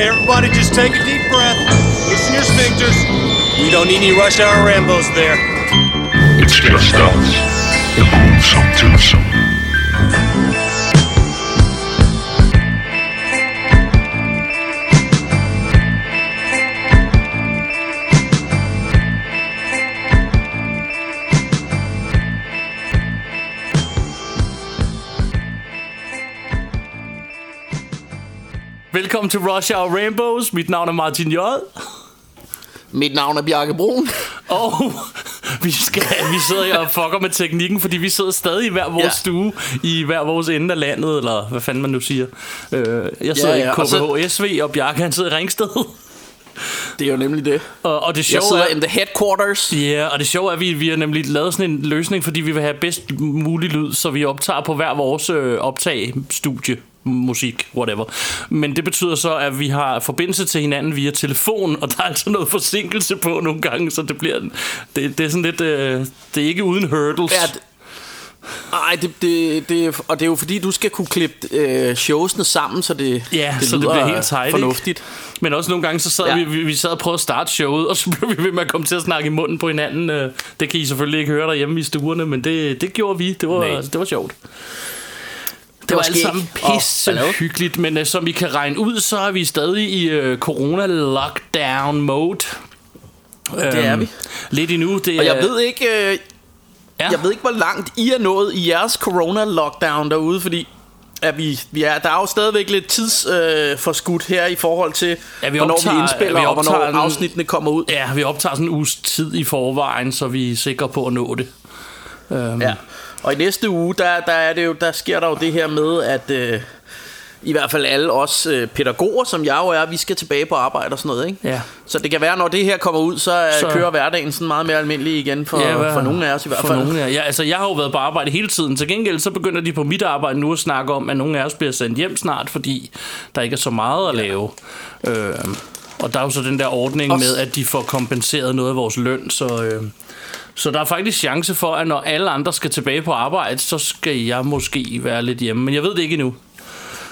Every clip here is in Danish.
Okay, everybody, just take a deep breath. Loosen your sphincters. We don't need any rush hour Rambos there. It's just us. The gruesome twosome. Velkommen til Rush Hour Rainbows. Mit navn er Martin J. Mit navn er Bjarke Brun. Og vi, skal, vi sidder her og fucker med teknikken, fordi vi sidder stadig i hver vores Ja. stue, i hver vores ende af landet, eller hvad fanden man nu siger. Øh, jeg sidder Ja, ja, i og så- og Bjarke han sidder i Ringsted. Det er jo nemlig det. Og, og det Jeg sjove sidder er, in the headquarters. Ja, og det sjove er, at vi, vi har nemlig lavet sådan en løsning, fordi vi vil have bedst mulig lyd, så vi optager på hver vores øh, optag, studie, musik, whatever. Men det betyder så, at vi har forbindelse til hinanden via telefon, og der er altså noget forsinkelse på nogle gange, så det bliver... Det, det er sådan lidt... Øh, det er ikke uden hurdles. Ja, d- Ej, det, det, det, og det er jo fordi, du skal kunne klippe øh, showsene sammen, så det, Ja, det så det bliver helt tight, ikke? fornuftigt. Men også nogle gange, så sad Ja. ja. vi, vi, vi sad og prøvede at starte showet, og så blev vi ved med at komme til at snakke i munden på hinanden. Øh, Det kan I selvfølgelig ikke høre derhjemme i stuerne, men det, det gjorde vi. Det var, Nej. det var sjovt. Det var var alt sammen Og pisse ballade. hyggeligt, men uh, som I kan regne ud, så er vi stadig i uh, corona-lockdown-mode. Det er vi. Lidt endnu. Det Og jeg ved ikke, øh, ja. jeg ved ikke, hvor langt I er nået i jeres corona-lockdown derude, fordi at vi, vi er, der er jo stadigvæk lidt tidsforskudt øh, her i forhold til, Ja, vi hvornår optager- vi indspiller, vi og hvornår optager en- afsnittene kommer ud. Ja, vi optager sådan en uges tid i forvejen, så vi er sikre på at nå det. Um, Ja. Og i næste uge, der, der, er det jo, der sker der jo det her med, at øh, i hvert fald alle os øh, pædagoger, som jeg jo er, vi skal tilbage på arbejde og sådan noget. Ikke? Ja. Så det kan være, når det her kommer ud, så, øh, Så- kører hverdagen sådan meget mere almindelig igen for, ja, hvad- for nogle af os i hvert for fald. Nogle, ja. ja, altså, jeg har jo været på arbejde hele tiden. Til gengæld så begynder de på mit arbejde nu at snakke om, at nogle af os bliver sendt hjem snart, fordi der ikke er så meget at lave. Øh, og der er jo så den der ordning Også- med, at de får kompenseret noget af vores løn, så... Øh, så der er faktisk chance for, at når alle andre skal tilbage på arbejde, så skal jeg måske være lidt hjemme. Men jeg ved det ikke endnu.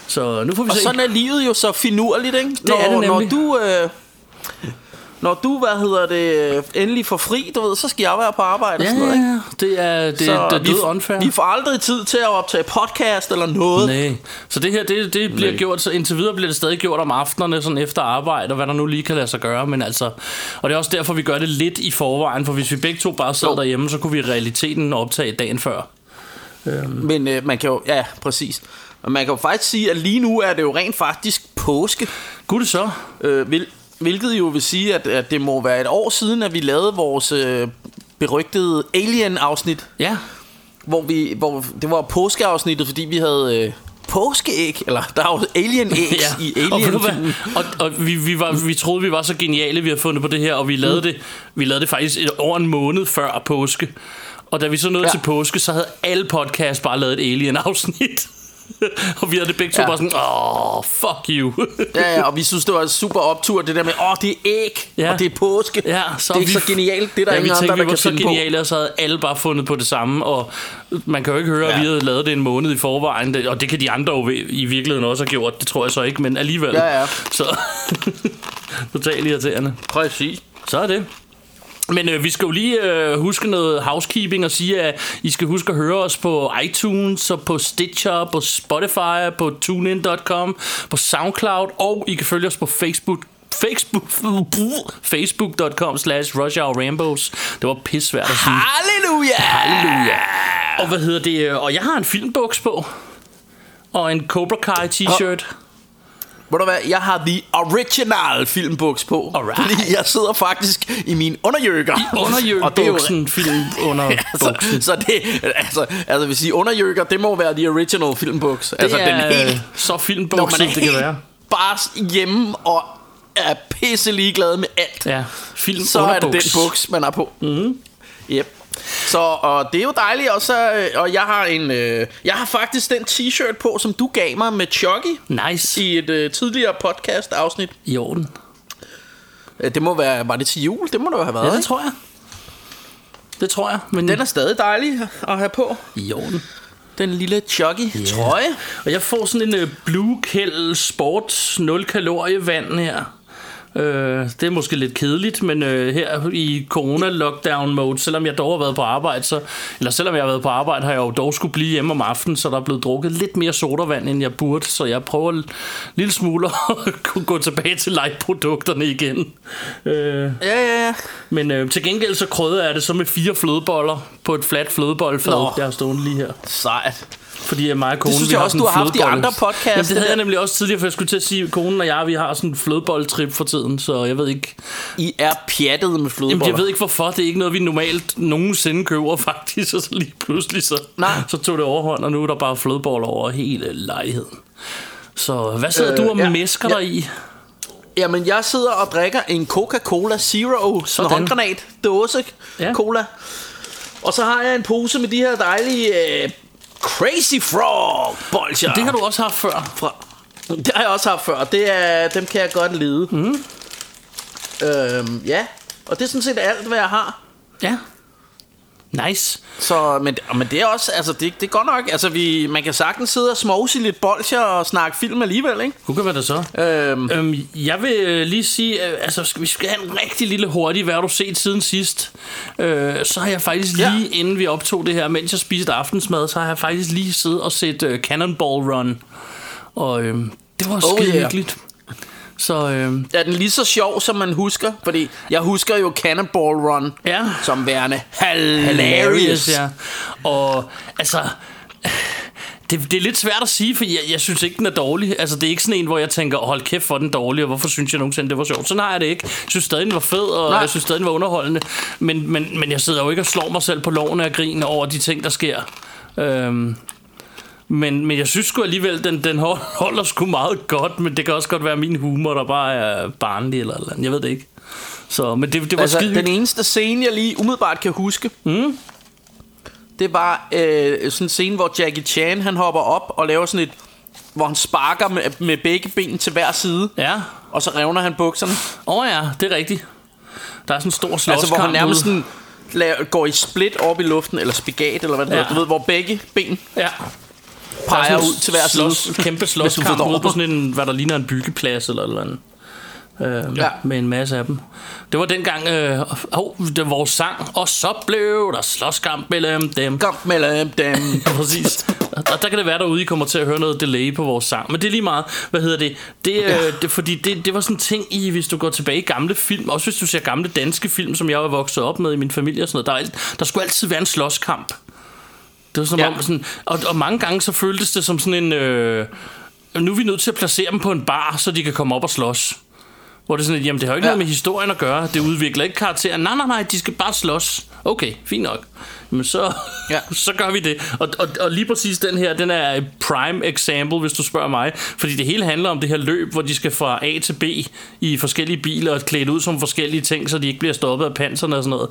Så nu får vi Og se. sådan er livet jo så finurligt, ikke? Det når, er det når nemlig. du... Øh, når du, hvad hedder det, endelig får fri, du ved, så skal jeg være på arbejde Ja, og sådan noget, ikke? ja, det er, det, Så det er vi, unfair. vi får aldrig tid til at optage podcast eller noget. Nej. Så det her, det, det bliver Nej. gjort, så indtil videre bliver det stadig gjort om aftenerne, sådan efter arbejde, og hvad der nu lige kan lade sig gøre, men altså, og det er også derfor, vi gør det lidt i forvejen, for hvis vi begge to bare sad Jo. derhjemme, så kunne vi i realiteten optage dagen før. Men øh, man kan jo, ja, præcis. Og man kan jo faktisk sige, at lige nu er det jo rent faktisk påske. Gud det så? Øh, hvil, hvilket jo vil sige, at, at det må være et år siden, at vi lavede vores øh, berygtede Alien-afsnit. Ja. Hvor, vi, hvor det var påskeafsnittet, fordi vi havde øh, påskeæg. Eller der er jo alien-æg ja. i og, alien og, og vi, vi, var, vi troede, vi var så geniale, vi havde fundet på det her, og vi lavede, det, vi lavede det faktisk et, over en måned før påske. Og da vi så nåede. Ja. til påske, så havde alle podcasts bare lavet et alien-afsnit. og vi havde det begge to ja. Bare sådan, åh, fuck you. Ja, ja, og vi synes, det var en super optur, det der med, åh, det er æg, Ja. og det er påske. Ja, det er vi, så genialt, det er der ja, ingen vi tænkte, andre, der vi var kan så finde på. geniale, og så havde alle bare fundet på det samme, og man kan jo ikke høre, ja. at vi havde lavet det en måned i forvejen, og det kan de andre jo i virkeligheden også have gjort, det tror jeg så ikke, men alligevel. Ja, ja. Så, totalt irriterende. Præcis. Så er det. Men øh, vi skal jo lige øh, huske noget housekeeping og sige, at I skal huske at høre os på iTunes og på Stitcher, på Spotify, på TuneIn.com, på SoundCloud, og I kan følge os på Facebook Facebook, facebook.com slash Rainbows. Det var pissvært at sige. Halleluja! Halleluja. Og hvad hedder det? øh, Og jeg har en filmbuks på. Og en Cobra Kai t-shirt. Ved du hvad, jeg har the original filmbuks på. Alright. Fordi jeg sidder faktisk i min underjøkker. Og det er jo- Underjørbuksen, film under Altså, så det, altså, altså vil sige, underjøkker, det må være the original filmbuks. Altså, det er den helt, så filmbukset, det kan være. bare hjemme og er pisse ligeglad med alt. Ja, film så er det den buks, man har på. Mm. Yep. Så og det er jo dejligt også, øh, og jeg har en, øh, jeg har faktisk den t-shirt på, som du gav mig med Chucky Nice. i et øh, tidligere podcast afsnit. I orden. Øh, Det må være, var det til jul? Det må det have været, Ja, det ikke? tror jeg. Det tror jeg. Men Den er stadig dejlig at have på. i orden. Den lille chuggy trøje. Og jeg får sådan en uh, Blue Kell Sports 0 kalorie vand her. Øh, det er måske lidt kedeligt, men øh, her i corona-lockdown mode, selvom jeg dog har været på arbejde, så, eller selvom jeg har været på arbejde, har jeg jo dog skulle blive hjemme om aftenen, så der er blevet drukket lidt mere sodavand, end jeg burde, så jeg prøver en lille smule at kunne gå tilbage til light-produkterne igen. Øh, Ja, ja, ja. men øh, til gengæld så krydder jeg det så med fire flødeboller på et fladt flødebollefad, jeg har stående lige her. Sejt. Fordi mig og konen, synes vi jeg også, du har haft i andre podcasts, Jamen, det det havde jeg nemlig også tidligere, for jeg skulle til at sige, at konen og jeg, vi har sådan en flødeboldtrip for tiden, så jeg ved ikke... I er pjattet med Jamen, flødeboller. jeg ved ikke hvorfor, det er ikke noget, vi normalt nogensinde køber faktisk, og så lige pludselig så, Nej. så tog det overhånd, og nu er der bare flødeboller over hele lejligheden. Så hvad sidder øh, Øh, du og ja. mesker Ja. dig i? Jamen, jeg sidder og drikker en Coca-Cola Zero, Sådan. en håndgranat dåse Ja. cola. Og så har jeg en pose med de her dejlige øh, Crazy Frog bolcher. Det har du også haft før. fra. Det har jeg også haft før. Det er, dem kan jeg godt lide. Mm. Øhm, ja, og det er sådan set alt, hvad jeg har. Ja. Nice. Så, men, men det er også, altså det, det er godt nok, altså vi, man kan sagtens sidde og smovse i lidt bolcher og snakke film alligevel, ikke? Hvad kan det så? Øhm, Øhm, jeg vil øh, lige sige, øh, altså skal, vi skal have en rigtig lille hurtig, hvad har du set siden sidst? Øh, så har jeg faktisk Ja. lige, inden vi optog det her, mens jeg spiste aftensmad, så har jeg faktisk lige siddet og set øh, Cannonball Run. Og øh, det var Oh, skide yeah. hyggeligt. Så øh, er den lige så sjov, som man husker? Fordi jeg husker jo Cannonball Run ja, som værende hilarious. ja. Og altså... Det, det er lidt svært at sige, for jeg, jeg synes ikke, den er dårlig. Altså, det er ikke sådan en, hvor jeg tænker, hold kæft, for den dårlig, og hvorfor synes jeg nogensinde, det var sjovt. Sådan har jeg det ikke. Jeg synes stadig, den var fed, og Nej. jeg synes stadig, den var underholdende. Men, men, men jeg sidder jo ikke og slår mig selv på loven af grin over de ting, der sker. Øhm, men, men jeg synes sgu alligevel, den, den hold- holder sgu meget godt, men det kan også godt være min humor, der bare er barnlig eller eller andet. Jeg ved det ikke. Så, men det, det var Altså, skide den eneste scene, jeg lige umiddelbart kan huske, mm. det var øh, sådan en scene, hvor Jackie Chan, han hopper op og laver sådan et, hvor han sparker med, med begge ben til hver side, Ja, og så revner han bukserne. Åh oh ja, det er rigtigt. Der er sådan en stor slåskamp Altså, hvor han nærmest sådan, laver, går i split op i luften, eller spigat, eller hvad det Ja. hedder, du ved, hvor begge ben Ja. Peger er ud til hver slås, side. Kæmpe slåskamp ude på sådan en, hvad der ligner en byggeplads eller eller andet. Øh, Ja. Med en masse af dem. Det var dengang, øh, oh, det var vores sang, og så blev der slåskamp mellem dem. Kamp mellem dem. Præcis. Og der kan det være derude, I kommer til at høre noget delay på vores sang. Men det er lige meget. Hvad hedder det? Det, ja. øh, det fordi det, det var sådan en ting i, hvis du går tilbage i gamle film, også hvis du ser gamle danske film, som jeg var vokset op med i min familie og sådan noget, der, er der skulle altid være en slåskamp. Det var som Ja. om sådan, og, og mange gange så føltes det som sådan en... Øh, nu er vi nødt til at placere dem på en bar, så de kan komme op og slås. Hvor det er sådan, at, jamen det har ikke Ja. noget med historien at gøre. Det udvikler ikke karakteren. Nej, nej, nej, de skal bare slås. Okay, fint nok. Men så, ja. så gør vi det. Og, og, og lige præcis den her, den er et prime example, hvis du spørger mig. Fordi det hele handler om det her løb, hvor de skal fra A til B i forskellige biler og klædt ud som forskellige ting, så de ikke bliver stoppet af panserne og sådan noget.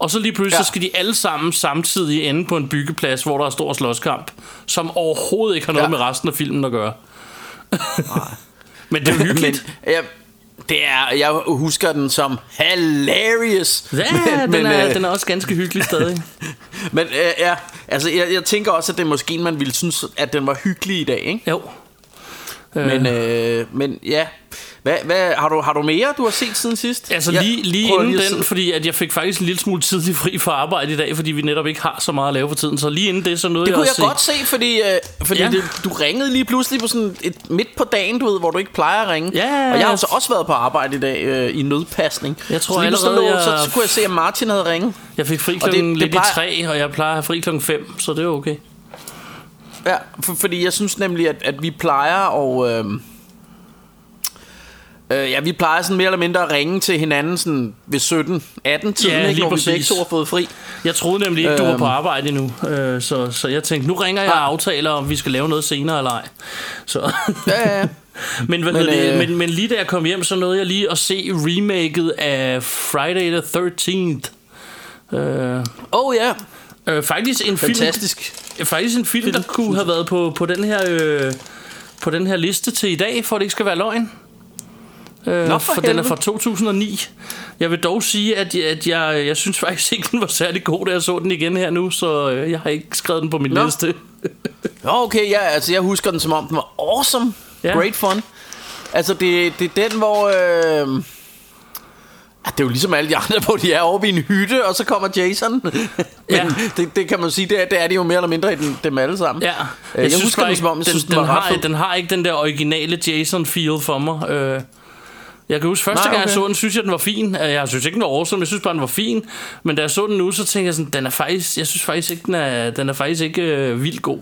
Og så lige pludselig, Ja. så skal de alle sammen samtidig ende på en byggeplads, hvor der er stor slåskamp, som overhovedet ikke har noget Ja. med resten af filmen at gøre. Men det er hyggeligt. Men, ja, det er, jeg husker den som hilarious. Ja, men, den, men, er, øh, den er også ganske hyggelig stadig. Men øh, ja, altså jeg, jeg tænker også, at det er måske en, man ville synes, at den var hyggelig i dag, ikke? Jo. Men, øh, men ja, hvad, hvad, har, du, har du mere, du har set siden sidst? Altså Jeg lige, lige inden at den, fordi at jeg fik faktisk en lille smule tidlig fri fra arbejde i dag, fordi vi netop ikke har så meget at lave for tiden. Så lige inden det, så nåede Det jeg kunne at jeg godt se, fordi, øh, fordi ja. Det, du ringede lige pludselig på sådan et midt på dagen, du ved, hvor du ikke plejer at ringe. Ja, og jeg har så også været på arbejde i dag øh, i nødpasning. Jeg tror så, lige allerede, lå- så, jeg- så kunne jeg se, at Martin havde ringet. Jeg fik fri klokken lidt plejer- i tre, og jeg plejer at have fri klokken 5, så det er okay. Ja, for, fordi jeg synes nemlig, at, at vi plejer at... Øh, øh, ja, vi plejer sådan mere eller mindre at ringe til hinanden sådan ved 17-18 tiden, Ja, ikke, når vi præcis. begge to har fået fri. Jeg troede nemlig ikke, du var Øhm. på arbejde endnu, øh, så, så jeg tænkte, nu ringer jeg og aftaler, om vi skal lave noget senere eller ej. Så. Ja, ja. men, hvad Men, det, øh, men, men lige da jeg kom hjem, så nåede jeg lige at se remaket af Friday the 13th. Øh, Oh ja, øh, faktisk en film, fantastisk. faktisk en film, der kunne have været på, på den her øh, på den her liste til i dag, for at det ikke skal være løgn. Øh, Nå, for for den er fra 2009. Jeg vil dog sige, at, jeg, at jeg, jeg synes faktisk ikke, den var særlig god, da jeg så den igen her nu, så øh, jeg har ikke skrevet den på min Nå. liste. Nå, okay, ja, altså jeg husker den som om den var awesome. Ja. Great fun. Altså det, det er den, hvor... Øh, det er jo ligesom alle de andre, hvor de er oppe i en hytte, og så kommer Jason. Men Ja. det, det kan man sige, det er, det er de jo mere eller mindre i den, dem alle sammen. Ja, Øh, jeg, husker bare den ikke- som om, jeg synes, den, den, har, den har ikke den der originale Jason-feel for mig. Øh, jeg kan huske, første Nej, gang jeg okay. så den, synes jeg, den var fin. Øh, Jeg synes ikke, den var awesome, jeg synes bare, den var fin. Men da jeg så den nu, så tænkte jeg sådan, den er faktisk, jeg synes faktisk ikke, den er, den er faktisk ikke øh, vildt god.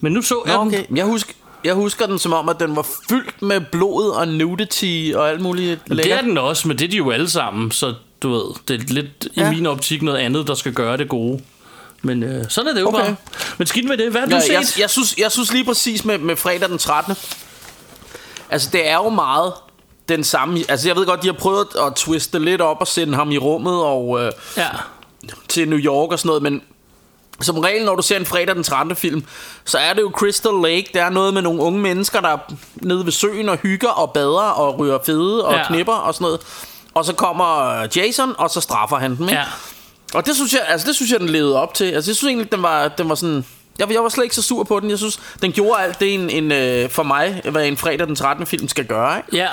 Men nu så jeg Nå, den. okay. Jeg husker, jeg husker den som om, at den var fyldt med blod og nudity og alt muligt Det lækkert. er den også, men det er de jo alle sammen, så du ved, det er lidt. Ja. i min optik noget andet, der skal gøre det gode. Men øh, sådan er det jo Okay. bare. Men skidt med det, hvad har du Ja, set? jeg, jeg, synes, jeg synes lige præcis med, med fredag den 13. Altså, det er jo meget den samme... Altså, jeg ved godt, de har prøvet at twiste lidt op og sende ham i rummet og øh, Ja. til New York og sådan noget, men som regel, når du ser en fredag den 13. film, så er det jo Crystal Lake. Der er noget med nogle unge mennesker, der er nede ved søen og hygger og bader og ryger fede og Ja. knipper og sådan noget. Og så kommer Jason, og så straffer han dem, ikke? Ja. Og det synes jeg, altså det synes jeg, den levede op til. Altså jeg synes egentlig, den var, den var sådan... Jeg, jeg var slet ikke så sur på den. Jeg synes, den gjorde alt det, en, en, øh, for mig, hvad en fredag den 13. film skal gøre. Ikke? Ja,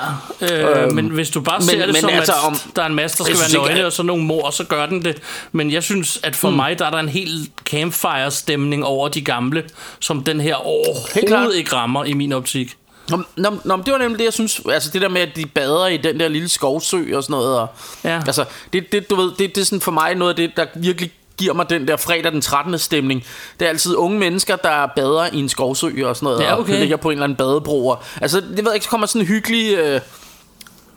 øh, øhm, men hvis du bare ser men- det men som, altså, at om- der er en masse, der skal være ikke, nøgne, at- og så nogle mor, så gør den det. Men jeg synes, at for mm. mig, der er der en helt campfire-stemning over de gamle, som den her overhovedet ikke rammer i min optik. Nå, nå, nå, det var nemlig det, jeg synes. Altså det der med, at de bader i den der lille skovsø og sådan noget. Og, Ja. Altså, det, det, du ved, det, det er sådan for mig noget af det, der virkelig giver mig den der fredag den 13. stemning. Det er altid unge mennesker, der bader i en skovsø og sådan noget. Ja, Og okay. ligger på en eller anden badebro. Og, altså, det ved jeg ikke, så kommer sådan en hyggelig... Øh,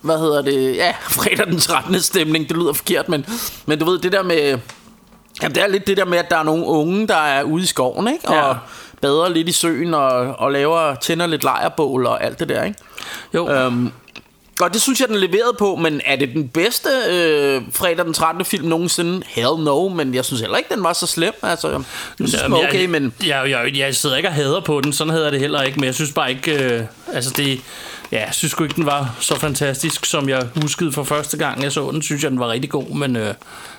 hvad hedder det? Ja, fredag den 13. stemning. Det lyder forkert, men, men du ved, det der med... Jamen, det er lidt det der med, at der er nogle unge, der er ude i skoven, ikke? Og Ja. bader lidt i søen og, og laver, tænder lidt lejrbål og alt det der, ikke? Jo, Øhm, og det synes jeg, den leverede på, men er det den bedste øh, fredag den 13. film nogensinde? Hell no, men jeg synes heller ikke, den var så slem. Altså, jeg synes, Jamen, okay, jeg, men... Jeg, jeg, jeg sidder ikke og hader på den, sådan jeg det heller ikke, men jeg synes bare ikke, øh, altså det, ja, jeg synes ikke, den var så fantastisk, som jeg huskede for første gang, jeg så den, synes jeg, den var rigtig god, men øh,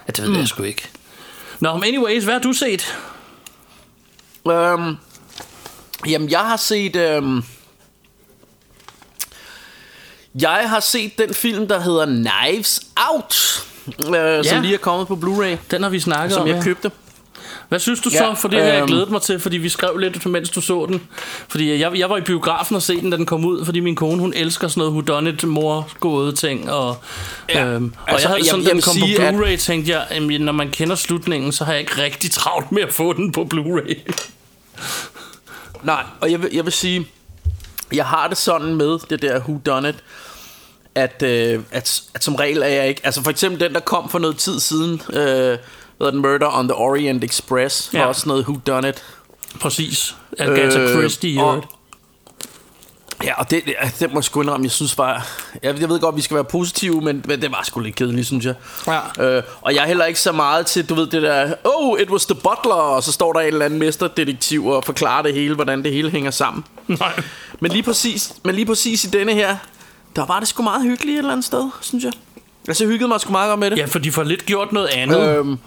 det ved mm. jeg sgu ikke. Nå, men anyways, hvad har du set? Øhm, jamen, jeg har set... Øhm, jeg har set den film, der hedder Knives Out, øh, ja. som lige er kommet på Blu-ray, Den har vi snakket som om, jeg ja. købte. Hvad synes du Ja, så? For det har jeg øhm, glædet mig til, fordi vi skrev lidt, mens du så den. Fordi jeg, jeg var i biografen og se den, da den kom ud, fordi min kone, hun elsker sådan noget whodunit mor gåde ting. Og, Ja, øhm, og altså, jeg havde jeg- sådan, jeg da den kom sige, på at- Blu-ray, tænkte jeg, jamen, når man kender slutningen, så har jeg ikke rigtig travlt med at få den på Blu-ray. Nej, og jeg vil, jeg vil sige, jeg har det sådan med det der Who Done It, at, øh, at, at som regel er jeg ikke... Altså for eksempel den, der kom for noget tid siden, øh, hvad den, Murder on the Orient Express, Ja. også noget Who Done It. Præcis. Agatha Øh, Christie. og- Og, Ja, og det, det, det må jeg sgu indrømme, jeg synes bare... Jeg, jeg ved godt, vi skal være positive, men, men det var sgu lidt kedeligt, synes jeg. Ja. Øh, og jeg er heller ikke så meget til, du ved, det der... Oh, it was the butler, og så står der en eller anden mesterdetektiv og forklarer det hele, hvordan det hele hænger sammen. nej. Men lige præcis, men lige præcis i denne her, der var det sgu meget hyggeligt et eller andet sted, synes jeg. Altså, jeg hyggede mig sgu meget godt med det. Ja, for de får lidt gjort noget andet. Øhm,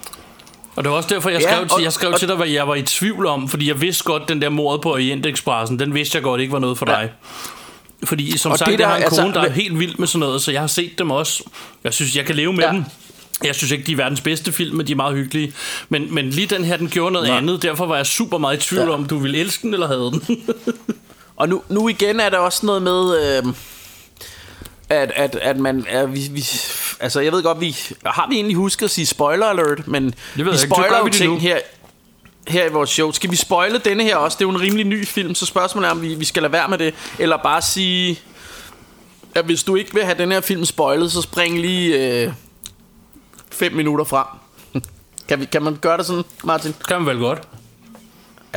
Og det var også derfor, jeg Ja, skrev, til, og- jeg skrev og- til dig, hvad jeg var i tvivl om, fordi jeg vidste godt, den der mordet på Orientexpressen, den vidste jeg godt ikke var noget for Ja. dig. Fordi som Og sagt, det jeg der, har en altså, kone, der er helt vild med sådan noget, så jeg har set dem også. Jeg synes, jeg kan leve med Ja. dem. Jeg synes ikke, de er verdens bedste film, men de er meget hyggelige. Men, men lige den her, den gjorde noget Nej. andet. Derfor var jeg super meget i tvivl Ja. om, du ville elske den eller havde den. og nu, nu igen er der også noget med... Øh, at, at, at man er, vi, vi, altså jeg ved godt vi har vi egentlig husket at sige spoiler alert men ved vi ikke. Spoiler gør jo vi det ting nu. her her i vores show skal vi spoile denne her også det er jo en rimelig ny film så spørgsmålet er om vi, vi skal lade være med det eller bare sige at hvis du ikke vil have den her film spoilet så spring lige øh, fem minutter frem kan, vi, kan man gøre det sådan Martin? kan man vel godt.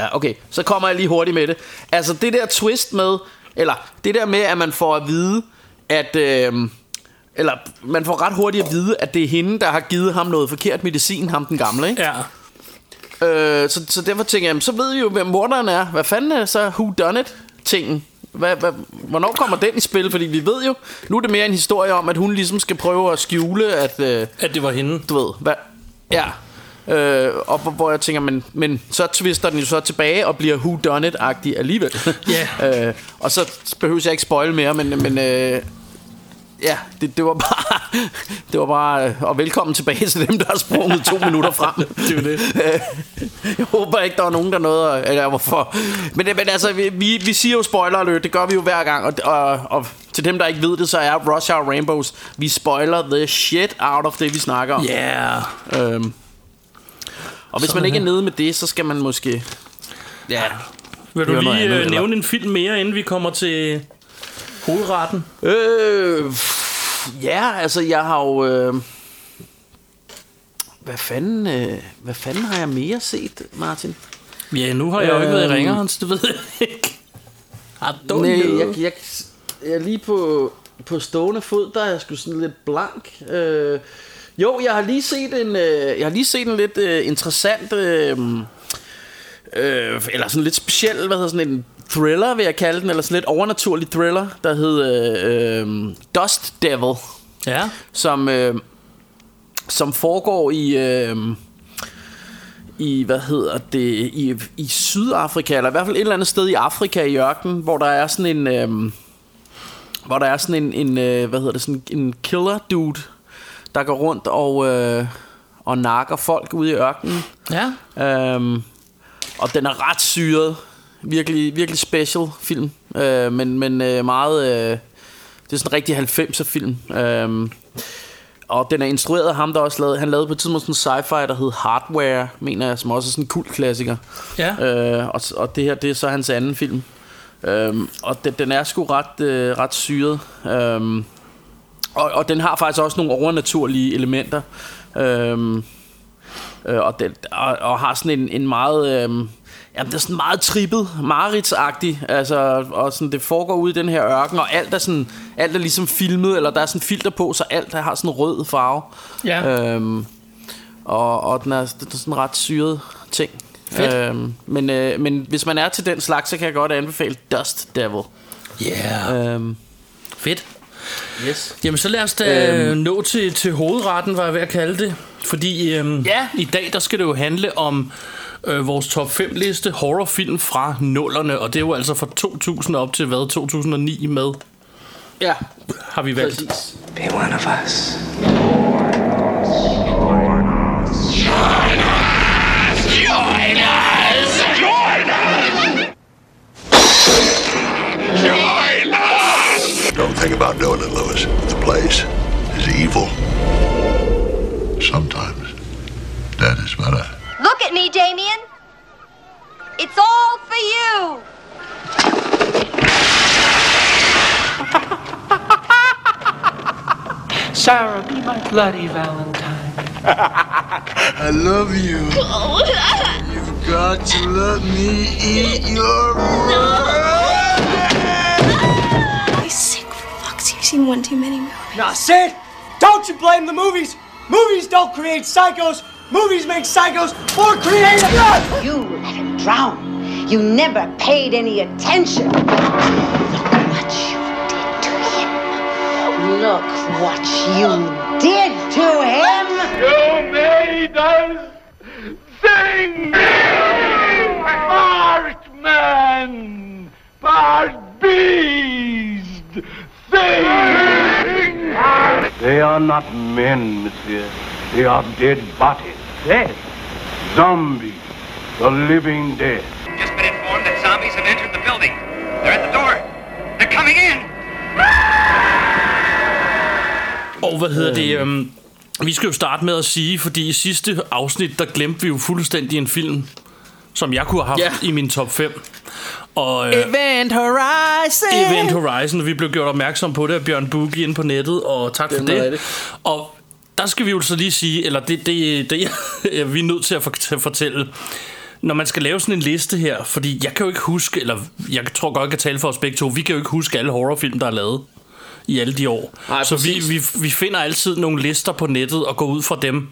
Ja, okay. Så kommer jeg lige hurtigt med det. Altså det der twist med, eller det der med, at man får at vide, at... Øh, eller man får ret hurtigt at vide, at det er hende, der har givet ham noget forkert medicin, ham den gamle, ikke? Ja. Øh, så, så derfor tænker jeg, jamen, så ved vi jo, hvem morderen er. Hvad fanden er så who done it tingen? Hvad, hvad, hvornår kommer den i spil? Fordi vi ved jo, nu er det mere en historie om, at hun ligesom skal prøve at skjule, at... Øh, At det var hende. du ved, hvad, ja. Øh, og hvor, hvor jeg tænker, men, men så twister den jo så tilbage og bliver who done it-agtig alligevel. Ja. øh, og så behøver jeg ikke spoil mere, men, men øh, ja, det, det var bare, det var bare, øh, og velkommen tilbage til dem, der har sprunget to minutter frem. Det er det. jeg håber ikke, der var nogen, der nåede, eller hvorfor. Men, men altså, vi, vi, siger jo spoiler alert, det gør vi jo hver gang, og, og, og til dem, der ikke ved det, så er Rush Hour Rainbows, vi spoiler the shit out of det, vi snakker om. Ja. Øhm. Og hvis man ikke er nede med det, så skal man måske... Ja. Vil du lige andet, øh, nævne en film mere, inden vi kommer til hovedretten? Øh, ja, altså jeg har jo... Øh, hvad fanden, øh, hvad fanden har jeg mere set, Martin? Ja, nu har jeg jo ikke været i Øhm. Ringerhans, det ved jeg ikke. I don't Nej, know. jeg, jeg, jeg er lige på, på stående fod, der er jeg sgu sådan lidt blank. Øh, jo, jeg har lige set en, øh, jeg har lige set en lidt øh, interessant, øh, øh, eller sådan lidt speciel, hvad hedder sådan en thriller, vil jeg kalde den, eller sådan lidt overnaturlig thriller, der hedder øh, øh, Dust Devil, Ja. som, øh, som foregår i... Øh, i, hvad hedder det, i, i Sydafrika, eller i hvert fald et eller andet sted i Afrika i ørkenen, hvor der er sådan en, øhm, hvor der er sådan en, en øh, hvad hedder det, sådan en killer dude, der går rundt og, øh, og nakker folk ude i ørkenen. Ja. Øhm, og den er ret syret. Virkelig, virkelig special film. Øh, men men øh, meget... Øh, det er sådan en rigtig 90'er film. Øhm, og den er instrueret af ham, der også lavede... Han lavede på et tidspunkt sådan en sci-fi, der hed Hardware, mener jeg, som også er sådan en kult klassiker. Ja. Øh, og, og det her, det er så hans anden film. Øhm, og den, den er sgu ret, øh, ret syret. Øhm, og, og den har faktisk også nogle overnaturlige elementer. Øhm, øh, og, den, og, og har sådan en, en meget... Øhm, Jamen, det er sådan meget trippet, maritsagtig, altså, og sådan, det foregår ude i den her ørken, og alt er, sådan, alt er ligesom filmet, eller der er sådan filter på, så alt har sådan rød farve. Ja. Øhm, og, og den er, det er sådan en ret syret ting. Fedt. Øhm, men, øh, men hvis man er til den slags, så kan jeg godt anbefale Dust Devil. Yeah. Øhm, Fedt. Yes. Jamen, så lad os da øhm. Øhm. nå til, til hovedretten, var jeg ved at kalde det. Fordi øhm, Ja. i dag, der skal det jo handle om øh, vores top 5 liste horrorfilm fra nullerne. Og det er jo altså fra 2000 op til hvad, 2009 med, Ja, har vi valgt. præcis. Be one of us. Don't think about doing it, Lewis. The place is evil. Sometimes that is better. Look at me, Damien. It's all for you. Sarah, be my bloody Valentine. I love you. You've got to let me eat your He's sick fucks. You've seen one too many movies. Now, Sid, don't you blame the movies. Movies don't create psychos. Movies make psychos more creative. You let him drown. You never paid any attention. Look what you did to him. Look what you did to him. You made us sing! Part man! Part beast! They are not men, monsieur. They are dead bodies. Dead. Zombies. The living dead. Just been informed that zombies have entered the building. They're at the door. They're coming in. Og hvad hedder det? Øhm, vi skal jo starte med at sige, fordi i sidste afsnit, der glemte vi jo fuldstændig en film, som jeg kunne have haft Ja. i min top 5. Og, øh, Event Horizon! Event Horizon, vi blev gjort opmærksom på det af Bjørn Boogie inde på nettet, og tak for Det det. Og der skal vi jo så lige sige, eller det, det, det er vi er nødt til at fortælle, når man skal lave sådan en liste her, fordi jeg kan jo ikke huske, eller jeg tror godt, jeg kan tale for os begge to, vi kan jo ikke huske alle horrorfilm, der er lavet i alle de år. Nej, så vi, vi, vi finder altid nogle lister på nettet og går ud fra dem.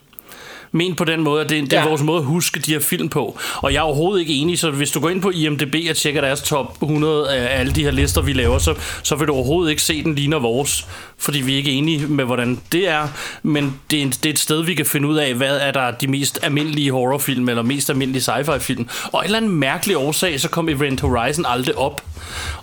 Men på den måde, at det, det er Ja. vores måde at huske de her film på. Og jeg er overhovedet ikke enig, så hvis du går ind på IMDb og tjekker deres top 100 af alle de her lister, vi laver, så, så vil du overhovedet ikke se, den ligner vores. Fordi vi er ikke enige med, hvordan det er. Men det er, det er et sted, vi kan finde ud af, hvad er der de mest almindelige horrorfilm, eller mest almindelige sci-fi film. Og en eller anden mærkelig årsag, så kom Event Horizon aldrig op.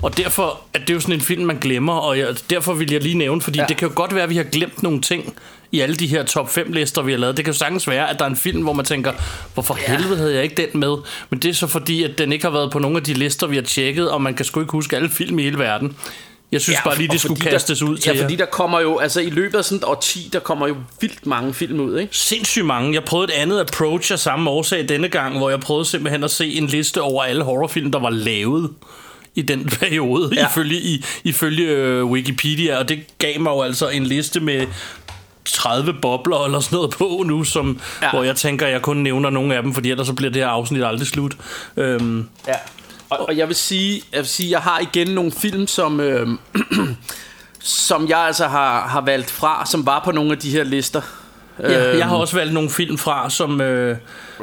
Og derfor er det jo sådan en film, man glemmer, og jeg, derfor vil jeg lige nævne, fordi. Ja. det kan jo godt være, at vi har glemt nogle ting i alle de her top 5 lister, vi har lavet. Det kan jo sagtens være, at der er en film, hvor man tænker, hvorfor ja. helvede havde jeg ikke den med? Men det er så fordi, at den ikke har været på nogle af de lister, vi har tjekket, og man kan sgu ikke huske alle film i hele verden. Jeg synes ja, bare lige, det skulle kastes der, ud til Ja, fordi der kommer jo, altså i løbet af sådan et årti, der kommer jo vildt mange film ud, ikke? Sindssygt mange. Jeg prøvede et andet approach af samme årsag denne gang, hvor jeg prøvede simpelthen at se en liste over alle horrorfilm, der var lavet i den periode. Ja. ifølge, i, ifølge øh, Wikipedia, og det gav mig jo altså en liste med 30 bobler eller sådan noget på nu, som, ja. Hvor jeg tænker, at jeg kun nævner nogle af dem, fordi ellers så bliver det her afsnit aldrig slut. Øhm, Ja. Og, og jeg vil sige, jeg vil sige, jeg har igen nogle film, som øh, som jeg altså har, har valgt fra, som var på nogle af de her lister. Ja, Øhm, jeg har også valgt nogle film fra, som, øh,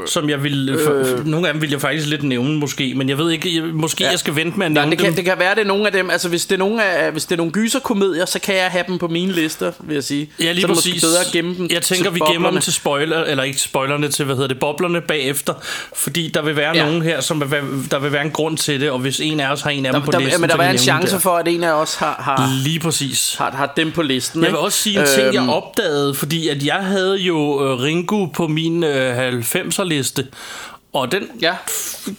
som jeg vil... Øh, nogle af dem vil jeg faktisk lidt nævne måske, men jeg ved ikke, jeg, måske ja. jeg skal vente med at Nej, nævne det, kan, dem. det kan være, det er nogle af dem. Altså, hvis det er nogle, af, hvis det er nogle gyserkomedier, så kan jeg have dem på mine lister, vil jeg sige. Ja, lige så præcis. måske bedre gemme dem Jeg tænker, vi gemmer dem til spoiler, eller ikke spoilerne til, hvad hedder det, boblerne bagefter. Fordi der vil være ja. Nogen her, som vil være, der vil være en grund til det, og hvis en af os har en af dem på Der, listen, der, men der så var kan en chance dem for, at en af os har, har, der. Lige præcis. har, har dem på listen. Jeg ikke? vil også sige en ting, jeg opdagede, fordi at jeg havde jo øh, Ringo på min øh, 90'er liste, og den Ja.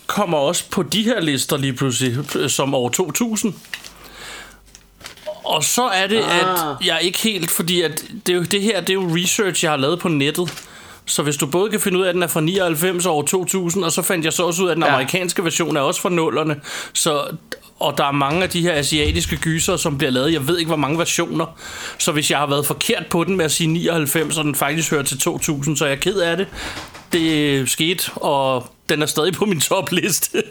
kommer også på de her lister lige pludselig, som år 2000. Og så er det, ah. at jeg ikke helt, fordi at det, er jo, det her, det er jo research, jeg har lavet på nettet. Så hvis du både kan finde ud af, at den er fra 99 og år 2000, og så fandt jeg så også ud af, at den Ja. amerikanske version er også fra nullerne. Så, og der er mange af de her asiatiske gyser, som bliver lavet. Jeg ved ikke, hvor mange versioner. Så hvis jeg har været forkert på den med at sige 99, og den faktisk hører til 2000, så er jeg ked af det. Det skete, og den er stadig på min topliste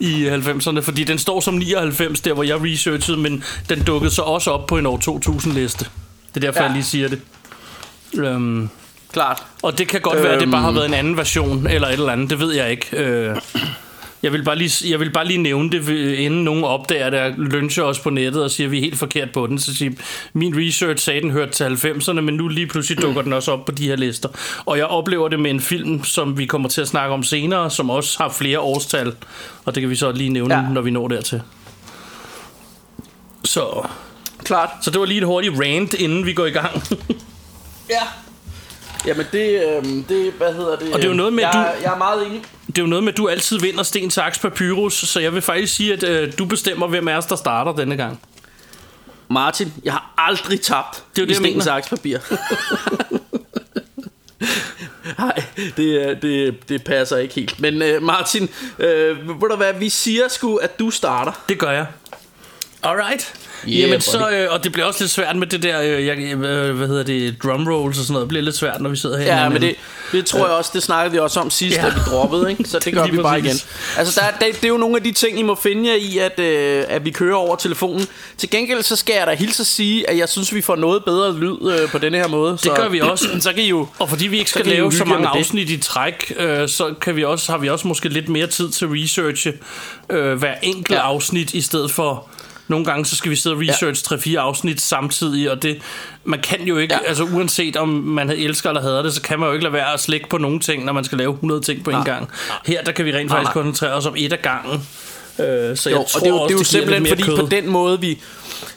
i 90'erne, fordi den står som 99, der hvor jeg researchede, men den dukkede så også op på en år 2000 liste. Det er derfor, ja. Jeg lige siger det. Um, Klart. og det kan godt øhm. være, at det bare har Øhm. været en anden version, eller et eller andet, det ved jeg ikke. Øh, jeg vil, bare lige, jeg vil bare lige nævne det, inden nogen opdager det, og lyncher os på nettet og siger, at vi er helt forkert på den. Så siger, min research sagde, at den hørte til 90'erne, men nu lige pludselig dukker den også op på de her lister. Og jeg oplever det med en film, som vi kommer til at snakke om senere, som også har flere årstal. Og det kan vi så lige nævne. Ja. når vi når dertil. Så, Klart. så det var lige et hurtigt rant, inden vi går i gang. Ja. Jamen det, øh, det, hvad hedder det? Og det er jo noget med, jeg, du- Jeg er meget enig. Det er jo noget med, at du altid vinder sten, saks, papyrus, så jeg vil faktisk sige, at øh, du bestemmer, hvem af os, der starter denne gang. Martin, jeg har aldrig tabt Det er jo det, sten, saks, papir. Nej, det, er- det, det passer ikke helt. Men uh, Martin, uh, ved du hvad, vi siger sgu, at du starter. Det gør jeg. Alright. Yeah, Jamen så, buddy. øh, og det bliver også lidt svært med det der, øh, jeg, øh, hvad hedder det, drum rolls og sådan noget. Det bliver lidt svært, når vi sidder her. Ja, men det, det tror jeg også, det snakkede vi også om sidst, Ja. da vi droppede, ikke? Så det gør vi bare igen. Altså, der, det, det er jo nogle af de ting, I må finde jer i, at, øh, at vi kører over telefonen. Til gengæld, så skal jeg da hilse at sige, at jeg synes, vi får noget bedre lyd øh, på denne her måde. Det gør vi også. Så kan I jo... Og fordi vi ikke skal lave så mange afsnit i træk, øh, så kan vi også, har vi også måske lidt mere tid til at researche øh, hver enkelt. Ja. afsnit, i stedet for... Nogle gange så skal vi sidde og researche ja. 3-4 afsnit samtidig, og det, man kan jo ikke, ja. Ja. altså uanset om man elsker eller hader det, så kan man jo ikke lade være at slække på nogle ting, når man skal lave 100 ting på en Nej. gang. Her der kan vi rent faktisk nej. koncentrere os om et af gangen. Øh, så Jo, jeg og tror det er jo, også, det er jo giver simpelthen fordi mere på kød. den måde, vi,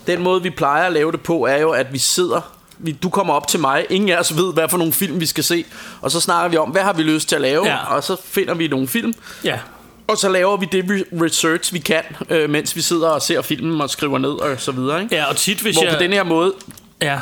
den måde, vi plejer at lave det på, er jo, at vi sidder vi, du kommer op til mig, ingen af os ved, hvad for nogle film vi skal se, og så snakker vi om, hvad har vi lyst til at lave, Ja. og så finder vi nogle film, Ja, og så laver vi det re- research, vi kan, øh, mens vi sidder og ser filmen og skriver ned og så videre. Ikke? ja, og tit hvis Hvor jeg... på den her måde, Ja,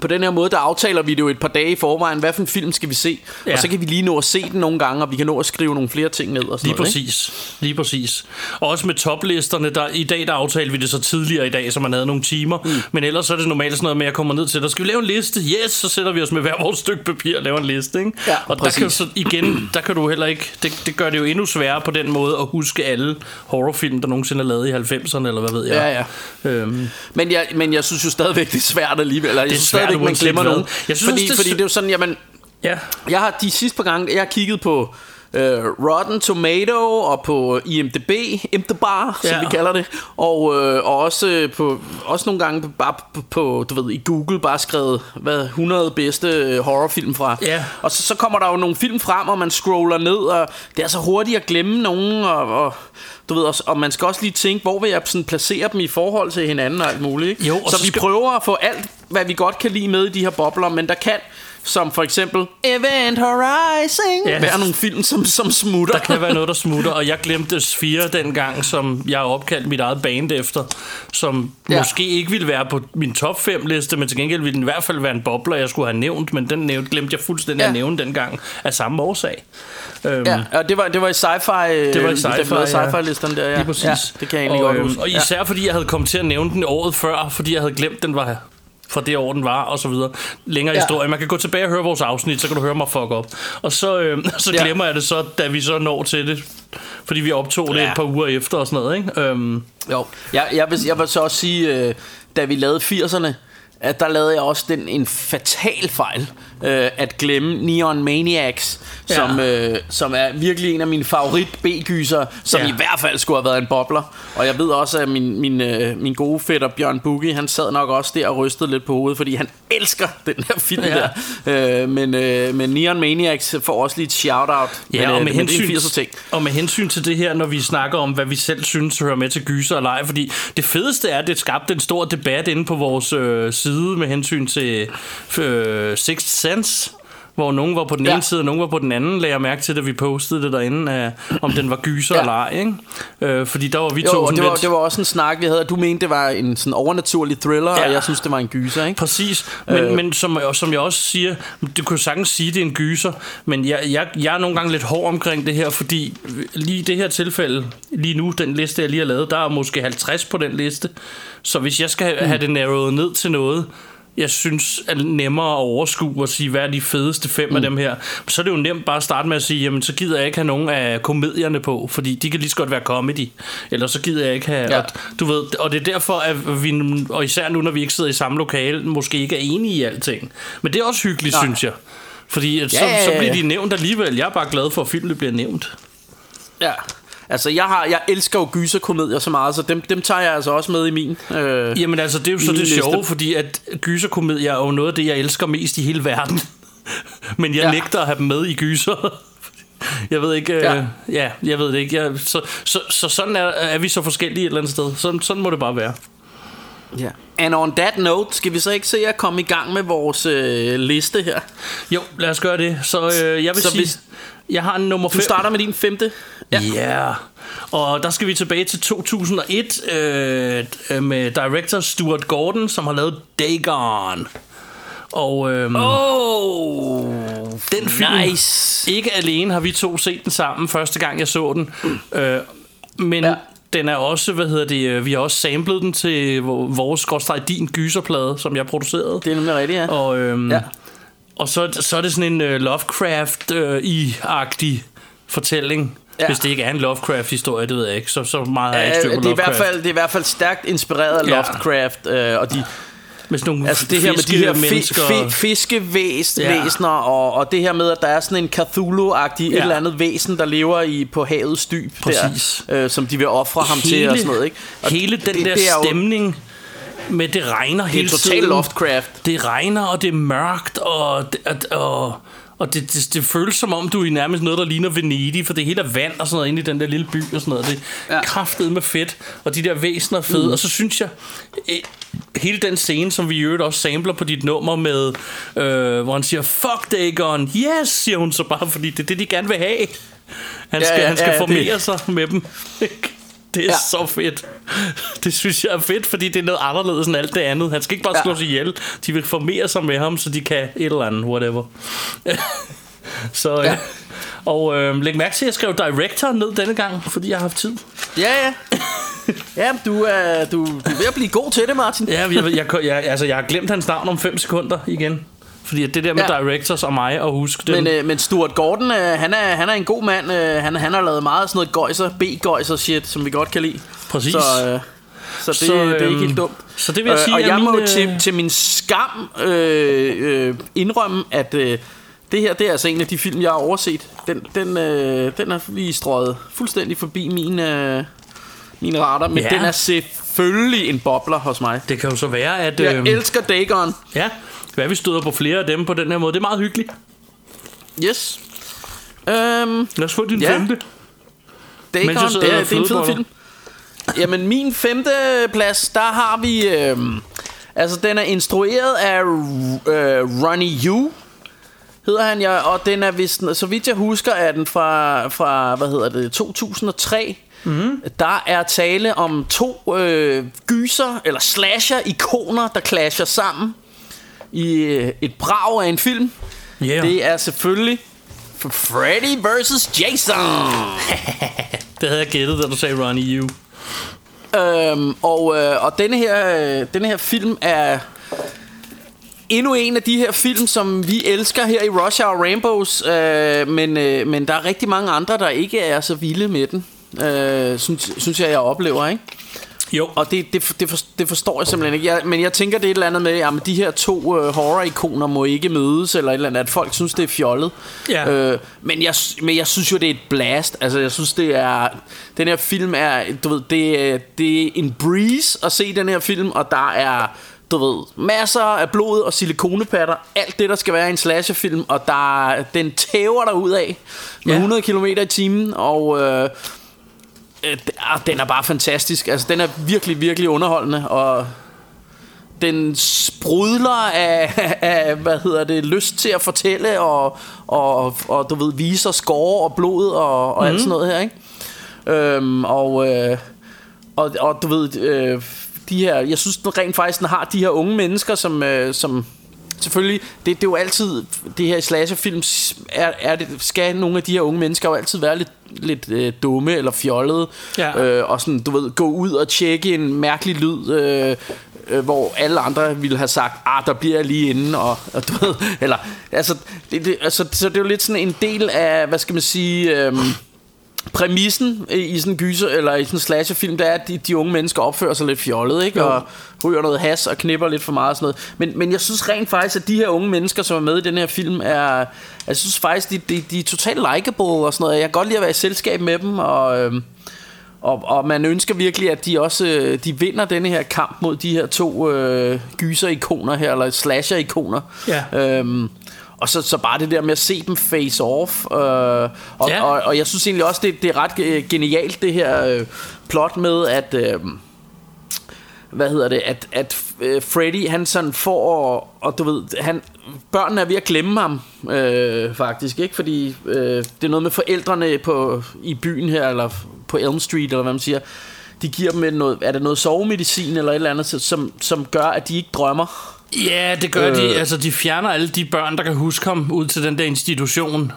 på den her måde, der aftaler vi det jo et par dage i forvejen, hvad for en film skal vi se, Ja. og så kan vi lige nå at se den nogle gange, og vi kan nå at skrive nogle flere ting ned og sådan Lige noget. ikke? præcis. Lige præcis. Og også med toplisterne, der, i dag der aftalte vi det så tidligere i dag, så man havde nogle timer. Mm. Men ellers så er det normalt sådan noget med, at jeg kommer ned til, der skal vi lave en liste. Yes, så sætter vi os med hver vores stykke papir og laver en liste. Ikke? Ja, og der præcis. kan så igen, der kan du heller ikke, det, det gør det jo endnu sværere på den måde at huske alle horrorfilm, der nogensinde er lavet i 90'erne, eller hvad ved jeg. Ja, ja. Øhm, Men jeg, men jeg synes jo stadigvæk, det er svært alligevel. Jeg er synes svært stadigvæk, man uanset glemmer nogen. Jeg synes fordi, det fordi det er jo sådan, jamen... Ja. Jeg har de sidste par gange, jeg har kigget på øh, Rotten Tomato og på IMDb, IMDb, som Ja. vi kalder det, og, øh, og også, øh, på, også nogle gange på, bare på, på, du ved, i Google bare skrevet, hvad, 100 bedste øh, horrorfilm fra. Ja. Og så, så kommer der jo nogle film frem, og man scroller ned, og det er så hurtigt at glemme nogen, og, og du ved, og, og man skal også lige tænke, hvor vil jeg sådan placere dem i forhold til hinanden og alt muligt. Ikke? Jo, og så, så vi skal- prøver at få alt, hvad vi godt kan lide med i de her bobler, men der kan, som for eksempel Event Horizon, Ja. ja. være nogle film, som, som smutter. Der kan være noget, der smutter, og jeg glemte Sphere dengang, som jeg har opkaldt mit eget band efter, som ja. Ja. måske ikke ville være på min top 5 liste, men til gengæld ville den i hvert fald være en bobler, jeg skulle have nævnt, men den nævnt, glemte jeg fuldstændig ja. Ja. at nævne dengang, af samme årsag. Øhm, Ja, og det var, det var i sci-fi, Det var i øh, sci-fi, lavede ja. sci-fi-listen der, ja. Lige præcis. Ja, det kan jeg egentlig og, godt øhm, huske. Og især fordi jeg havde kommet til at nævne den året før, fordi jeg havde glemt, den var fra det år, den var, og så videre. Længere ja. Ja. historie. Man kan gå tilbage og høre vores afsnit, så kan du høre mig fuck op. Og så, øh, så Ja. glemmer jeg det så, da vi så når til det. Fordi vi optog det Ja. et par uger efter og sådan noget, ikke? Øhm, Jo, jeg, jeg, vil, jeg vil så også sige, øh, da vi lavede 80'erne, at der lavede jeg også den en fatal fejl øh, at glemme Neon Maniacs, Ja. som, øh, som er virkelig en af mine favorit B-gyser, som Ja. i hvert fald skulle have været en bobler. Og jeg ved også, at min, min, øh, min gode fætter Bjørn Boogie, han sad nok også der og rystede lidt på hovedet, fordi han elsker den der film Ja. der. Øh, men, øh, men Neon Maniacs får også lige et shout-out. Ja, men, og øh, med, men hensyn, 80'er ting. og med hensyn til det her, når vi snakker om, hvad vi selv synes hører med til gyser og leg, fordi det fedeste er, at det skabte en stor debat inde på vores øh, side med hensyn til øh, Sixth Sense, hvor nogen var på den Ja. ene side, og nogen var på den anden, lagde jeg mærke til, da vi postede det derinde, af, om den var gyser Ja. eller ej, ikke? Øh, fordi der var vi Jo, to og det var, lidt... det var også en snak, vi havde. Du mente, det var en sådan overnaturlig thriller, Ja. og jeg synes, det var en gyser, ikke? Præcis, men, øh. Men som, som jeg også siger, du kan jo sagtens sige, det er en gyser, men jeg, jeg, jeg er nogle gange lidt hård omkring det her, fordi lige i det her tilfælde, lige nu, den liste, jeg lige har lavet, der er måske 50 på den liste, så hvis jeg skal have, have det narrowet ned til noget, jeg synes er nemmere at overskue og sige, hvad er de fedeste fem mm. af dem her. Så er det jo nemt bare at starte med at sige, jamen så gider jeg ikke have nogen af komedierne på, fordi de kan lige så godt være comedy. Eller så gider jeg ikke have... Ja. Og, du ved, og det er derfor, at vi, og især nu, når vi ikke sidder i samme lokale, måske ikke er enige i alting. Men det er også hyggeligt, Nej. synes jeg. Fordi at så, Ja, ja, så ja, bliver ja. de nævnt alligevel. Jeg er bare glad for, at filmen bliver nævnt. Ja. Altså, jeg, har, jeg elsker jo gyserkomedier så meget, så dem, dem tager jeg altså også med i min. Øh, Jamen altså, det er jo så det liste. sjove, fordi at gyserkomedier er jo noget af det, jeg elsker mest i hele verden. Men jeg ja. Nægter at have dem med i gyser. Jeg ved ikke, ja, Ja. øh, ja jeg ved det ikke. Jeg, så, så, så sådan er, er vi så forskellige et eller andet sted. Sådan, sådan må det bare være. Ja. And on that note, skal vi så ikke se at komme i gang med vores øh, liste her? Jo, lad os gøre det. Så øh, jeg vil Så sige, hvis- jeg har en nummer Du 5. starter med din femte. Ja. Yeah. Og der skal vi tilbage til 2001 øh, øh, med director Stuart Gordon, som har lavet Dagon. Og øhm, Oh, den film, nice. ikke alene har vi to set den sammen første gang jeg så den, øh, men ja. Den er også, hvad hedder det, øh, vi har også samlet den til vor- vores din gyserplade, som jeg producerede. Det er nemlig rigtigt, ja. Og, øhm, ja. Og så, så er det sådan en uh, Lovecraft-i-agtig fortælling. Ja. Hvis det ikke er en Lovecraft-historie, det ved jeg ikke. Så, så meget har jeg ikke Øh, styr på det, er i hvert fald, det er i hvert fald stærkt inspireret af Ja. Lovecraft, øh, og de, Med sådan nogle altså det her med de her fi, fiskevæsener, Ja. og, og det her med, at der er sådan en Cthulhu-agtig Ja. et eller andet væsen, der lever i på havets dyb, Præcis. der, øh, som de vil ofre ham til og sådan noget. Ikke? Og hele den det, der det stemning med det regner Det er hele total tiden. Lovecraft. Det regner, og det er mørkt, og, det, og, og, det, det, det føles som om, du er i nærmest noget, der ligner Venedig, for det hele er vand og sådan noget inde i den der lille by og sådan noget. Det er ja. Ja. kraftet med fedt, og de der væsener er fede. Mm. Og så synes jeg, eh, hele den scene, som vi i øvrigt også samler på dit nummer med, øh, hvor han siger, fuck Dagon, yes, siger hun så bare, fordi det er det, de gerne vil have. Han Ja, skal, ja, han skal ja, formere det- sig med dem. Det er ja. Så fedt. Det synes jeg er fedt, fordi det er noget anderledes end alt det andet. Han skal ikke bare Ja. slås ihjel. De vil formere sig med ham, så de kan et eller andet, whatever. så, ja. Ja. Og øh, læg mærke til, at jeg skrev director ned denne gang, fordi jeg har haft tid. Ja, ja. Ja, du er, du, du er ved at blive god til det, Martin. Ja, jeg, jeg, jeg, altså, jeg har glemt hans navn om 5 sekunder igen. Fordi det der med ja. Directors og mig at huske dem. Men, øh, men Stuart Gordon, øh, han, er, han er en god mand. Øh, han, han har lavet meget sådan noget gøjser, B-gøjser shit, som vi godt kan lide. Præcis. Så, øh, så, det, Så, så det er ikke øhm, helt dumt. så det vil jeg sige og jeg må min, øh, til, til min skam øh, øh, indrømme, at øh, det her, det er altså en af de film, jeg har overset. Den, den, øh, den er lige strøget fuldstændig forbi min, øh, min radar, men Ja. den er selvfølgelig en bobler hos mig. Det kan jo så være, at... Jeg øhm, elsker Dagon. Ja, hvad vi støder på flere af dem på den her måde. Det er meget hyggeligt. Yes. Øhm, Lad os få din Ja. femte. Mens sidder det, er, det er en fed film. Jamen, min femte plads, der har vi... Øhm, altså, den er instrueret af øh, Ronnie Yu, hedder han, ja, og den er vist, så vidt jeg husker, er den fra, fra hvad hedder det, 2003. Mm. Der er tale om to øh, gyser, eller slasher-ikoner, der clasher sammen i øh, et brag af en film. Yeah. Det er selvfølgelig Freddy vs. Jason. Det havde jeg gættet, da du sagde Ronnie Yu. Øhm, og, øh, og denne her, øh, denne her film er endnu en af de her film, som vi elsker her i Rush Hour Rainbows, øh, men, øh, men der er rigtig mange andre, der ikke er så vilde med den, øh, synes, synes jeg, jeg oplever, ikke? Jo. Og det, det, det, for, det forstår jeg simpelthen ikke. Jeg, men jeg tænker, det er et eller andet med, at de her to øh, horror-ikoner må ikke mødes, eller et eller andet, at folk synes, det er fjollet. Ja. Øh, men, jeg, men jeg synes jo, det er et blast. Altså, jeg synes, det er... Den her film er, du ved, det, er- det er en breeze at se den her film, og der er du ved, masser af blod og silikonepatter, alt det, der skal være i en slasherfilm, og der, er- den tæver der ud af med Ja. 100 km i timen, og øh, øh, ah, den er bare fantastisk. Altså, den er virkelig, virkelig underholdende, og den sprudler af, af, hvad hedder det, lyst til at fortælle, og, og, og du ved, viser skår og blod og, og mm. alt sådan noget her, ikke? Øhm, og, øh, og, og du ved, øh, de her, jeg synes den rent faktisk, den har de her unge mennesker, som, øh, som selvfølgelig, det, det er jo altid, det her slasherfilm, er, er det, skal nogle af de her unge mennesker jo altid være lidt, lidt øh, dumme eller fjollede, Ja. øh, og sådan, du ved, gå ud og tjekke en mærkelig lyd, øh, øh, hvor alle andre ville have sagt, ah, der bliver jeg lige inde, og, og du ved, eller, altså, det, det, altså, så det er jo lidt sådan en del af, hvad skal man sige, øh, præmissen i sådan en gyser eller i sådan en slasherfilm, det er, at de, de unge mennesker opfører sig lidt fjollet, ikke? Jo. Og ryger noget has og knipper lidt for meget og sådan noget. Men, men jeg synes rent faktisk, at de her unge mennesker, som er med i den her film, er... Jeg synes faktisk, de, de, de er totalt likable og sådan noget. Jeg kan godt lide at være i selskab med dem, og... Øhm, og, og man ønsker virkelig, at de også øh, de vinder denne her kamp mod de her to øh, gyser-ikoner her, eller slasher-ikoner. Ja. Øhm, og så, så bare det der med at se dem face off. Øh, og, Ja. og, og jeg synes egentlig også, det, det er ret øh, genialt, det her øh, plot med, at... Øh, hvad hedder det, at, at øh, Freddy, han sådan får, og du ved, han, børnene er ved at glemme ham, øh, faktisk, ikke? Fordi øh, det er noget med forældrene på, i byen her, eller på Elm Street, eller hvad man siger, de giver dem et noget, er det noget sovemedicin, eller et eller andet, som, som gør, at de ikke drømmer. Ja, det gør øh. de. Altså, de fjerner alle de børn, der kan huske ham ud til den der institution.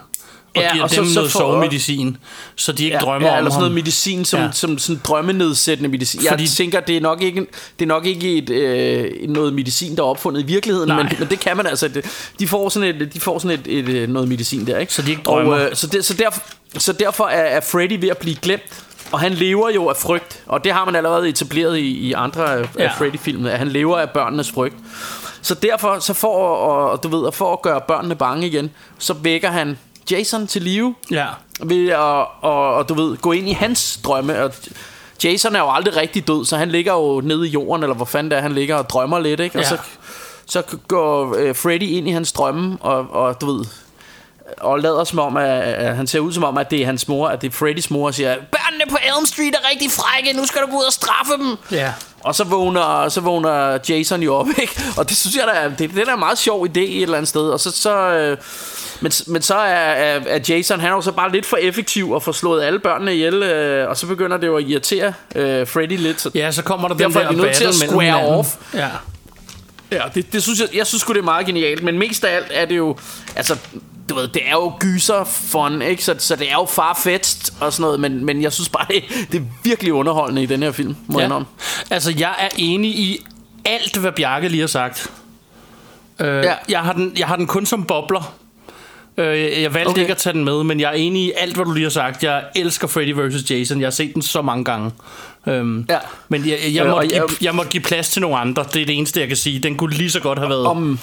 Og Ja, giver og så- dem så noget får- sovemedicin, så de ikke ja, drømmer ja, om eller sådan ham. noget medicin, som, Ja. som sådan drømmenedsættende medicin. Jeg Fordi- tænker, det er nok ikke, det er nok ikke et, øh, noget medicin, der er opfundet i virkeligheden, Nej. men, men det kan man altså. Det, de får sådan, et, de får sådan et, et, øh, noget medicin der, ikke? Så de ikke drømmer. Og, øh, så, det, så, derfor, så derfor er, er Freddy ved at blive glemt. Og han lever jo af frygt, og det har man allerede etableret i, i andre ja. Freddy-film, at han lever af børnenes frygt. Så derfor, så for, og, du ved, at for at gøre børnene bange igen, så vækker han Jason til live Ja. ved at og, og, du ved, gå ind i hans drømme. Og Jason er jo aldrig rigtig død, så han ligger jo nede i jorden, eller hvor fanden det er, han ligger og drømmer lidt, ikke? Og Ja. så, så går øh, Freddy ind i hans drømme, og, og du ved, og lader som om, at, at han ser ud som om, at det er hans mor, at det er Freddys mor, og siger, børnene på Elm Street er rigtig frække, nu skal du gå ud og straffe dem. Ja. Og så vågner, så vågner Jason jo op, ikke? Og det synes jeg, der er, det, det er en meget sjov idé et eller andet sted. Og så, så, øh, men, men så er, er, er Jason, han er jo så bare lidt for effektiv og får slået alle børnene ihjel. Øh, og så begynder det jo at irritere øh, Freddy lidt. Så Ja, så kommer der derfor den er der vi nødt til at square off. Ja. Ja, det, det synes jeg, jeg synes det er meget genialt. Men mest af alt er det jo, altså, du ved, det er jo gyser fun, ikke? Så, så det er jo farfetched og sådan noget, men, men jeg synes bare, det, det er virkelig underholdende i den her film, må jeg Ja. ja. Altså, jeg er enig i alt, hvad Bjarke lige har sagt. Øh, ja. Jeg, har den, jeg har den kun som bobler. Øh, jeg jeg valgte okay. Ikke at tage den med, men jeg er enig i alt, hvad du lige har sagt. Jeg elsker Freddy vs. Jason. Jeg har set den så mange gange. Øhm, Ja. Men jeg, jeg, Øh, må og give, jeg- jeg må give plads til nogle andre. Det er det eneste, jeg kan sige. Den kunne lige så godt have været... Om,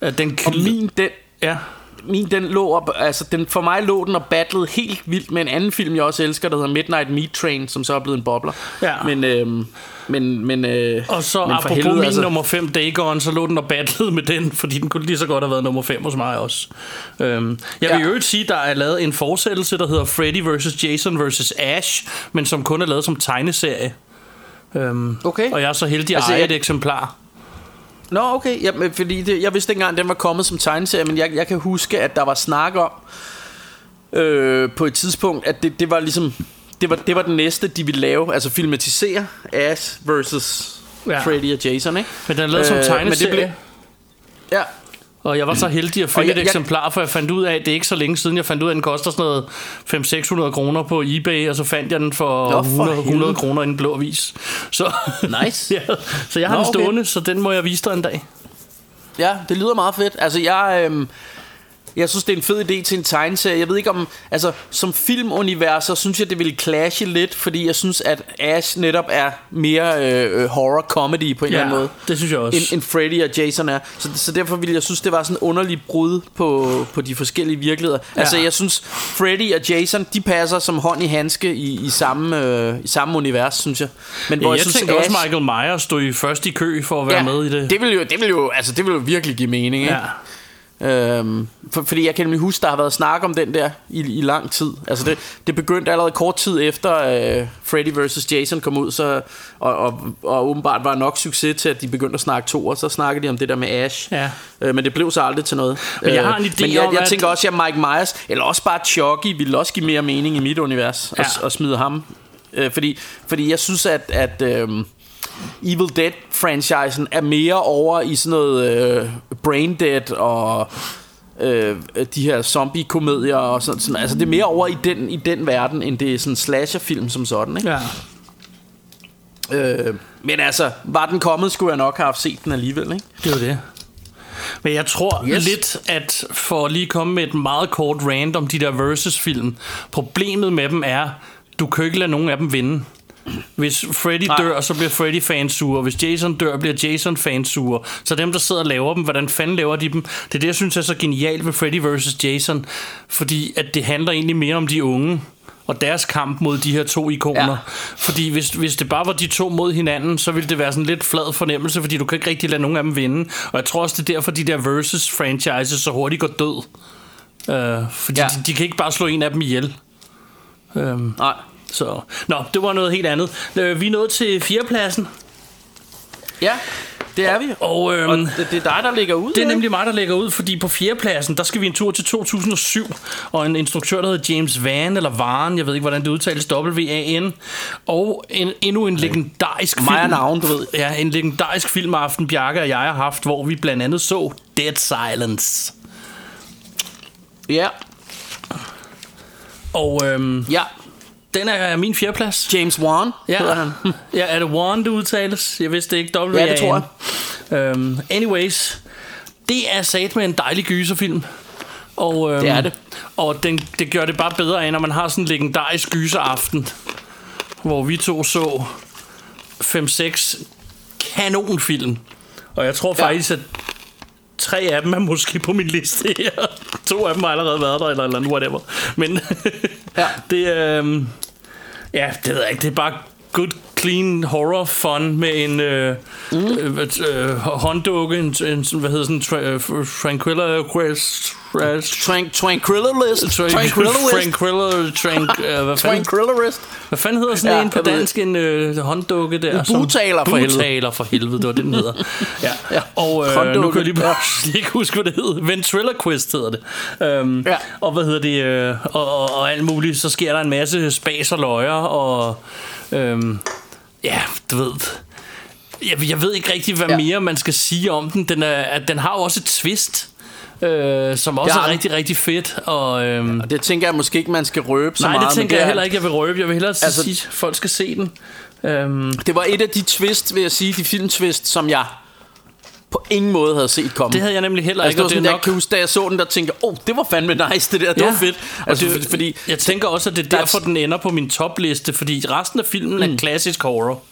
at den, om min, den, Ja. Min den lå op, altså den, for mig lå den og battlede helt vildt med en anden film, jeg også elsker, der hedder Midnight Meat Train, som så er blevet en bobler. Ja. Men, øhm, men, men, øh, Og så men apropos helvede, min altså. nummer 5, Dagon, så lå den og battlede med den, fordi den kunne lige så godt have været nummer 5 hos mig også. Øhm, jeg vil Ja. jo ikke sige, der er lavet en fortsættelse, der hedder Freddy vs. Jason vs. Ash, men som kun er lavet som tegneserie. Øhm, Okay. Og jeg er så heldig at altså, eje jeg- et eksemplar. Nå, okay. Ja, men fordi det, jeg vidste ikke engang, den var kommet som tegneserie, men jeg, jeg kan huske, at der var snak om øh, på et tidspunkt, at det, det var ligesom... Det var, det var den næste, de ville lave, altså filmatisere Ash versus Ja. Freddy og Jason, ikke? Men den er lavet som Øh, men det tegneserie. blev- Ja, Og jeg var så heldig at finde jeg- et eksemplar, for jeg fandt ud af, at det er ikke så længe siden, jeg fandt ud af, at den koster sådan noget 500-600 kroner på eBay, og så fandt jeg den for, Nå, for 100, 100 helvede. kroner i en blå avis. Så, Nice. ja, så jeg har Nå, den okay. stående, så den må jeg vise dig en dag. Ja, det lyder meget fedt. Altså, jeg, øhm, jeg synes, det er en fed idé til en tegneserie. Jeg ved ikke om... Altså, som filmunivers, så synes jeg, det ville clashe lidt, fordi jeg synes, at Ash netop er mere øh, øh, horror-comedy på en eller anden måde. det synes jeg også. End, end Freddy og Jason er. Så, så derfor ville jeg synes, det var sådan en underlig brud på, på de forskellige virkeligheder. Ja. Altså, jeg synes, Freddy og Jason, de passer som hånd i handske i, i, samme, øh, i samme univers, synes jeg. Men Ja, jeg, synes, tænker også, Ash- Michael Myers stod i først i kø for at være med i det. det vil jo, det vil jo, altså, det vil jo virkelig give mening, ikke? Ja. Øhm, for, fordi jeg kan nemlig huske, der har været snak om den der i, i lang tid. Altså det, det begyndte allerede kort tid efter øh, Freddy vs. Jason kom ud, så, og, og, og åbenbart var nok succes til, at de begyndte at snakke to, og så snakkede de om det der med Ash. Ja. Øh, men det blev så aldrig til noget. Men jeg har en Øh, idé men jeg, om, jeg at- tænker også, at Mike Myers, eller også bare Chucky, ville også give mere mening i mit univers, ja. At, at smide ham. Øh, fordi, fordi jeg synes, at... at øh, Evil Dead-franchisen er mere over i sådan noget øh, Brain Dead og øh, de her zombie-komedier og sådan, sådan. Altså det er mere over i den, i den verden, end det er sådan slasher-film som sådan, ikke? Ja. Øh, men altså, var den kommet, skulle jeg nok have set den alligevel, ikke? Det var det. Men jeg tror yes. lidt, at for at lige komme med et meget kort rant om de der versus-film, problemet med dem er, du kan ikke lade nogen af dem vinde. Hvis Freddy Nej. dør, så bliver Freddy fans sure. Hvis Jason dør, bliver Jason fans sure. Så dem, der sidder og laver dem, hvordan fanden laver de dem? Det er det, jeg synes er så genialt ved Freddy vs. Jason. Fordi at det handler egentlig mere om de unge og deres kamp mod de her to ikoner. Ja. Fordi hvis, hvis det bare var de to mod hinanden, så ville det være sådan lidt flad fornemmelse, fordi du kan ikke rigtig lade nogen af dem vinde. Og jeg tror også, det er derfor, de der versus franchises så hurtigt går død. Uh, fordi Ja. de, de kan ikke bare slå en af dem ihjel. Um, Nej. Så. Nå, det var noget helt andet. Uh, vi er nået til fjerdepladsen. Ja, det er vi. Og, øhm, og det, det er dig, der ligger ud, Det er nemlig mig, der lægger ud, fordi på fjerdepladsen, der skal vi en tur til 2007, og en instruktør, der hedder James Van, eller Van, jeg ved ikke, hvordan det udtales, W-A-N, og en, endnu en legendarisk Mig og film. navn, du ved. Ja, en legendarisk filmaften, Bjarke og jeg har haft, hvor vi blandt andet så Dead Silence. Ja, Og øhm, ja. Den er min fjerdeplads. James Wan Ja. hedder han. ja, er det One, det udtales? Jeg vidste ikke. W Ja, det tror jeg. Um, anyways, det er sat med en dejlig gyserfilm. Og, øhm, Det er det. Og den, det gør det bare bedre af, når man har sådan en legendarisk gyseraften, hvor vi to så 5-6 kanonfilm. Og jeg tror Ja. faktisk, at tre af dem er måske på min liste her. To af dem har allerede været der, eller, eller andet, whatever. Men Ja. det er... Øhm, ja, det ved jeg ikke. Det er bare good, clean horror fun med en øh, mm. øh, øh, hånddukke, en, en, hvad hedder sådan, tra, øh, tranquilla quest, Trank, Tranquillalist. Tranquillalist. Tranquilla, trank, øh, hvad, fanden, Tranquillalist. hvad fanden hedder sådan Ja, en på dansk, en øh, hånddukke der? En bugtaler for helvede. Bugtaler for helvede, det var det, den hedder. Ja. Ja, Og øh, nu kan jeg lige pludselig ikke huske, hvad det hedder. Ventriloquist hedder det. Um, Ja. Og hvad hedder det? Øh, og, og, og alt muligt. Så sker der en masse spas og løjer, og øhm, ja, du ved... Jeg, jeg ved ikke rigtig, hvad Ja. ja. mere man skal sige om den. Den, er, at den har jo også et twist, øh, som også er rigtig, rigtig fedt. Og, øhm, Og det tænker jeg måske ikke, man skal røbe så nej, meget. det men tænker jeg er- heller ikke, jeg vil røbe. Jeg vil hellere altså, sige, at folk skal se den. Øhm, Det var et af de twist, vil jeg sige, de filmtwist, som jeg på ingen måde havde set komme. det havde jeg nemlig heller Altså, ikke, det var det sådan, er jeg nok... kan huske, da jeg så den, der tænkte åh, oh, det var fandme nice, det der, det Ja. var fedt. Altså, det- for- fordi, Jeg tænker også, at det er Der er- derfor, den ender på min topliste, fordi resten af filmen er klassisk horror.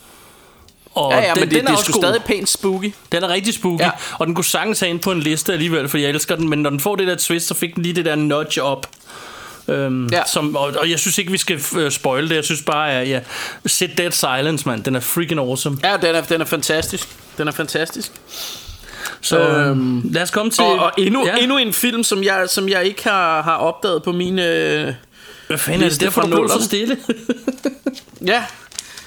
Og Ja, ja, men det, det er også sgu god. stadig pænt spooky. Den er rigtig spooky, Ja. og den kunne sagtens have ind på en liste alligevel, for jeg elsker den, men når den får det der twist, så fik den lige det der nudge op. Øhm, Ja. som, og, og jeg synes ikke, vi skal øh, spoil det. Jeg synes bare, at ja, Sit Dead Silence, mand. Den er freaking awesome. Ja, den er, den er fantastisk. Den er fantastisk. Så øhm, lad os komme til... Og, og endnu, ja. endnu en film, som jeg, som jeg ikke har, har opdaget på min øh, Hvad fanden er det derfor, du blev så stille? Ja,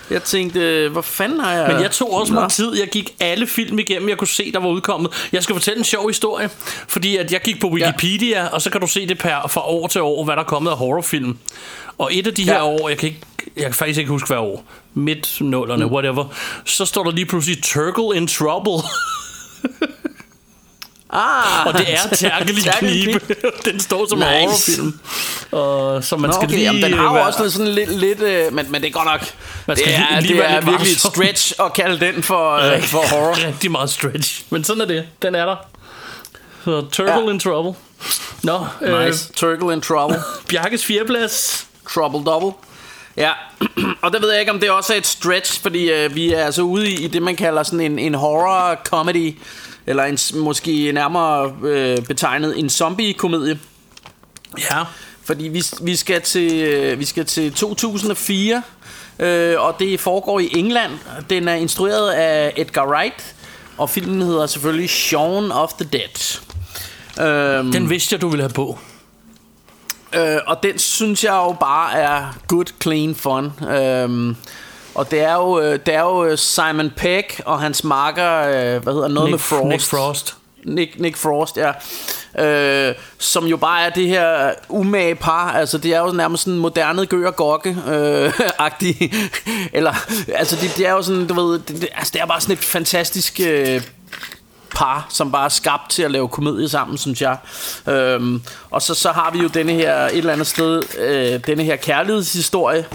jeg tænkte, øh, hvor fanden har jeg... Men jeg tog også mig tid. Jeg gik alle film igennem, jeg kunne se, der var udkommet. Jeg skal fortælle en sjov historie, fordi at jeg gik på Wikipedia, ja. og så kan du se det per, fra år til år, hvad der er kommet af horrorfilm. Og et af de her Ja. år, jeg kan, ikke, jeg kan faktisk ikke huske hvad år, midt nullerne, mm. whatever, så står der lige pludselig Turgle in Trouble. Ah, og det er Terkel. Den står som Nice. en horrorfilm. Og, så man Nå, skal okay, lige... jamen, den har jo være- også lidt sådan lidt, lidt øh, men, men det er godt nok, Man det skal lige- er, lige det være er virkelig et stretch at kalde den for, øh, for horror. Rigtig meget stretch. Men sådan er det. Den er der. Så Turtle Ja. in Trouble. Nå, Nice, Turtle in Trouble. øh, Bjarkes fjerdeplads. Trouble Double. Ja, og der ved jeg ikke, om det også er et stretch, fordi øh, vi er altså ude i, i det, man kalder sådan en, en horror comedy, eller en, måske nærmere øh, betegnet en zombie-komedie. Ja. Fordi vi, vi, skal til, øh, vi skal til 2004, øh, og det foregår i England. Den er instrueret af Edgar Wright, og filmen hedder selvfølgelig Shaun of the Dead. Øhm, Den vidste jeg, du ville have på. Øh, og den synes jeg jo bare er good, clean fun. Øhm, og det er jo, øh, det er jo øh, Simon Pegg og hans makker, øh, hvad hedder noget Nick- med Frost. Nick Frost. Nick, Nick Frost, ja. Øh, som jo bare er det her umage par. Altså, det er jo nærmest sådan moderne gør og gokke øh, agtig Eller, altså, det, det, er jo sådan, du ved, det, det, altså, det er bare sådan et fantastisk øh, par, som bare er skabt til at lave komedie sammen, synes jeg. Øhm, og så, så har vi jo denne her, et eller andet sted, øh, denne her kærlighedshistorie.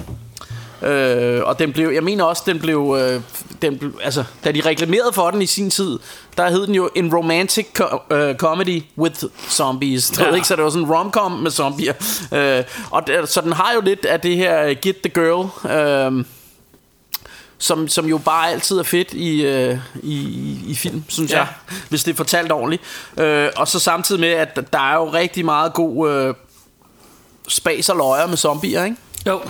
Øh, og den blev, jeg mener også, den blev, øh, den blev, altså, da de reklamerede for den i sin tid, der hed den jo en romantic co- øh, comedy with zombies. Du Ja. ikke, så det var sådan en romcom med zombier. Øh, og det, så den har jo lidt af det her øh, Get the Girl, øh, som, som jo bare altid er fedt i, øh, i, i- film, synes ja. jeg, hvis det er fortalt ordentligt. Øh, og så samtidig med, at der er jo rigtig meget god øh, spas og løjer med zombier, ikke? Jo.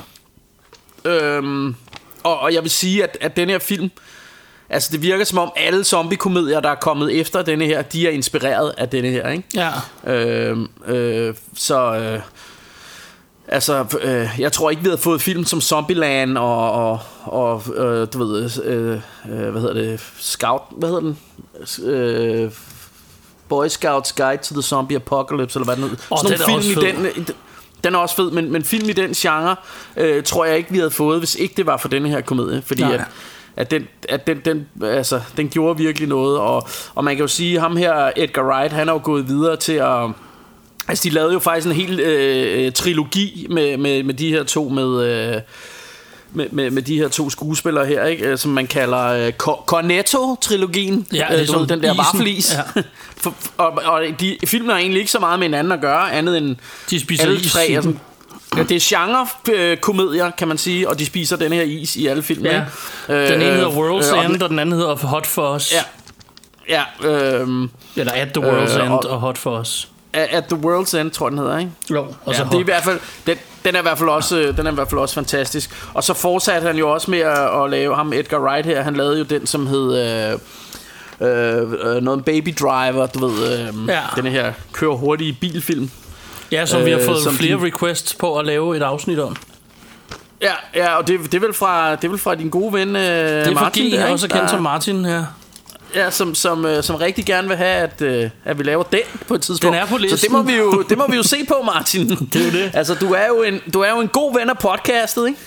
Øhm, og, og jeg vil sige, at, at den her film, altså det virker som om alle zombie-komedier, der er kommet efter denne her, de er inspireret af denne her, ikke? Ja. Øhm, øh, så øh, altså, øh, jeg tror ikke, vi havde fået film som Zombieland og, og, og øh, du ved, øh, øh, hvad hedder det, Scout, hvad hedder den? Øh, Boy Scouts Guide to the Zombie Apocalypse, eller hvad den hedder. Åh, Sådan nogle film i den, i den- er også fed, men, men film i den genre, øh, tror jeg ikke, vi havde fået, hvis ikke det var for denne her komedie. Fordi Nej. at, at, den, at den, den, altså, den gjorde virkelig noget. Og, og man kan jo sige, ham her, Edgar Wright, han er jo gået videre til at... Altså, de lavede jo faktisk en hel øh, trilogi med, med, med de her to med... Øh, med, med, med de her to skuespillere her, ikke? Øh, som man kalder øh, Cor- Cornetto-trilogien. Ja, Øh, det sådan ved, den der isen. vaffelis. Ja. For, og, og de filmen har egentlig ikke så meget med hinanden at gøre, andet end De spiser alle tre i er den. sådan, ja, det er genre-komedier, kan man sige, og de spiser den her is i alle film. Ja. ikke? Den ene Øh, hedder World's øh, End, og den anden hedder Hot for Us. Ja. Ja, øhm, Eller At the World's Øh, End og- og Hot for Us. At the World's End, tror den hedder, ikke? Jo, Og ja, så det er i hvert fald, den, den er i hvert fald også, øh, den er i hvert fald også fantastisk. Og så fortsatte han jo også med at, at lave ham Edgar Wright her. Han lavede jo den, som hed øh, øh, øh, noget Baby Driver, du ved, øh, Ja. den her kører hurtige bilfilm. Ja, som vi har øh, fået som flere de- requests på at lave et afsnit om. Ja, ja, og det, det, er vel fra, det er vel fra din gode ven øh, Det er Martin, jeg ikke? også er kendt som Martin her. Ja, som, som, øh, som rigtig gerne vil have, at, øh, at vi laver den på et tidspunkt. Den er på Så det listen. må vi jo, det må vi jo se på, Martin. Det er jo det. Altså, du er jo en, du er jo en god ven af podcastet, ikke?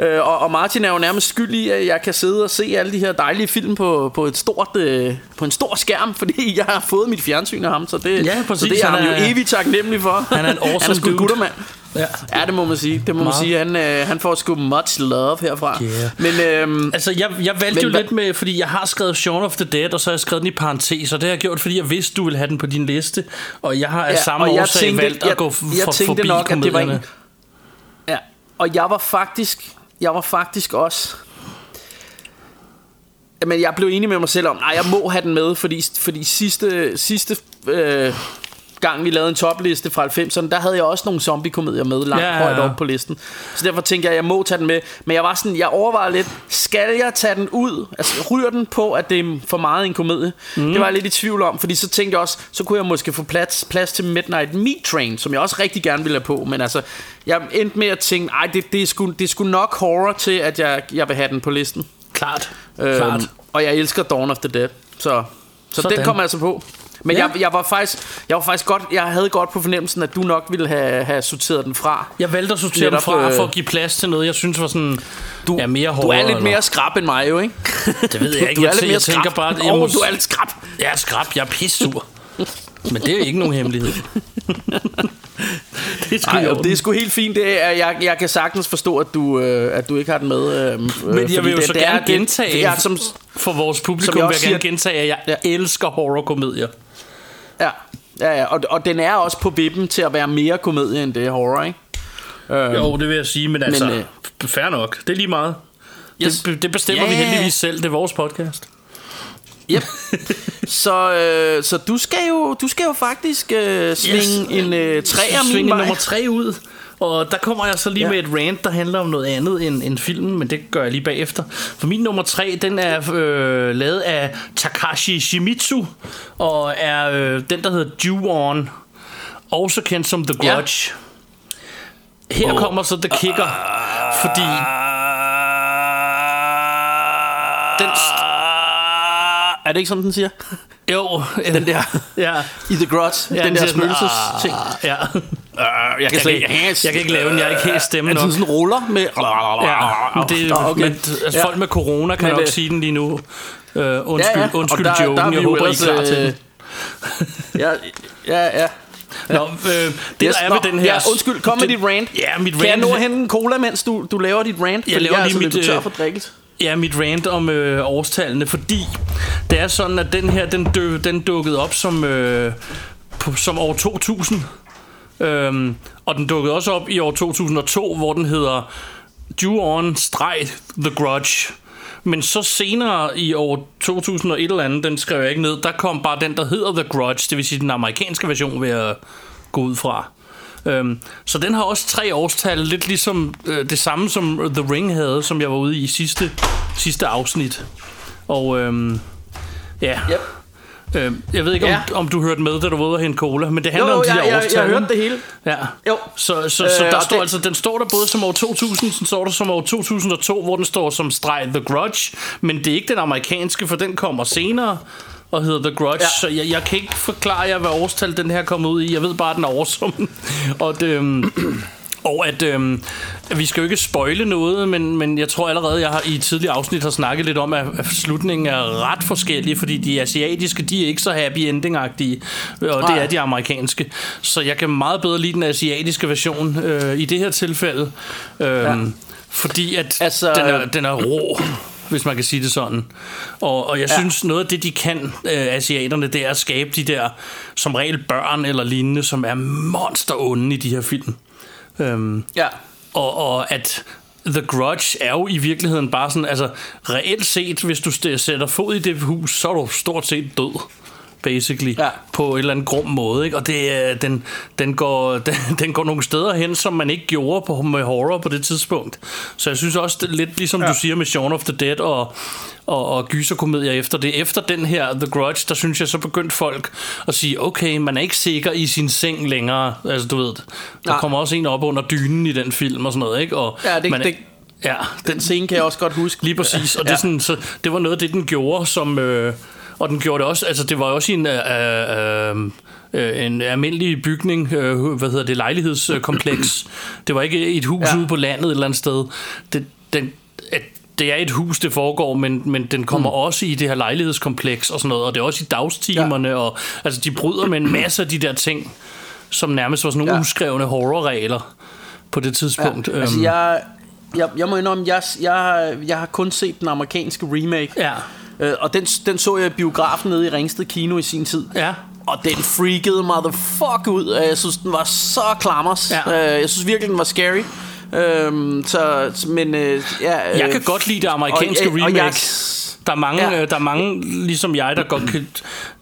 Ja. Øh, og, og Martin er jo nærmest skyld i, at jeg kan sidde og se alle de her dejlige film på, på, et stort, øh, på en stor skærm, fordi jeg har fået mit fjernsyn af ham, så det, Ja, så præcis. det er Han er- jo evigt taknemmelig for. Han er en awesome han er sgu dude. guttermand. Ja. Ja, det må man sige. Det må Meget. man sige. Han, øh, han får sgu much love herfra. Yeah. Men øhm, Altså, jeg, jeg valgte Men jo lidt med, fordi jeg har skrevet Shaun of the Dead, og så har jeg skrevet den i parentes, og det har jeg gjort, fordi jeg vidste, du ville have den på din liste, og jeg har af Ja, samme jeg årsag tænkte- valgt jeg- at gå jeg for, tænkte forbi nok, at det var en- komedierne. Ja, og jeg var faktisk, jeg var faktisk også, Men jeg blev enig med mig selv om, nej, jeg må have den med, fordi, fordi sidste, sidste øh, gang vi lavede en topliste fra 90'erne, der havde jeg også nogle zombie-komedier med langt Ja, ja, ja, højt op på listen. Så derfor tænkte jeg, at jeg må tage den med. Men jeg var sådan, jeg overvejede lidt, skal jeg tage den ud? Altså, ryger den på, at det er for meget en komedie? Mm. Det var jeg lidt i tvivl om, fordi så tænkte jeg også, så kunne jeg måske få plads, plads til Midnight Meat Train, som jeg også rigtig gerne ville have på. Men altså, jeg endte med at tænke, ej, det, det, er sgu, det er sgu nok horror til, at jeg, jeg vil have den på listen. Klart. Øhm, Klart. Og jeg elsker Dawn of the Dead. Så, så Sådan. den kommer altså på. Men Ja. jeg, jeg, var faktisk, jeg var faktisk godt, jeg havde godt på fornemmelsen, at du nok ville have, have sorteret den fra. Jeg valgte at sortere den fra øh, for at give plads til noget, jeg synes var sådan du, ja, mere hårdt. Du er lidt mere skrab end mig jo, ikke? Det ved jeg ikke. Du er jeg, lidt mere jeg tænker skrab. bare, Åh, må- du er lidt skrab. Jeg er skrab, jeg er pissur. Men det er jo ikke nogen hemmelighed. det er sgu Ej, orden. det er sgu helt fint. Det er, jeg, jeg kan sagtens forstå, at du, øh, at du ikke har den med. Øh, Men jeg vil jo det, så det gerne er, gentage det er, som, for vores som publikum, jeg vil jeg gerne siger- gentage, at jeg ja. elsker horrorkomedier. Ja, ja, ja. Og, og den er også på vippen til at være mere komedie, end det er horror, ikke? Øhm, Jo, det vil jeg sige, men altså, men, øh, fair nok. Det er lige meget. Yes. Det, det bestemmer Ja. vi heldigvis selv. Det er vores podcast. Yep. så, øh, så du skal jo du skal jo faktisk øh, svinge yes. en øh, træer min Svinge nummer tre ud. Og der kommer jeg så lige Ja. ja. med et rant, der handler om noget andet end, end filmen, men det gør jeg lige bagefter. For min nummer tre, den er øh, lavet af Takashi Shimizu, og er øh, den, der hedder Ju-On, også kendt som The Ja. Grudge. Her oh. kommer så The Kicker, fordi den, Er det ikke sådan, den siger? jo, Den der ja, i The Grudge, ja den der siger sådan, spøgelses ting. "Ah", Ja. Jeg Jeg kan, ikke, jeg kan ikke lave den, jeg er ikke helt stemme Er nok. sådan, sådan ruller med... Ja, men det, Nå, okay. men, altså, Ja. folk med corona kan Men nok sige den lige nu. Uh, undskyld, Ja, ja. undskyld der- joken, der er jeg håber, I er klar til øh, den. Ja, ja, ja. Nå, øh, det Yes, der er nå, ved den her... Ja, undskyld, kom med dit rant. Ja, mit Kan jeg rant... nå at hente en cola, mens du, du laver dit rant? Jeg laver jeg er lige altså mit, lidt tør øh, for drikkelse. Ja, mit rant om øh, årstallene, fordi det er sådan, at den her, den, dø, den dukkede op som, øh, på, som år 2000. Øhm, og den dukkede også op i år 2002, hvor den hedder Due On streg The Grudge. Men så senere i år 2001 eller andet, den skrev jeg ikke ned, der kom bare den, der hedder The Grudge, det vil sige den amerikanske version, vil jeg gå ud fra. Øhm, så den har også tre årstal, lidt ligesom øh, det samme som The Ring havde, som jeg var ude i sidste, sidste afsnit. Og øhm, ja, Yep. øh, jeg ved ikke, om, Ja. om du hørte med, da du var ude og hente cola, men det handler Jo, om de jeg, der jeg, årstal. jeg hørte det hele. Ja. Jo. Så, så, så Øh, der står det- altså, den står der både som år 2000, så står der som år 2002, hvor den står som streg The Grudge, men det er ikke den amerikanske, for den kommer senere og hedder The Grudge, ja. Så jeg, jeg kan ikke forklare jer, hvad årstal den her kommer ud i. Jeg ved bare, at den er awesome. og det, øhm, og at øhm, vi skal jo ikke spoile noget, men, men jeg tror allerede, jeg har i tidligere afsnit har snakket lidt om, at, at slutningen er ret forskellige, fordi de asiatiske, de er ikke så happy ending-agtige, og det er de amerikanske. Så jeg kan meget bedre lide den asiatiske version øh, i det her tilfælde, øhm, ja. fordi at Altså, altså, den, er, den er rå hvis man kan sige det sådan. Og, og jeg Ja. synes, noget af det, de kan, øh, asiaterne, det er at skabe de der, som regel børn eller lignende, som er monster onde i de her film. Øhm, Ja. og, og at The Grudge er jo i virkeligheden bare sådan, altså reelt set, hvis du sætter fod i det hus, så er du stort set død basically, Ja. på et eller andet grum måde, ikke? Og det, er- den, den, går, den, den går nogle steder hen, som man ikke gjorde på, med horror på det tidspunkt. Så jeg synes også, det lidt ligesom ja. du siger med Shaun of the Dead og, og, og gyserkomedier efter det. Efter den her The Grudge, der synes jeg, så begyndte folk at sige, okay, man er ikke sikker i sin seng længere. Altså, du ved, der Nej. kommer også en op under dynen i den film og sådan noget, ikke? Og Ja, det- man, det- Ja, Den scene kan jeg også godt huske. Lige præcis, og det, Ja. sådan, så det var noget af det, den gjorde, som... Øh, og den gjorde det også, altså det var også en, øh, øh, øh, en almindelig bygning, øh, hvad hedder det, lejlighedskompleks. det var ikke et hus Ja. ude på landet et eller andet sted. Det, den, at det er et hus, det foregår, men, men den kommer mm. også i det her lejlighedskompleks og sådan noget, og det er også i dagstimerne, ja. og altså de bryder med en masse af de der ting, som nærmest var sådan nogle Ja. ja. uskrevne horrorregler på det tidspunkt. Ja, altså Øhm, jeg, jeg, jeg må indrømme, jeg, jeg, jeg har kun set den amerikanske remake. Ja. Øh, og den, den så jeg i biografen nede i Ringsted Kino i sin tid. Ja. Og den freakede motherfuck ud. Øh, Jeg synes, den var så klammers. Ja. Øh, Jeg synes virkelig, den var scary. Øhm, så, men øh, ja, øh, Jeg kan godt lide det amerikanske og, og, og remake. jeg, Der er mange, Ja. ja. der er mange ligesom jeg, der godt kan,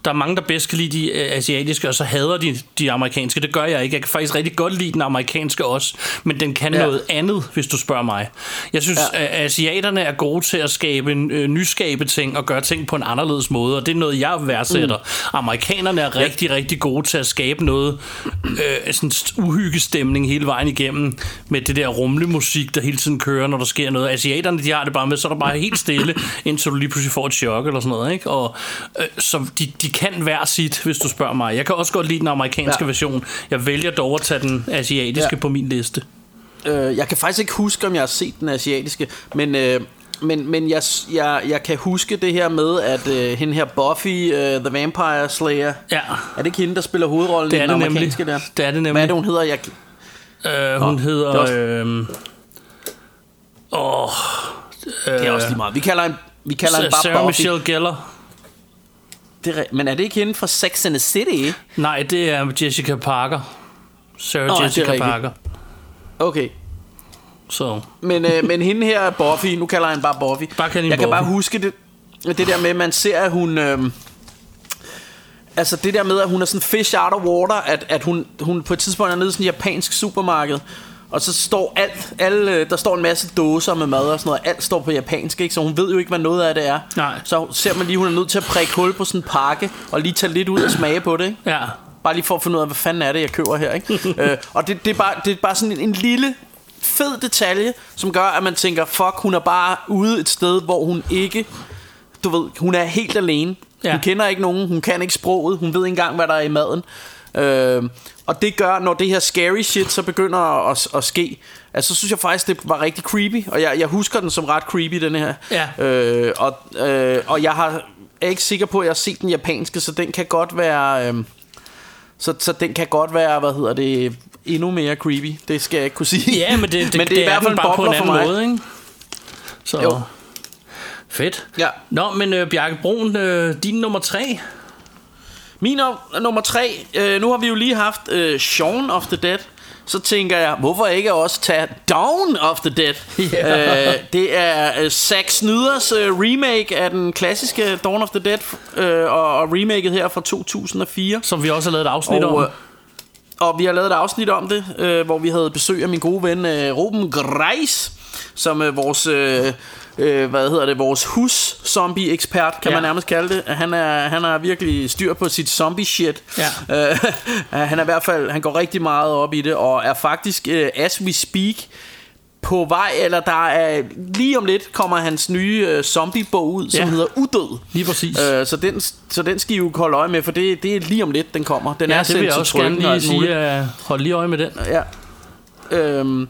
der er mange, der bedst kan lide de øh, asiatiske, og så hader de de amerikanske. Det gør jeg ikke. Jeg kan faktisk rigtig godt lide den amerikanske også, men den kan Ja. ja. noget andet, hvis du spørger mig. Jeg synes, Ja. ja. at asiaterne er gode til at skabe en øh, nyskabe ting og gøre ting på en anderledes måde, og det er noget, jeg værdsætter. Mm. Amerikanerne er rigtig, rigtig gode til at skabe noget øh, sådan st- uhyggestemning hele vejen igennem med det der rumle musik, der hele tiden kører, når der sker noget. Asiaterne, de har det bare med, så er der bare helt stille, indtil du lige pludselig får et chok eller sådan noget. Ikke? Og, øh, så de, de kan hver sit, hvis du spørger mig. Jeg kan også godt lide den amerikanske Ja. version. Jeg vælger dog at tage den asiatiske Ja. på min liste. Øh, jeg kan faktisk ikke huske, om jeg har set den asiatiske, men, øh, men, men jeg, jeg, jeg kan huske det her med, at øh, hende her Buffy, øh, The Vampire Slayer, Ja. er det ikke hende, der spiller hovedrollen Det i er den det nemlig. amerikanske der? Det er det nemlig. Hvad er det, hun hedder? Jeg, Øh, hun Nå, hedder... det er også- Øh, åh, det er også lige meget. Vi kalder hende, vi kalder hende bare Sarah Buffy. Michelle Gellar. Det er, men er det ikke hende fra Sex and the City? Nej, det er Jessica Parker. Sarah oh, Jessica. Parker. Okay. Så Men, øh, men hende her er Buffy, nu kalder jeg hende bare Buffy. Bare hende jeg kan Buffy. bare huske det, det der med, at man ser, at hun... Øh, altså det der med, at hun er sådan fish out of water, at, at hun, hun på et tidspunkt er nede i sådan et japansk supermarked, og så står alt, alle, øh, der står en masse dåser med mad og sådan noget, alt står på japansk, ikke? så hun ved jo ikke, hvad noget af det er. Nej. Så ser man lige, hun er nødt til at prikke hul på sådan en pakke, og lige tage lidt ud og smage på det, ikke? ja, Bare lige for at finde ud af, hvad fanden er det, jeg køber her, ikke? øh, og det, det, er bare, det er bare sådan en, en lille fed detalje, som gør, at man tænker, fuck, hun er bare ude et sted, hvor hun ikke, du ved, hun er helt alene. Ja. Ja. Hun kender ikke nogen, hun kan ikke sproget, hun ved ikke engang, hvad der er i maden. Øh, og det gør, når det her scary shit så begynder at, at ske, altså så synes jeg faktisk, det var rigtig creepy, og jeg, jeg husker den som ret creepy, den her. Ja. Øh, og, øh, og jeg har, er ikke sikker på, at jeg har set den japanske, så den kan godt være... Øh, så, så den kan godt være, hvad hedder det, endnu mere creepy. Det skal jeg ikke kunne sige. ja men det, det, men det er i hvert fald bare på en anden måde, ikke? Så Jo. fedt. Ja. Nå, men øh, Bjarke Brun, øh, din nummer tre. Min num- nummer tre, øh, nu har vi jo lige haft øh, Shaun of the Dead. Så tænker jeg, hvorfor ikke også tage Dawn of the Dead? Ja. øh, det er øh, Zack Snyders øh, remake af den klassiske Dawn of the Dead, øh, og, og remaket her fra 2004. Som vi også har lavet et afsnit Og, om. øh, og vi har lavet et afsnit om det, øh, hvor vi havde besøg af min gode ven øh, Ruben Greis, som er vores, øh, øh, hvad hedder det, vores hus-zombie-ekspert, kan Ja. man nærmest kalde det. Han er, han har virkelig styr på sit zombie-shit. Ja. Øh, han er i hvert fald, han går rigtig meget op i det, og er faktisk, øh, as we speak, på vej, eller der er lige om lidt kommer hans nye øh, zombie-bog ud, som Ja. hedder Udød. Lige præcis. Øh, så, den, så den skal I jo holde øje med, for det, det er lige om lidt, den kommer. Den ja, er det vil jeg også gerne lige sige. Uh, hold lige øje med den. Ja. Øhm,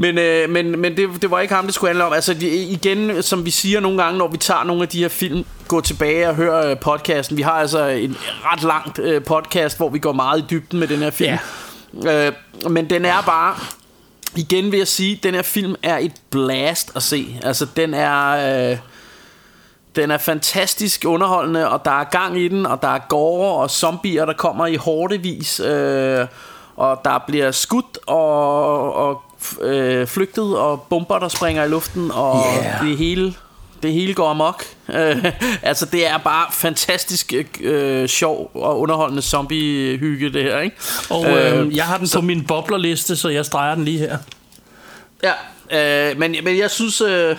men, øh, men, men det, det var ikke ham, det skulle handle om. Altså de- igen, som vi siger nogle gange, når vi tager nogle af de her film, gå tilbage og høre øh, podcasten. Vi har altså en ret langt øh, podcast, hvor vi går meget i dybden med den her film. Ja. Øh, men den er bare... Igen vil jeg sige, den her film er et blast at se. Altså den er... Øh, den er fantastisk underholdende, og der er gang i den, og der er gore og zombier, der kommer i hårdevis, øh, og der bliver skudt og, og øh, flygtet, og bomber, der springer i luften, og Yeah. det hele... Det hele går amok. Øh, altså, det er bare fantastisk øh, sjov og underholdende zombie-hygge, det her, ikke? Og øh, jeg har den på min boblerliste, så jeg streger den lige her. Ja, øh, men, men jeg synes... Øh,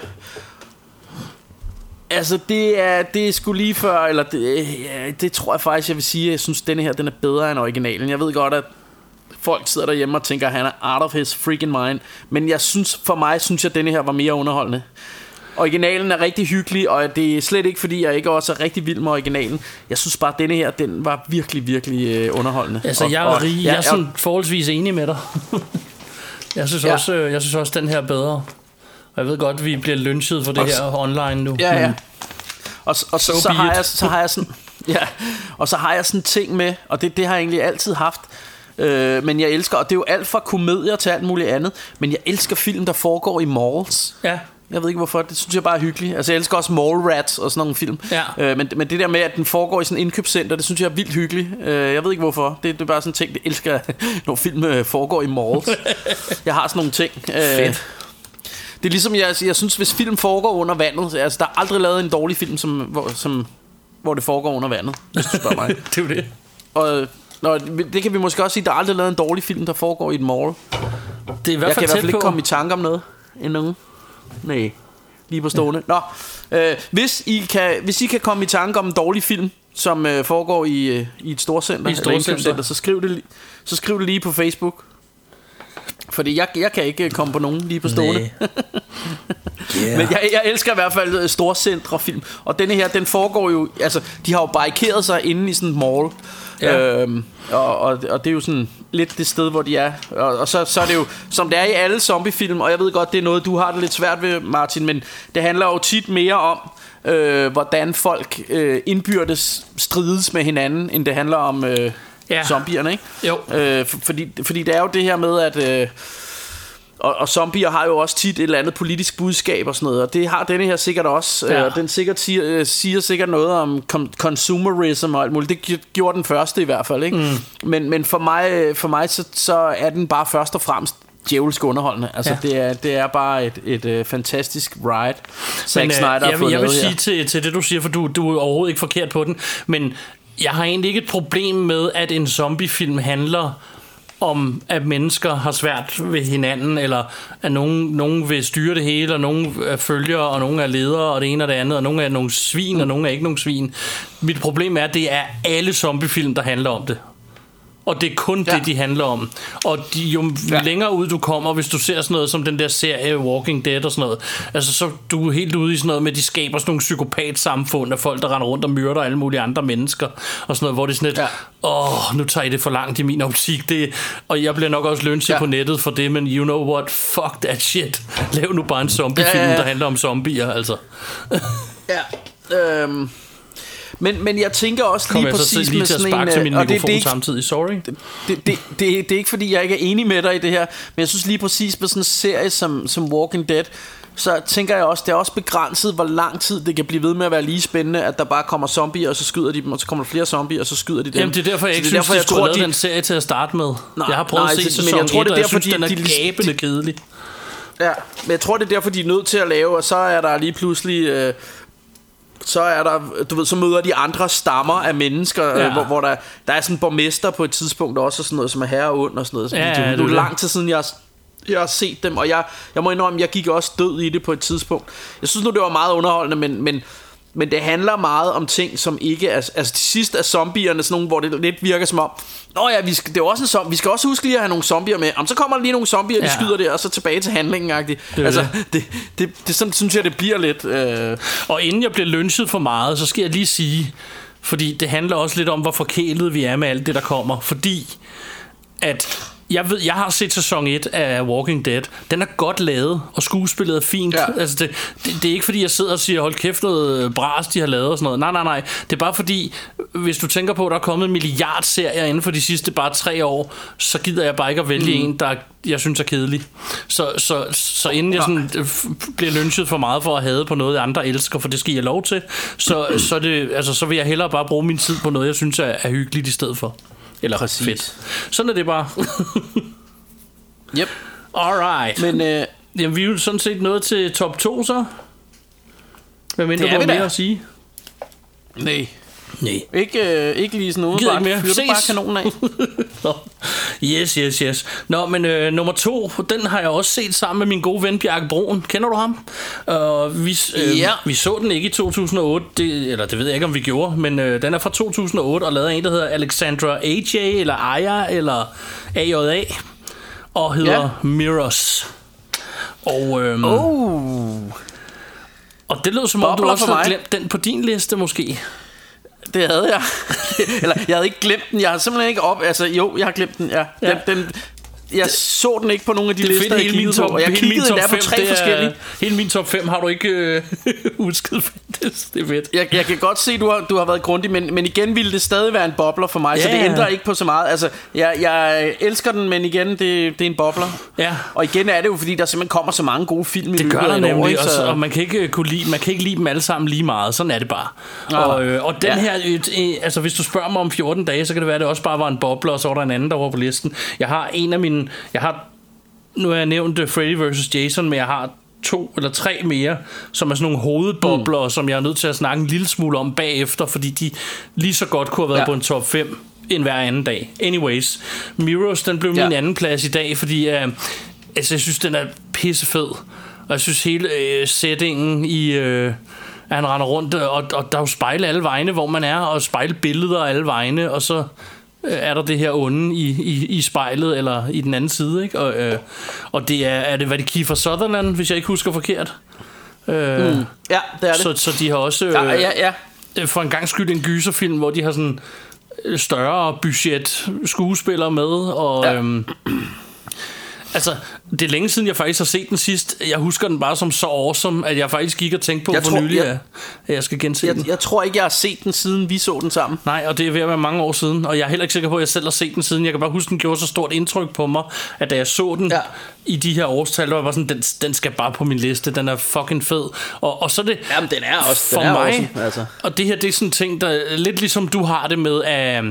altså, det er, det er sgu lige før, eller det, ja, det tror jeg faktisk, jeg vil sige, jeg synes, denne her, den er bedre end originalen. Jeg ved godt, at folk sidder derhjemme og tænker, at han er out of his freaking mind. Men jeg synes, for mig, synes jeg, at denne her var mere underholdende. Originalen er rigtig hyggelig, og det er slet ikke, fordi jeg ikke også er rigtig vild med originalen. Jeg synes bare, at denne her, den var virkelig, virkelig øh, underholdende. Altså, og, jeg er, og, rig, jeg er sådan forholdsvis enig med dig. jeg, synes Ja. også, øh, jeg synes også, den her er bedre. Og jeg ved godt, vi bliver lynchet for det Og s- her online nu. Ja, ja. men- Og, og så, So så, be har it. jeg, så har jeg sådan ja, og så har jeg sådan ting med, og det, det har jeg egentlig altid haft. Øh, men jeg elsker, og det er jo alt fra komedier til alt muligt andet, men jeg elsker film, der foregår i malls. Ja. Jeg ved ikke hvorfor, det synes jeg bare er hyggeligt. Altså jeg elsker også Mall Rats og sådan nogle film. Ja. Øh, men, men det der med, at den foregår i sådan et indkøbscenter, det synes jeg er vildt hyggeligt. Øh, jeg ved ikke hvorfor. Det, det er bare sådan en ting, det elsker, jeg, når film øh, foregår i malls. jeg har sådan nogle ting. Øh, Fedt. det er ligesom, jeg, jeg synes, hvis film foregår under vandet, altså der er aldrig lavet en dårlig film, som, hvor, som, hvor det foregår under vandet, hvis du spørger mig. det er det. Og Nå, det kan vi måske også sige, der er aldrig lavet en dårlig film, der foregår i et mall. Det er i hvert jeg kan fald i hvert fald ikke på. komme i tanke om noget endnu. Nej, lige på stående. Nå, øh, hvis, I kan, hvis I kan komme i tanke om en dårlig film, som øh, foregår i, øh, i et storcenter, I et storcenter. så skriv, det, så skriv det lige på Facebook. Fordi jeg, jeg kan ikke komme på nogen lige på stående. Yeah. Men jeg, jeg elsker i hvert fald øh, storcentre film. Og denne her, den foregår jo... Altså, de har jo barrikeret sig inde i sådan et mall. Ja. Øhm, og, og, og det er jo sådan lidt det sted, hvor de er. Og, og så, så er det jo, som det er i alle zombiefilm, og jeg ved godt, det er noget, du har det lidt svært ved, Martin, men det handler jo tit mere om, øh, hvordan folk øh, indbyrdes strides med hinanden, end det handler om øh, Ja. zombierne, ikke? Jo. Øh, for, fordi, fordi det er jo det her med, at... Øh, og, og zombier har jo også tit et eller andet politisk budskab og sådan noget, og det har denne her sikkert også. Ja. Øh, den sikkert siger, øh, siger sikkert noget om com- consumerism og alt muligt. Det gjorde den første i hvert fald, ikke? Mm. Men, men for mig, øh, for mig så, så er den bare først og fremmest djævelsk underholdende. Altså, Ja. det, er, det er bare et, et, et fantastisk ride, Zack Men, øh, Snyder har jeg, vil- fået jeg vil sige her. til, til det du siger For du, du er overhovedet ikke forkert på den Men jeg har egentlig ikke et problem med At en zombiefilm handler om at mennesker har svært ved hinanden Eller at nogen, nogen vil styre det hele Og nogen er følgere Og nogen er ledere Og det ene og det andet Og nogen er nogle svin Og nogen er ikke nogle svin. Mit problem er at det er alle zombiefilm Der handler om det og det er kun ja. Det, de handler om. Og de, jo ja. Længere ud du kommer, hvis du ser sådan noget som den der serie Walking Dead og sådan noget, altså så du er helt ude i sådan noget med, at de skaber sådan nogle psykopat-samfund af folk, der render rundt og myrder alle mulige andre mennesker, og sådan noget, hvor det er sådan lidt, Ja. åh, nu tager I det for langt i min optik, det, og jeg bliver nok også lønset. Ja. på nettet for det, men you know what, fuck that shit. Lav nu bare en zombiefilm, Ja, ja, ja. der handler om zombier, altså. Ja. Øhm, men, men jeg tænker også Kommer lige jeg præcis lige med til at sådan en... sparke til øh, min og det- det er ikke- samtidig, sorry. det, det, det, det er ikke fordi, jeg ikke er enig med dig i det her, men jeg synes lige præcis med sådan en serie som, som Walking Dead, så tænker jeg også, det er også begrænset, hvor lang tid det kan blive ved med at være lige spændende, at der bare kommer zombier, og så skyder de dem, og så kommer der flere zombier, og så skyder de dem. Jamen det er derfor, jeg Så ikke det er synes, derfor, de skulle tror, lavet den serie til at starte med. Nej, jeg har prøvet nej, at se men sæson jeg tror, 1, det er og jeg derfor, synes, de- den er de gabende kedelig. Ja, men jeg tror, det er derfor, de er nødt til at lave, og så er der lige pludselig... Øh, så er der, du ved, så møder de andre stammer af mennesker, Ja. ja. hvor, hvor der, der er sådan en borgmester på et tidspunkt også, og sådan noget, som er herre og ond og sådan noget. Det, ja, det, det det er lang tid siden, jeg jeg har set dem, og jeg, jeg må indrømme, jeg gik også død i det på et tidspunkt. Jeg synes nu, det var meget underholdende, men, men, men det handler meget om ting, som ikke er... Altså til sidst er zombierne sådan nogle, hvor det lidt virker som om, Nå ja, vi skal, det er også en zombie. Vi skal også huske lige at have nogle zombier med. Om så kommer der lige nogle zombier, ja. Ja. de skyder der, og så tilbage til handlingen -agtigt. er Altså, det. det, det, det, sådan synes jeg, det bliver lidt... Øh, Og inden jeg bliver lynchet for meget, så skal jeg lige sige, fordi det handler også lidt om, hvor forkælet vi er med alt det, der kommer. Fordi at jeg ved, jeg har set sæson 1 af Walking Dead. Den er godt lavet, og skuespillet er fint. Ja. Altså det, det, det er ikke fordi, jeg sidder og siger, hold kæft noget bras, de har lavet og sådan noget. Nej, nej, nej. Det er bare fordi, hvis du tænker på, at der er kommet en milliard serier inden for de sidste bare tre år, så gider jeg bare ikke at vælge mm. en, der jeg synes er kedelig. Så, så, så inden jeg sådan, øh, bliver lynchet for meget for at have på noget, andre elsker, for det skal jeg lov til, så, så, det, altså, så vil jeg hellere bare bruge min tid på noget, jeg synes er, er hyggeligt i stedet for. Eller Præcis. fedt. Sådan er det bare. yep. Alright. Men øh, Jamen, vi er jo sådan set nået til top 2 så. Hvad mindre du har mere at sige? nej. Nej. Ikke, øh, ikke lige sådan Gider noget. ikke mere. Fyr du bare kanonen af. Nå. Yes, yes, yes. Nå, men øh, nummer to, den har jeg også set sammen med min gode ven Bjarke Broen. Kender du ham? Uh, vi, øh, Ja. vi så den ikke i 2008, det, eller det ved jeg ikke, om vi gjorde, men øh, den er fra 2008 og lavet af en, der hedder Alexandra AJ, eller Aya, eller AJA, og hedder ja. Mirrors. Og, øhm, Oh, og det lød som om, du Bobler også for havde mig. glemt den på din liste, måske. Det havde jeg. Eller, jeg havde ikke glemt den. Jeg har simpelthen ikke op... Altså, jo, jeg har glemt den, ja. Ja. Den, den, jeg så den ikke på nogle af de Det er lister, fedt, jeg hele min kiggede top, på. Og jeg hele min kiggede endda 5, på tre det er, forskellige. Hele min top 5 har du ikke øh, husket. det, det er fedt. Jeg, jeg kan godt se, du har, du har været grundig, men, men igen ville det stadig være en bobler for mig, så Ja, det ja. ændrer ikke på så meget. Altså, jeg, jeg elsker den, men igen, det, det er en bobler. Ja. Og igen er det jo, fordi der simpelthen kommer så mange gode film i Det gør der år, nemlig, ikke? og, så, Så- og man kan ikke øh, kunne lide, man kan ikke lide dem alle sammen lige meget. Sådan er det bare. Nej, og, øh, og den Ja. her, øh, altså hvis du spørger mig om 14 dage, så kan det være, at det også bare var en bobler, og så var der en anden, der var på listen. Jeg har en af mine, jeg har, nu har jeg nævnt øh, Freddy vs. Jason, men jeg har to eller tre mere, som er sådan nogle hovedbobler, mm. som jeg er nødt til at snakke en lille smule om bagefter, fordi de lige så godt kunne have været ja. På en top 5 end hver anden dag. Anyways, Mirrors, den blev Ja. min anden plads i dag, fordi øh, altså, jeg synes, den er pissefed. Og jeg synes hele øh, settingen i... Øh, at han render rundt, og, og der er jo spejle alle vegne, hvor man er, og spejlbilleder alle vegne, og så er der det her onde i, i, i spejlet, eller i den anden side, ikke? Og, øh, og det er, er det, hvad det Kiefer Sutherland, hvis jeg ikke husker forkert? Øh, Mm. Ja, det er det. Så, så de har også øh, Ja, ja, ja. øh, for en gang skyld en gyserfilm, hvor de har sådan øh, større budget skuespillere med, og ja. Ja. Altså, det er længe siden, jeg faktisk har set den sidst. Jeg husker den bare som så awesome, at jeg faktisk gik og tænkte på Jeg for tror- nylig, jeg- at jeg skal gense den. Jeg, jeg tror ikke, jeg har set den, siden vi så den sammen. Nej, og det er ved at være mange år siden, og jeg er heller ikke sikker på, at jeg selv har set den siden. Jeg kan bare huske, den gjorde så stort indtryk på mig, at da jeg så den ja. i de her årstal, der var jeg bare sådan, den, den skal bare på min liste, den er fucking fed. Og, og så er det Jamen, den er også- for den er mig, awesome, altså. og det her, det er sådan en ting, der er lidt ligesom du har det med, at,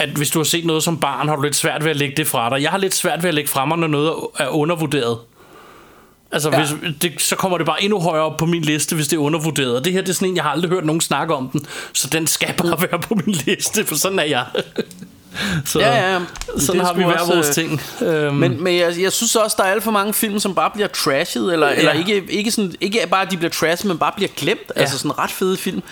at hvis du har set noget som barn, har du lidt svært ved at lægge det fra dig. Jeg har lidt svært ved at lægge fra mig, når noget er er undervurderet. Altså, ja. Ja. hvis, det, så kommer det bare endnu højere op på min liste, hvis det er undervurderet. Og det her, det er sådan en, jeg har aldrig hørt nogen snakke om den. Så den skal bare være på min liste, for sådan er jeg. Så, Ja, ja. Sådan Det har vi hver også, vores øh, ting. Øhm, Men, men jeg, jeg synes også, der er alt for mange film, som bare bliver trashet, eller, ja. eller ikke, ikke, sådan, ikke bare, at de bliver trashet, men bare bliver glemt. Ja. Altså sådan ret fede film.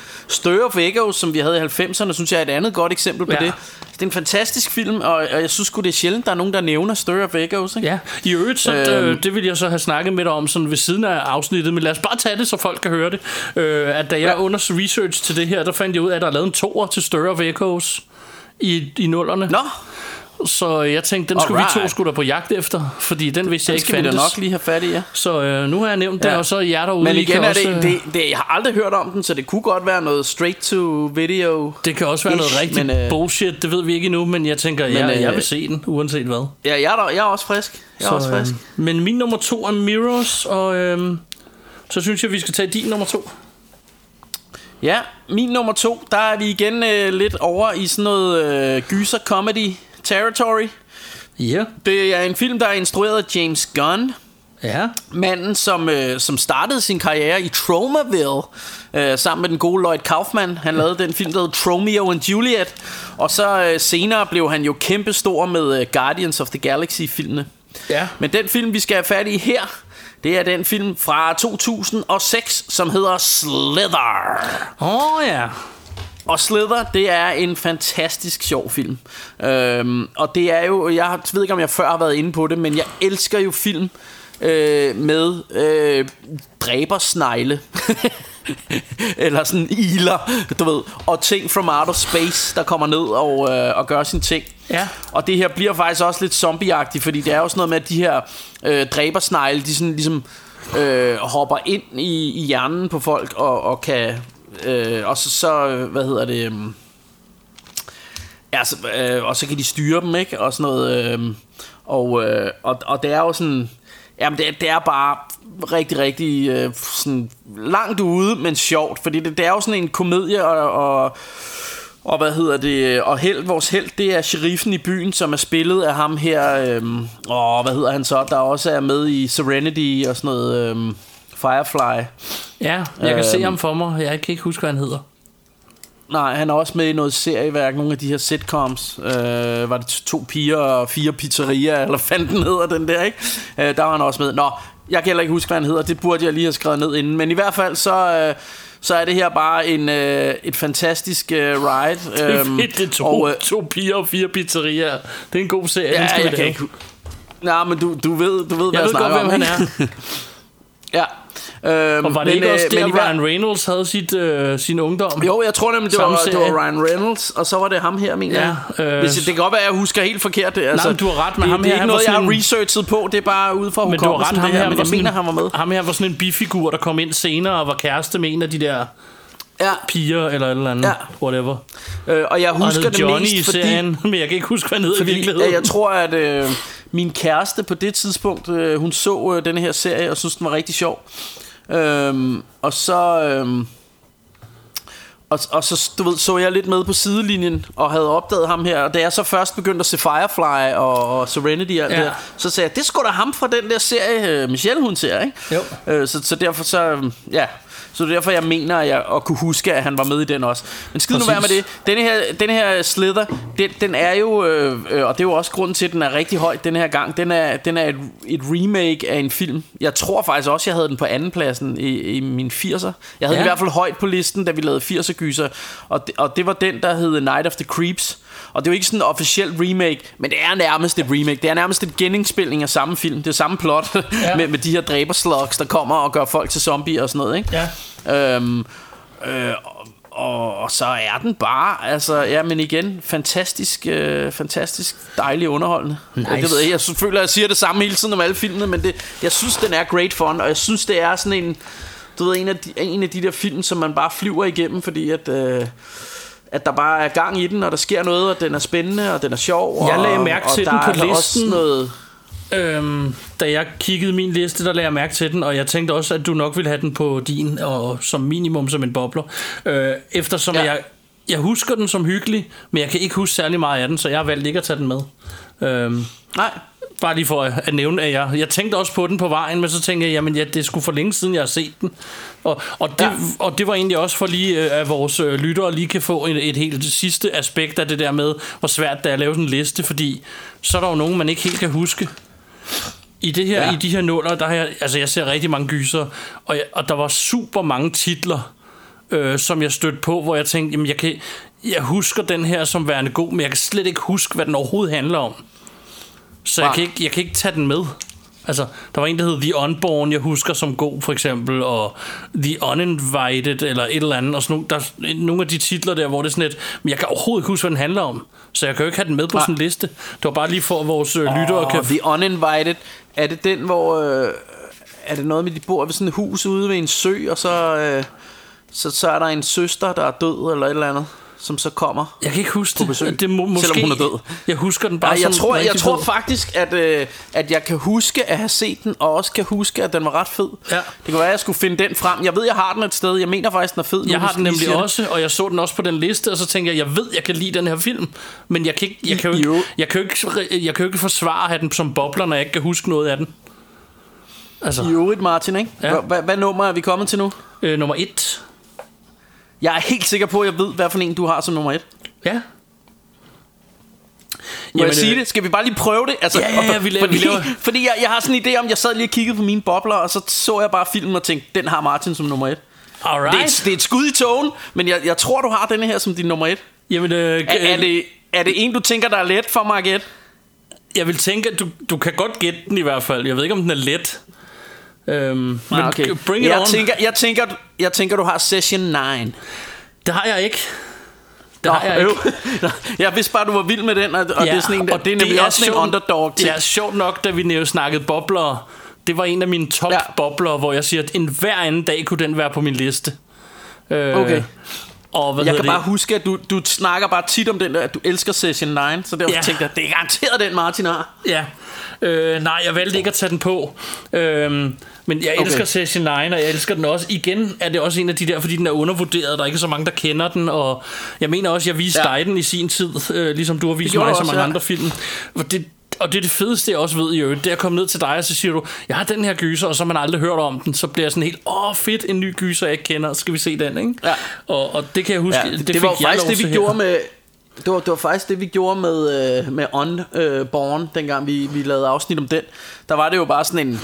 Of Echoes, som vi havde i 90'erne, synes jeg er et andet godt eksempel på Ja. det. Det er en fantastisk film, og, og jeg synes det er sjældent, der er nogen, der nævner Echoes. Ikke? Ja, i øvrigt, så, Øhm. øh, det vil jeg så have snakket med dig om sådan ved siden af afsnittet, men lad os bare tage det, så folk kan høre det. Øh, at da jeg ja. under research til det her, der fandt jeg ud af, at der er lavet en toer til of Echoes i, i nullerne. Nå, Så jeg tænkte, den skulle vi Alright. to skulle da på jagt efter, fordi den vidste jeg den ikke vi fandtes. nok lige have fat i, ja. Så øh, nu har jeg nævnt det, Ja. og så jer derude, Men igen er også, det, øh, det, det, jeg har aldrig hørt om den, så det kunne godt være noget straight to video. det kan også være noget rigtig men, øh, bullshit, det ved vi ikke endnu, men jeg tænker, men, jeg, øh, jeg vil se den, uanset hvad. Ja, jeg er, der, jeg er også frisk. Jeg er også frisk. øh, men min nummer to er Mirrors, og øh, så synes jeg, vi skal tage din nummer to. Ja, min nummer to, der er vi igen øh, lidt over i sådan noget øh, gyser comedy territory. Ja. Det er en film, der er instrueret af James Gunn. Ja. Manden, som, øh, som startede sin karriere i Tromaville øh, sammen med den gode Lloyd Kaufman. Han lavede den film, der hed Tromeo and Juliet. Og så øh, senere blev han jo kæmpestor med øh, Guardians of the Galaxy-filmene. Ja. Men den film, vi skal have fat i her, det er den film fra 2006, som hedder Slither. Åh oh, ja. Og Slither, det er en fantastisk sjov film. Øhm, og det er jo, jeg ved ikke om jeg før har været inde på det, men jeg elsker jo film øh, med øh, dræbersnegle. Eller sådan iler, du ved. Og ting from outer space, der kommer ned og, øh, og gør sin ting. Ja. Og det her bliver faktisk også lidt zombieagtigt, fordi det er jo sådan noget med, at de her øh, dræbersnegle, de sådan ligesom øh, hopper ind i, i hjernen på folk og, og kan... Øh, og så, så, hvad hedder det... Øh, ja, så, øh, og så kan de styre dem, ikke? Og sådan noget... Øh, og, øh, og, og det er jo sådan... Jamen, det, det er bare rigtig, rigtig øh, sådan langt ude, men sjovt. Fordi det, det er jo sådan en komedie, og, og, og hvad hedder det? Og held, vores held, det er sheriffen i byen, som er spillet af ham her. Øh, og hvad hedder han så? Der også er med i Serenity og sådan noget... Øh, Firefly. Ja, jeg kan se Øhm. ham for mig. Jeg kan ikke huske, hvad han hedder. Nej, han er også med i noget serieværk, nogle af de her sitcoms. Øh, var det to piger og fire pizzerier, eller fanden hedder den der, ikke? Øh, der var han også med. Nå, jeg kan heller ikke huske, hvad han hedder. Det burde jeg lige have skrevet ned inden. Men i hvert fald, så, øh, så er det her bare en, øh, et fantastisk øh, ride. Det er Øhm, fedt, det er to, og, øh, to piger og fire pizzerier. Det er en god serie. Ja, jeg kan ikke Nej, men du, du ved, du ved hvad Jeg ved snakker godt, hvem om, han ikke? ja. Øhm, Og var det men, ikke også øh, men i der, hver- Ryan Reynolds havde sit, øh, sin ungdom? Jo, jeg tror nemlig, det var, det var Ryan Reynolds, og så var det ham her, mener Ja, jeg. øh, Hvis, det kan godt være, at jeg husker helt forkert. Det, altså, men du har ret med det, ham det er her, ikke noget, jeg har researchet på. Det er bare ud fra Men du har ret, ham her, her, men jeg mener, han var med. Ham her var sådan en bifigur, der kom ind senere og var kæreste med en af de der ja. piger eller et eller andet. Ja. Whatever. Øh, og jeg Og husker hed det Johnny mest, fordi, serien, men jeg kan ikke huske, hvad han i virkeligheden. ja, jeg tror, at øh, min kæreste på det tidspunkt, øh, hun så øh, denne her serie, og synes, den var rigtig sjov. Øhm, og så... Øhm, og, og så, du ved, så jeg lidt med på sidelinjen Og havde opdaget ham her Og da jeg så først begyndte at se Firefly Og, og Serenity og alt Ja. det der, Så sagde jeg, det skulle da ham fra den der serie øh, Michelle hun ser, ikke? Jo. Øh, så, så derfor så, ja så det er derfor jeg mener at jeg at kunne huske At han var med i den også Men skid nu være med det Denne her, den her Slither den, den er jo øh, øh, Og det er jo også grunden til at den er rigtig høj Den her gang Den er, den er et, et remake af en film Jeg tror faktisk også jeg havde den på anden pladsen I, i mine 80'er Jeg havde. Ja. den i hvert fald højt på listen Da vi lavede 80'er gyser og det, og det var den der hed Night of the Creeps og det er jo ikke sådan en officiel remake Men det er nærmest et remake Det er nærmest en genindspilning af samme film Det er samme plot ja. Med, med de her dræberslugs Der kommer og gør folk til zombier og sådan noget ikke? Ja. Øhm, øh, og, og, så er den bare Altså ja men igen Fantastisk øh, Fantastisk dejlig underholdende Nice. Det ved jeg Jeg føler at jeg siger det samme hele tiden om alle filmene Men det, jeg synes den er great fun Og jeg synes det er sådan en Du ved en af de, en af de der film Som man bare flyver igennem Fordi at øh, at der bare er gang i den, og der sker noget, og den er spændende, og den er sjov. Jeg og, lagde mærke og til der den på også listen. noget... Øhm, da jeg kiggede min liste, der lagde jeg mærke til den, og jeg tænkte også, at du nok ville have den på din, og som minimum som en bobler. Øh, eftersom ja. jeg, jeg husker den som hyggelig, men jeg kan ikke huske særlig meget af den, så jeg har valgt ikke at tage den med. Øhm, Nej, bare lige for at, nævne, at jeg, jeg tænkte også på den på vejen, men så tænkte jeg, jamen ja, det sgu for længe siden, jeg har set den. Og, og, det, Ja. og det var egentlig også for lige, øh, at vores øh, lyttere lige kan få et, et helt sidste aspekt af det der med, hvor svært det er at lave sådan en liste, fordi så er der jo nogen, man ikke helt kan huske. I, det her, ja. I de her nuller, der har jeg, altså jeg ser rigtig mange gyser, og, jeg, og der var super mange titler, øh, som jeg stødte på, hvor jeg tænkte, jamen jeg, kan, jeg husker den her som værende god, men jeg kan slet ikke huske, hvad den overhovedet handler om. Så jeg kan, ikke, jeg kan ikke tage den med. Altså, der var en, der hed The Unborn, jeg husker som god, for eksempel, og The Uninvited, eller et eller andet, og sådan nogle, der er nogle af de titler der, hvor det er sådan et, men jeg kan overhovedet ikke huske, hvad den handler om. Så jeg kan jo ikke have den med på Nej. sådan en liste. Det var bare lige for, at vores øh, lyttere oh, kan... The Uninvited. Er det den, hvor... Øh, er det noget med, de bor ved sådan et hus ude ved en sø, og så, øh, så, så er der en søster, der er død, eller et eller andet, som så kommer? Jeg kan ikke huske På det. besøg, det må, måske, selvom hun er død. Jeg husker den bare Nej, jeg som tror, jeg tror fed. faktisk, at, øh, at jeg kan huske at have set den, og også kan huske, at den var ret fed. Ja. Det kan være, at jeg skulle finde den frem. Jeg ved, jeg har den et sted. Jeg mener faktisk, den er fed. nu, Jeg har hvis den nemlig det. også, og jeg så den også på den liste, og så tænkte jeg, jeg ved, jeg kan lide den her film, men jeg kan, ikke, jeg kan, jo, ikke, jeg kan, jo, ikke, jeg kan jo ikke forsvare at have den som bobler, når jeg ikke kan huske noget af den. Altså, I øvrigt, Martin, ikke? Ja. Hvad, nummer er vi kommet til nu? øh, nummer et. Jeg er helt sikker på, at jeg ved, hvad for en du har som nummer et. Ja. Må Jamen, jeg sige øh, det? Skal vi bare lige prøve det? Altså, Ja, ja, ja, vi laver- fordi, vi laver- fordi jeg, jeg har sådan en idé om, jeg sad lige og kiggede på mine bobler, og så så jeg bare filmen og tænkte, den har Martin som nummer et. Alright. Det er, et, det er et skud i togen, men jeg, jeg tror, du har denne her som din nummer et. Jamen, øh, Er, er, det, er det en, du tænker, der er let for mig at gætte? Jeg vil tænke, at du, du kan godt gætte den i hvert fald. Jeg ved ikke, om den er let. Øhm, men Ah, okay. bring it jeg on. Tænker, jeg, tænker, jeg tænker, du har Session 9. Det har jeg ikke. Det har jeg ikke. øv. jeg vidste bare, du var vild med den, og, og det er sådan en, og det er nemlig også sådan en underdog ting. Det er sjovt nok, da vi nævnte snakkede bobler. Det var en af mine top Ja. ja. bobler, hvor jeg siger, at en hver anden dag kunne den være på min liste. Øh, Okay. Og hvad Jeg kan bare det? huske, at du, du snakker bare tit om den der, at du elsker Session 9, så derfor Ja. tænkte jeg, det er garanteret den, Martin har. Ja. Øh, nej, jeg valgte ikke at tage den på. Øhm, men jeg Okay. elsker Session 9, og jeg elsker den også. Igen er det også en af de der, fordi den er undervurderet. Der er ikke så mange, der kender den. Og jeg mener også, jeg viste Ja. dig den i sin tid, øh, ligesom du har vist mig så mange ja. andre film. Det, og det er det fedeste, jeg også ved i øvrigt. Det er at komme ned til dig, og så siger du, jeg har den her gyser, og så har man aldrig hørt om den. Så bliver jeg sådan helt, åh fedt, en ny gyser, jeg ikke kender. Skal vi se den, ikke? Ja. Og, og det kan jeg huske, Ja, det, det, det, var faktisk det, vi til gjorde her. med... Det var, det var faktisk det, vi gjorde med, øh, med Unborn, dengang vi, vi lavede afsnit om den. Der var det jo bare sådan en...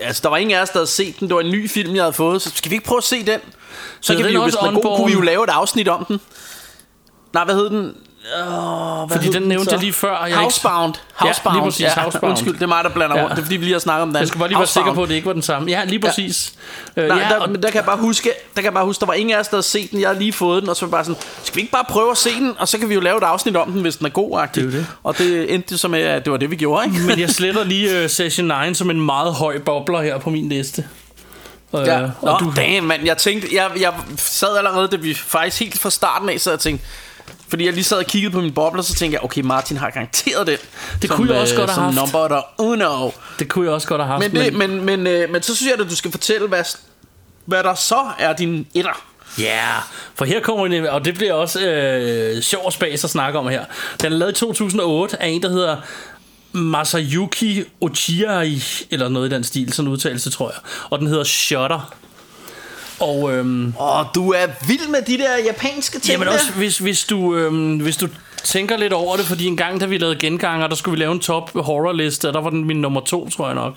Altså, der var ingen af os, der havde set den. Det var en ny film, jeg havde fået. Så skal vi ikke prøve at se den? Så Hed kan vi den jo, hvis den er god, kunne vi jo lave et afsnit om den. Nej, hvad hed den? Oh, Fordi den nævnte så? jeg lige før, og jeg ikke- Housebound. Housebound. lige præcis, Housebound. Undskyld, det er mig, der blander Ja. rundt. Det er fordi, vi lige har snakket om den. Jeg skal bare lige være sikker Housebound. på, at det ikke var den samme. Ja, lige præcis. Ja. Øh, Nej, ja, der, og, men der kan jeg bare huske, der kan jeg bare huske, der var ingen af os, der havde set den. Jeg har lige fået den, og så var bare sådan, skal vi ikke bare prøve at se den, og så kan vi jo lave et afsnit om den, hvis den er god. Det er det. Og det endte så med, at det var det, vi gjorde, ikke? Men jeg sletter lige uh, Session 9 som en meget høj bobler her på min liste. Uh, Ja. Nå, og du, damn, mand. Jeg tænkte, jeg, jeg sad allerede, da vi faktisk helt fra starten af, så jeg tænkte, fordi jeg lige sad og kiggede på min bobler, så tænkte jeg, okay, Martin har garanteret den. Det kunne jeg også godt have som haft. number der uno. det kunne jeg også godt have haft. Men, det, men, men, øh, men så synes jeg, at du skal fortælle, hvad, hvad der så er din etter. Ja, yeah, for her kommer en, og det bliver også øh, sjov og spas at snakke om her. Den er lavet i 2008 af en, der hedder Masayuki Ochiai, eller noget i den stil, sådan en udtalelse, tror jeg. Og den hedder Shutter. Og, øhm, Åh, du er vild med de der japanske ting Jamen der. også, hvis, hvis, du, øhm, hvis du tænker lidt over det, fordi en gang, da vi lavede genganger, der skulle vi lave en top horrorliste, og der var den min nummer to, tror jeg nok.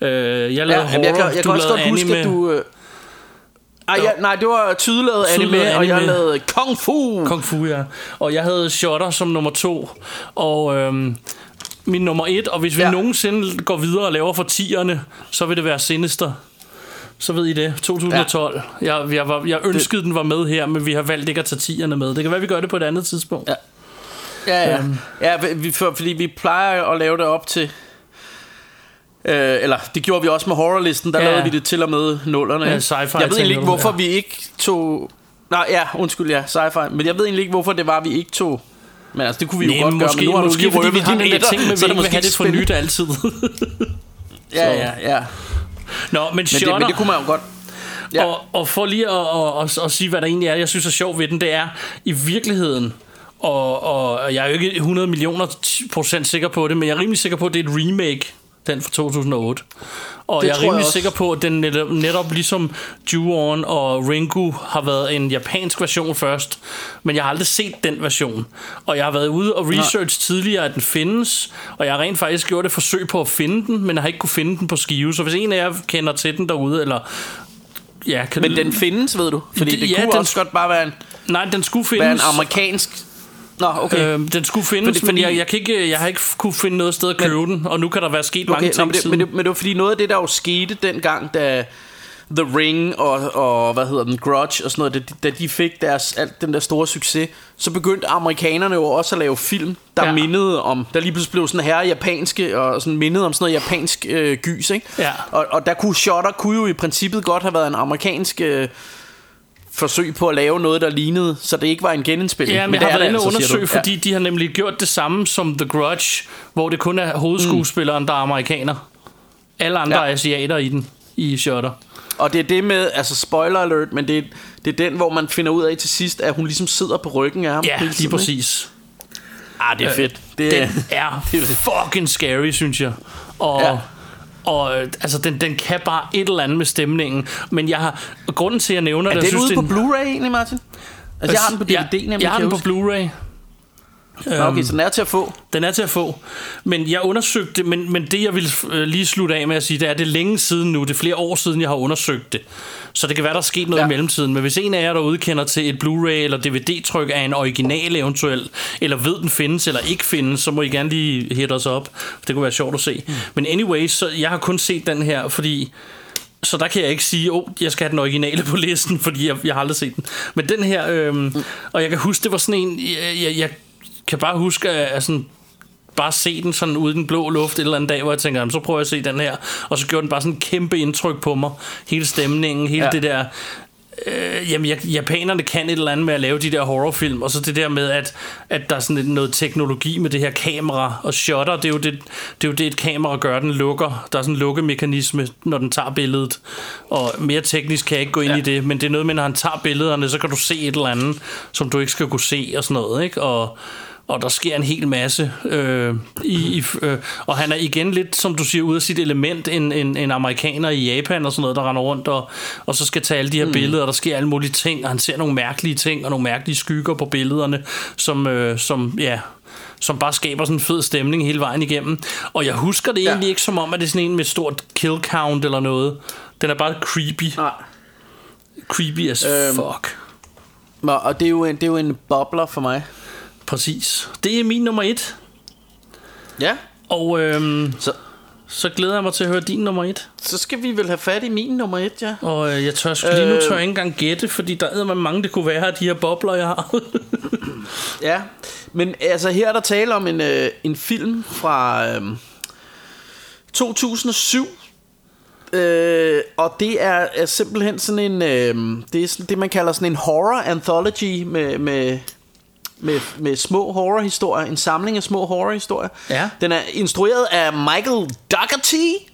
Øh, jeg lavede Ja, horror, jeg kan, jeg du kan også godt huske, anime. at du... Øh... Ej, ja, nej, det var tydeligt anime, Tydeligt og jeg anime. lavede Kung Fu. Kung Fu, ja. Og jeg havde Shutter som nummer to. Og øhm, min nummer et. Og hvis vi ja. nogensinde går videre og laver for tierne, så vil det være Sinister. Så ved I det. 2012. Ja. Jeg, jeg, var, jeg ønskede, det... den var med her, men vi har valgt ikke at tage tierne med. Det kan være, vi gør det på et andet tidspunkt. Ja. Ja, ja. Øhm. ja vi, for, fordi vi plejer at lave det op til... Øh, eller det gjorde vi også med horrorlisten Der Ja. lavede vi det til og med nullerne Ja, sci-fi Jeg ved egentlig ikke du, hvorfor ja. vi ikke tog Nej ja undskyld ja sci-fi Men jeg ved egentlig ikke hvorfor det var vi ikke tog Men altså det kunne vi jo Nej, godt måske, gøre Men nu har du måske lige fordi vi har dine den der etter, ting med, at vi ikke vil have det for nyt altid. Ja ja ja Nå, men, men det, Shutter, men det kunne man jo godt Ja. Og, og for lige at, at, at, at sige, hvad der egentlig er, jeg synes er sjovt ved den, det er i virkeligheden, og, og jeg er jo ikke 100 millioner procent sikker på det, men jeg er rimelig sikker på, at det er et remake, den fra 2008. Og Det jeg er jeg rimelig også. sikker på, at den netop, netop ligesom Ju-On og Ringu har været en japansk version først, men jeg har aldrig set den version. Og jeg har været ude og research tidligere, at den findes, og jeg har rent faktisk gjort et forsøg på at finde den, men jeg har ikke kunne finde den på skive. Så hvis en af jer kender til den derude, eller Ja, kan Men den findes ved du Fordi Det- det, ja, kunne den også godt bare være en, Nej, den skulle findes. være en amerikansk Nå okay Øhm, den skulle findes, Fordi- fordi, men jeg, jeg, kan ikke, jeg har ikke kunne finde noget sted at købe den, og nu kan der være sket mange Okay, nå, ting men, det, siden. men, det, men det var fordi noget af det der jo skete dengang Da The Ring og, og hvad hedder den Grudge og sådan noget Da, de fik deres, alt den der store succes Så begyndte amerikanerne jo også at lave film Der Ja. mindede om Der lige pludselig blev sådan her japanske Og sådan mindede om sådan noget japansk øh, gys ikke? Ja. og, og der kunne Shutter kunne jo i princippet godt have været en amerikansk øh, forsøg på at lave noget, der lignede, så det ikke var en genindspilning. Ja, men, jeg det har været inde altså, undersøge, fordi de har nemlig gjort det samme som The Grudge, hvor det kun er hovedskuespilleren, der er amerikaner. Alle andre Ja. er asiater i den, i Shutter. Og det er det med, altså spoiler alert, men det er, det er den, hvor man finder ud af til sidst, at hun ligesom sidder på ryggen af ham. Ja, lige tiden, ikke? præcis. Ah, det er fedt. Det Den er, er fucking scary, synes jeg. Og, Ja. Og øh, altså, den, den kan bare et eller andet med stemningen. Men jeg har, grunden til, at jeg nævner er det, den jeg synes, ude på er Blu-ray egentlig, Martin? Altså, jeg har den på DVD, nemlig. jeg har den på. Blu-ray. Nå, Okay, så den er til at få. Den er til at få. Men jeg undersøgte men, men det jeg vil øh, lige slutte af med at sige, det er, det er længe siden nu. Det er flere år siden, jeg har undersøgt det. Så det kan være, der er sket noget ja. I mellemtiden. Men hvis en af jer derude kender til et Blu-ray eller DVD-tryk af en original eventuelt, eller ved den findes eller ikke findes, så må I gerne lige hit os op. Det kunne være sjovt at se. Mm. Men anyway, så jeg har kun set den her, fordi... Så der kan jeg ikke sige, åh, oh, jeg skal have den originale på listen, fordi jeg, jeg har aldrig set den. Men den her, øhm, mm. og jeg kan huske, det var sådan en, jeg, jeg, jeg kan bare huske, at at sådan, bare se den sådan ude i den blå luft et eller andet dag, hvor jeg tænker, "Jamen, så prøver jeg at se den her. Og så gjorde den bare sådan en kæmpe indtryk på mig. Hele stemningen, hele ja. Det der... Øh, jamen, japanerne kan et eller andet med at lave de der horrorfilm, og så det der med, at, at der er sådan noget teknologi med det her kamera og shutter, det er, jo det, det er jo det, et kamera gør, den lukker. Der er sådan en lukkemekanisme, når den tager billedet. Og mere teknisk kan jeg ikke gå ind ja. i det, men det er noget med, når han tager billederne, så kan du se et eller andet, som du ikke skal kunne se og sådan noget, ikke? Og, og der sker en hel masse. Øh, i, i, øh, og han er igen lidt, som du siger, ude af sit element, en, en, en amerikaner i Japan og sådan noget, der render rundt og, og så skal tage alle de her mm. billeder, og der sker alle mulige ting, og han ser nogle mærkelige ting og nogle mærkelige skygger på billederne, som, øh, som ja som bare skaber sådan en fed stemning hele vejen igennem. Og jeg husker det Ja. egentlig ikke som om, at det er sådan en med stort kill count eller noget. Den er bare creepy. Nej. Creepy as Øhm. fuck. Og det er, jo en, det er jo en bobler for mig. Præcis. Det er min nummer et. Ja. Og øhm, Så, så glæder jeg mig til at høre din nummer et. så skal vi vel have fat i min nummer et, ja. Og øh, jeg tør sgu lige nu Øh. tør jeg ikke engang gætte, fordi der er mange, det kunne være af de her bobler, jeg har. Ja, men altså her er der tale om en, øh, en film fra øh, 2007. Øh, og det er, er simpelthen sådan en øh, det er sådan, det man kalder sådan en horror anthology med med med, med små horrorhistorier, en samling af små horrorhistorier. Ja. Den er instrueret af Michael Dougherty,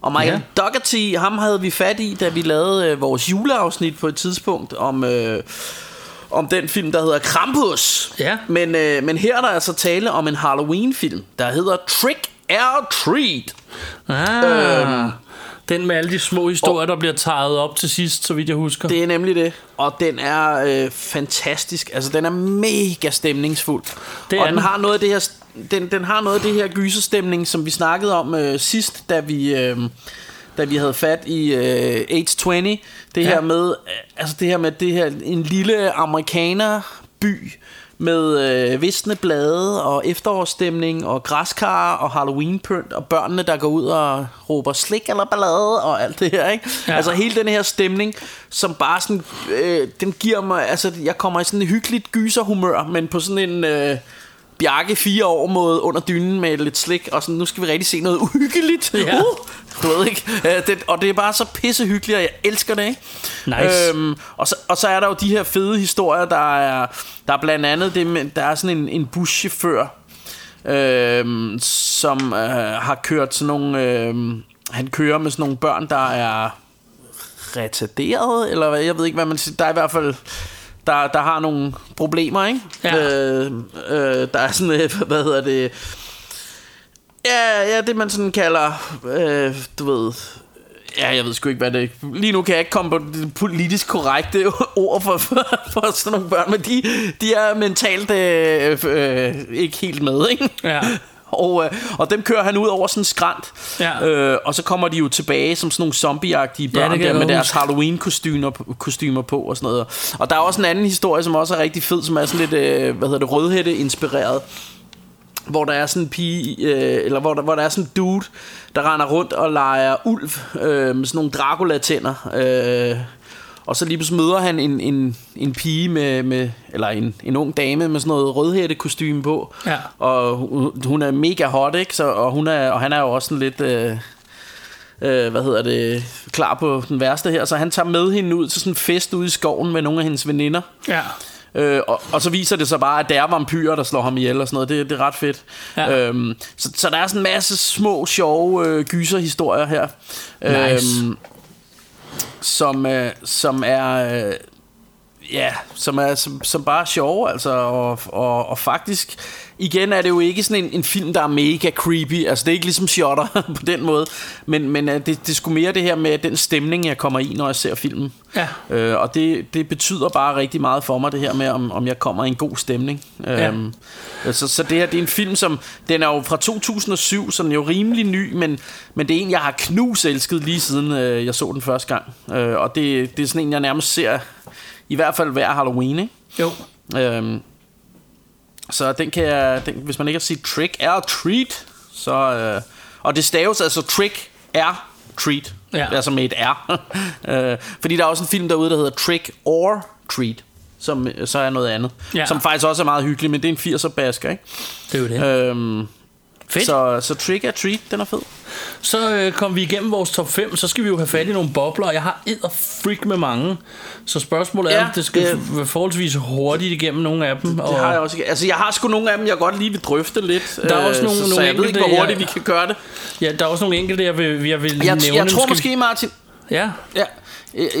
Og Michael Ja. Dougherty, ham havde vi fat i, da vi lavede øh, vores juleafsnit på et tidspunkt om... Øh, om den film, der hedder Krampus. Ja. Men, øh, men her er der altså tale om en Halloween-film, der hedder Trick or Treat. Ah, Øhm. Den med alle de små historier, der bliver taget op til sidst, så vidt jeg husker. Det er nemlig det. Og den er øh, fantastisk. Altså, den er mega stemningsfuld. Det og den den. har noget af det her den, den har noget af det her gyserstemning, som vi snakkede om øh, sidst, da vi øh, da vi havde fat i øh, Age 20. Det Ja. her med øh, altså det her med det her en lille amerikaner by med øh, visne blade og efterårsstemning og græskar og Halloween-pynt og børnene, der går ud og råber slik eller ballade og alt det her, ikke? Ja. Altså hele den her stemning, som bare sådan, øh, den giver mig, altså jeg kommer i sådan en hyggeligt gyserhumør, men på sådan en... Øh, Bjarke fire år mod under dynen med lidt slik Og sådan, nu skal vi rigtig se noget uhyggeligt. Ja. uh, Du ved ikke. Øh, det, Og det er bare så pissehyggeligt Og jeg elsker det ikke? Nice. øhm, og, så, og så er der jo de her fede historier Der er, der er blandt andet det med, Der er sådan en, en buschauffør øhm, Som øh, har kørt sådan nogle øhm, Han kører med sådan nogle børn Der er retarderet Eller hvad, jeg ved ikke hvad man siger. Der er i hvert fald der, der har nogle problemer, ikke? Ja. Øh, øh, der er sådan, øh, hvad hedder det... Ja, ja, det man sådan kalder, øh, du ved... Ja, jeg ved sgu ikke, hvad det er. Lige nu kan jeg ikke komme på det politisk korrekte ord for, for, for sådan nogle børn, men de, de er mentalt øh, øh, ikke helt med, ikke? Ja. Og, øh, og dem kører han ud over sådan en skrant Ja. øh, Og så kommer de jo tilbage Som sådan nogle zombieagtige børn ja, der, Med deres huske. Halloween-kostymer kostymer på og sådan noget Og der er også en anden historie Som også er rigtig fed Som er sådan lidt øh, Hvad hedder det Rødhætte-inspireret hvor der er sådan en pige, øh, eller hvor der, hvor der er sådan en dude, der render rundt og leger ulv øh, med sådan nogle Dracula-tænder. Øh, og så lige pludselig møder han en, en, en pige med, med eller en, en ung dame med sådan noget rødhætte kostume på. Ja. Og hun, hun er mega hot, ikke? Så, og, hun er, og han er jo også sådan lidt... Øh, øh, hvad hedder det, klar på den værste her. Så han tager med hende ud til sådan en fest ude i skoven med nogle af hendes veninder. Ja. Øh, og, og så viser det sig bare, at det er vampyrer, der slår ham ihjel og sådan noget. Det, det er ret fedt. Ja. Øhm, så, så der er sådan en masse små, sjove øh, gyserhistorier her. Nice. Øhm, som, øh, som er... Øh, Ja, som er som, som bare er sjove, altså, og, og, og faktisk, igen er det jo ikke sådan en, en film, der er mega creepy, altså det er ikke ligesom Shutter på den måde, men, men øh, det, det er sgu mere det her med den stemning, jeg kommer i, når jeg ser filmen. Ja. Øh, og det, det betyder bare rigtig meget for mig, det her med, om, om jeg kommer i en god stemning. Ja. Øhm, så, så det her, det er en film, som, den er jo fra 2007, så den er jo rimelig ny, men, men det er en, jeg har knus elsket lige siden øh, jeg så den første gang. Øh, og det, det er sådan en, jeg nærmest ser, i hvert fald hver Halloween, ikke? Jo. Øhm, så den kan jeg, den, hvis man ikke har set Trick er Treat, så, øh, og det staves altså Trick er Treat, Ja. altså med et R. øh, fordi der er også en film derude, der hedder Trick or Treat, som øh, så er noget andet, Ja. som faktisk også er meget hyggelig, men det er en 80'er basker, ikke? Det er jo det. Øhm, Fedt. Så, så Trick or Treat, den er fed. Så øh, kom vi igennem vores top 5, så skal vi jo have fat i nogle bobler, jeg har edder freak med mange. Så spørgsmålet er, Ja, om det skal det- være forholdsvis hurtigt igennem nogle af dem. Det har jeg også. Altså, jeg har sgu nogle af dem, jeg godt lige vil drøfte lidt. Der er også øh, nogle- så, så nogle jeg ved ikke, enkelte, hvor hurtigt jeg- vi kan gøre det. Ja, der er også nogle enkelte, jeg vil, jeg vil Jeg, nævne. jeg tror måske, Martin, Ja, Ja,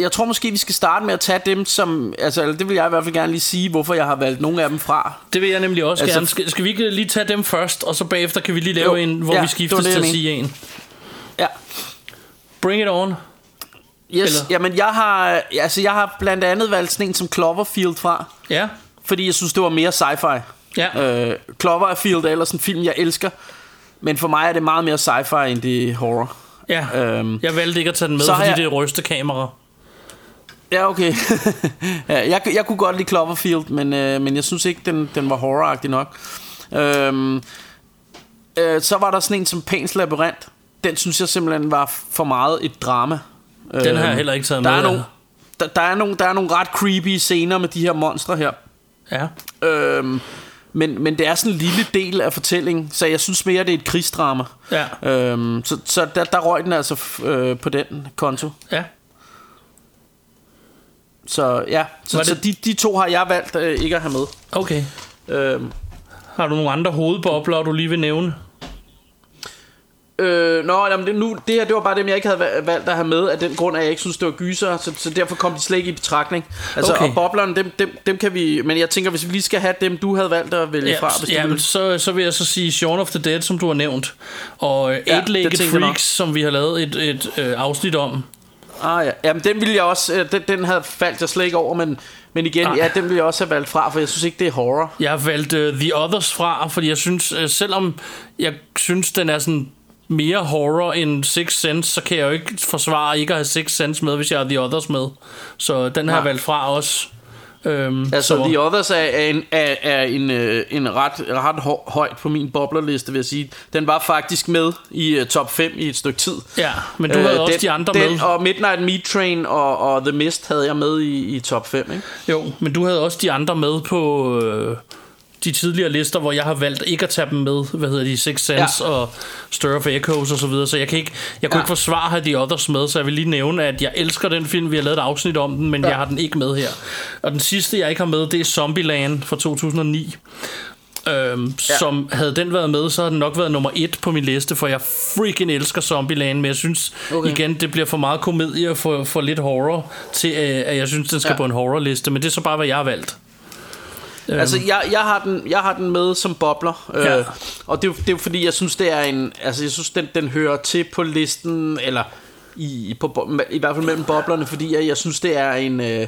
jeg, tror måske, vi skal starte med at tage dem, som... Altså, eller det vil jeg i hvert fald gerne lige sige, hvorfor jeg har valgt nogle af dem fra. det vil jeg nemlig også Altså- gerne. Skal, skal vi ikke lige tage dem først, og så bagefter kan vi lige lave Jo, en, hvor ja, vi det, til at sige en. Ja. Bring it on. Yes, Eller- jamen jeg har, altså, jeg har blandt andet valgt sådan en som Cloverfield fra, Ja, fordi jeg synes, det var mere sci-fi. ja. Øh, Cloverfield er ellers en film, jeg elsker, men for mig er det meget mere sci-fi, end det horror. ja. Øhm, Jeg valgte ikke at tage den med, så fordi jeg- det er rystekamera. Ja, okay. ja, jeg, jeg kunne godt lide Cloverfield, men, øh, men jeg synes ikke, den, den var horroragtig nok. Øhm, øh, så var der sådan en som Pans Labyrinth. Den synes jeg simpelthen var for meget et drama. Den har jeg heller ikke taget der med, Er nogle, der, der, er nogle, der er nogle ret creepy scener med de her monstre her. Ja. Øhm, men, men det er sådan en lille del af fortællingen, så jeg synes mere, det er et krigsdrama. Ja. Øhm, så så der, der røg den altså øh, på den konto. Ja. Så ja, så, Var det- så de, de to har jeg valgt øh, ikke at have med. Okay. Øhm, Har du nogle andre hovedbobler, du lige vil nævne? Øh, nå, jamen det, nu, det her det var bare dem, jeg ikke havde va- valgt at have med, af den grund, at jeg ikke synes, det var gyser, så, så derfor kom de slet ikke i betragtning. Altså, Okay. og boblerne, dem, dem, dem kan vi... Men jeg tænker, hvis vi lige skal have dem, du havde valgt at vælge Ja, fra, hvis ja vil. så, så vil jeg så sige Shaun of the Dead, som du har nævnt. Og øh, Ja, jeg nok. Freaks, som vi har lavet et, et øh, afsnit om. Ah, ja. Jamen, den ville jeg også... øh, Den, den havde faldt jeg slet ikke over, men, men igen, Ah. ja, den ville jeg også have valgt fra, for jeg synes ikke, det er horror. Jeg har valgt uh, The Others fra, fordi jeg synes, uh, selvom jeg synes, den er sådan mere horror end Six Sense, så kan jeg jo ikke forsvare ikke at have Six Sense med, hvis jeg har The Others med. Så den har jeg valgt fra også. Øhm, Altså, så, The Others er, er, en, er, er en, øh, en ret, ret hø- højt på min boblerliste, vil jeg sige. Den var faktisk med i uh, top 5 i et stykke tid. Ja, men du havde også den, de andre den, med. Og Midnight Meat Train og, og The Mist havde jeg med i, i top 5, ikke? Jo, men du havde også de andre med på øh, de tidligere lister, hvor jeg har valgt ikke at tage dem med. Hvad hedder de? Six Sense ja. og Stir of Echoes og så videre. Så jeg kan ikke, jeg kunne Ja. ikke forsvare at have de others med, så jeg vil lige nævne, at jeg elsker den film. Vi har lavet et afsnit om den, men ja. jeg har den ikke med her. Og den sidste, jeg ikke har med, det er Zombieland fra 2009. Øhm, ja. Som havde den været med, så havde den nok været nummer et på min liste, for jeg freaking elsker Zombieland, men jeg synes Okay. igen, det bliver for meget komedie og for, for lidt horror, til øh, at jeg synes, den skal ja. på en horrorliste, men det er så bare, hvad jeg har valgt. Øhm, Altså, jeg, jeg, har den, jeg har den med som bobler. Ja. Øh, og det er, det er fordi, jeg synes, det er en... Altså, jeg synes, den, den hører til på listen, eller i, på, i hvert fald mellem boblerne, fordi jeg, jeg synes, det er en... Øh,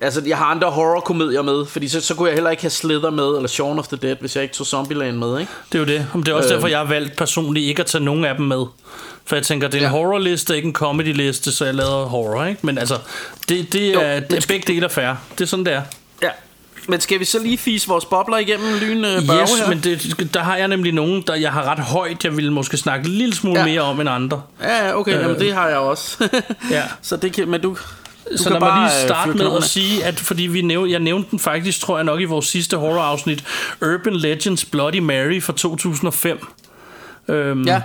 altså, jeg har andre horrorkomedier med, fordi så, så kunne jeg heller ikke have Slither med, eller Shaun of the Dead, hvis jeg ikke tog Zombieland med, ikke? Det er jo det. Men det er også Øh. derfor, jeg har valgt personligt ikke at tage nogen af dem med. For jeg tænker, det er en Ja. ja. horrorliste, ikke en comedy-liste, så jeg lavede horror, ikke? Men altså, det, det Jo, er, men det er begge dele er fair. Det er sådan, det er. Ja. Men skal vi så lige fise vores bobler igennem lyn øh, børge Yes, her? men det, der har jeg nemlig nogen, der jeg har ret højt, jeg ville måske snakke en lille smule Ja. mere om end andre. Ja, okay, øh, jamen det har jeg også. Ja. Så det kan, men du, du så lad mig lige øh, starte med at sige, at fordi vi næv, jeg nævnte den faktisk, tror jeg nok i vores sidste horror-afsnit, Urban Legends Bloody Mary fra 2005. Øhm, Ja.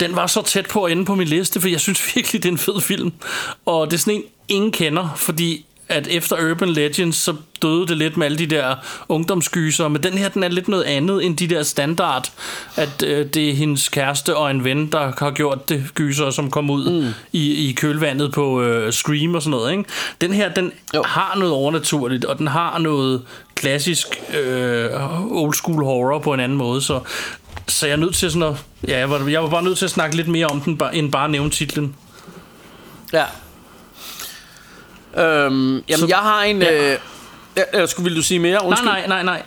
Den var så tæt på at ende på min liste, for jeg synes virkelig, det er en fed film. Og det er sådan en, ingen kender, fordi at efter Urban Legends, så døde det lidt med alle de der ungdomsgyser. Men den her, den er lidt noget andet end de der standard, at øh, det er hendes kæreste og en ven, der har gjort det gyser, som kom ud mm. i, i kølvandet på øh, Scream og sådan noget. Ikke? Den her, den jo. har noget overnaturligt, og den har noget klassisk øh, old school horror på en anden måde, så så jeg er nødt til sådan at, ja, jeg var, jeg var bare nødt til at snakke lidt mere om den, end bare nævne titlen. Ja. Øhm, jamen, Så- jeg har en... Ja. Øh, eller skulle vil du sige mere? Nej, Undskyld. nej, nej, nej.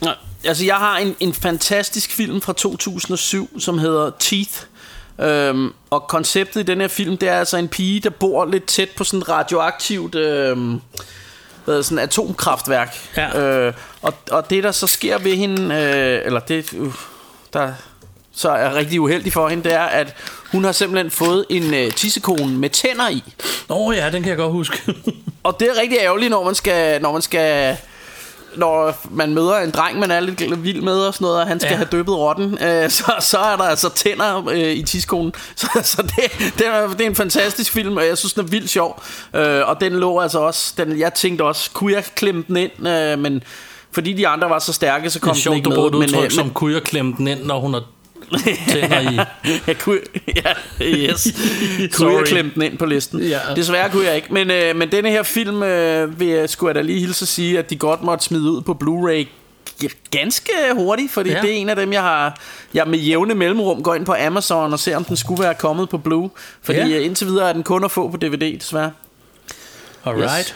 nej. Altså, jeg har en, en fantastisk film fra 2007, som hedder Teeth. Øhm, og konceptet i den her film, det er altså en pige, der bor lidt tæt på sådan et radioaktivt... Øhm, hvad sådan atomkraftværk. Ja. Øh, og, og det, der så sker ved hende... Øh, eller det... Øh, der så er rigtig uheldig for hende, det er, at hun har simpelthen fået en øh, tissekone med tænder i. Åh oh, ja, den kan jeg godt huske. Og det er rigtig ærgerligt, når man skal... Når man skal når man møder en dreng, man er lidt vild med og sådan noget, og han skal ja. Have døbet rotten, øh, så, så er der altså tænder øh, i tiskonen. Så, så det, det, er, det er en fantastisk film, og jeg synes, den er vildt sjov. Øh, og den lå altså også... Den, jeg tænkte også, kunne jeg klemme den ind? Øh, men fordi de andre var så stærke, så Det kom er den sjovt, ikke du med. Men, udtryk øh, som kunne jeg klemme den ind, når hun har tænder i. jeg kunne, ja, yes. kunne jeg klemme den ind på listen? Ja. Desværre kunne jeg ikke. Men, øh, men denne her film, øh, vil jeg, skulle jeg da lige hilse at sige, at de godt måtte smide ud på Blu-ray ganske hurtigt, fordi ja. Det er en af dem, jeg har jeg med jævne mellemrum går ind på Amazon og ser, om den skulle være kommet på Blue. Fordi Ja. ja. indtil videre er den kun at få på DVD, desværre. Alright. Yes.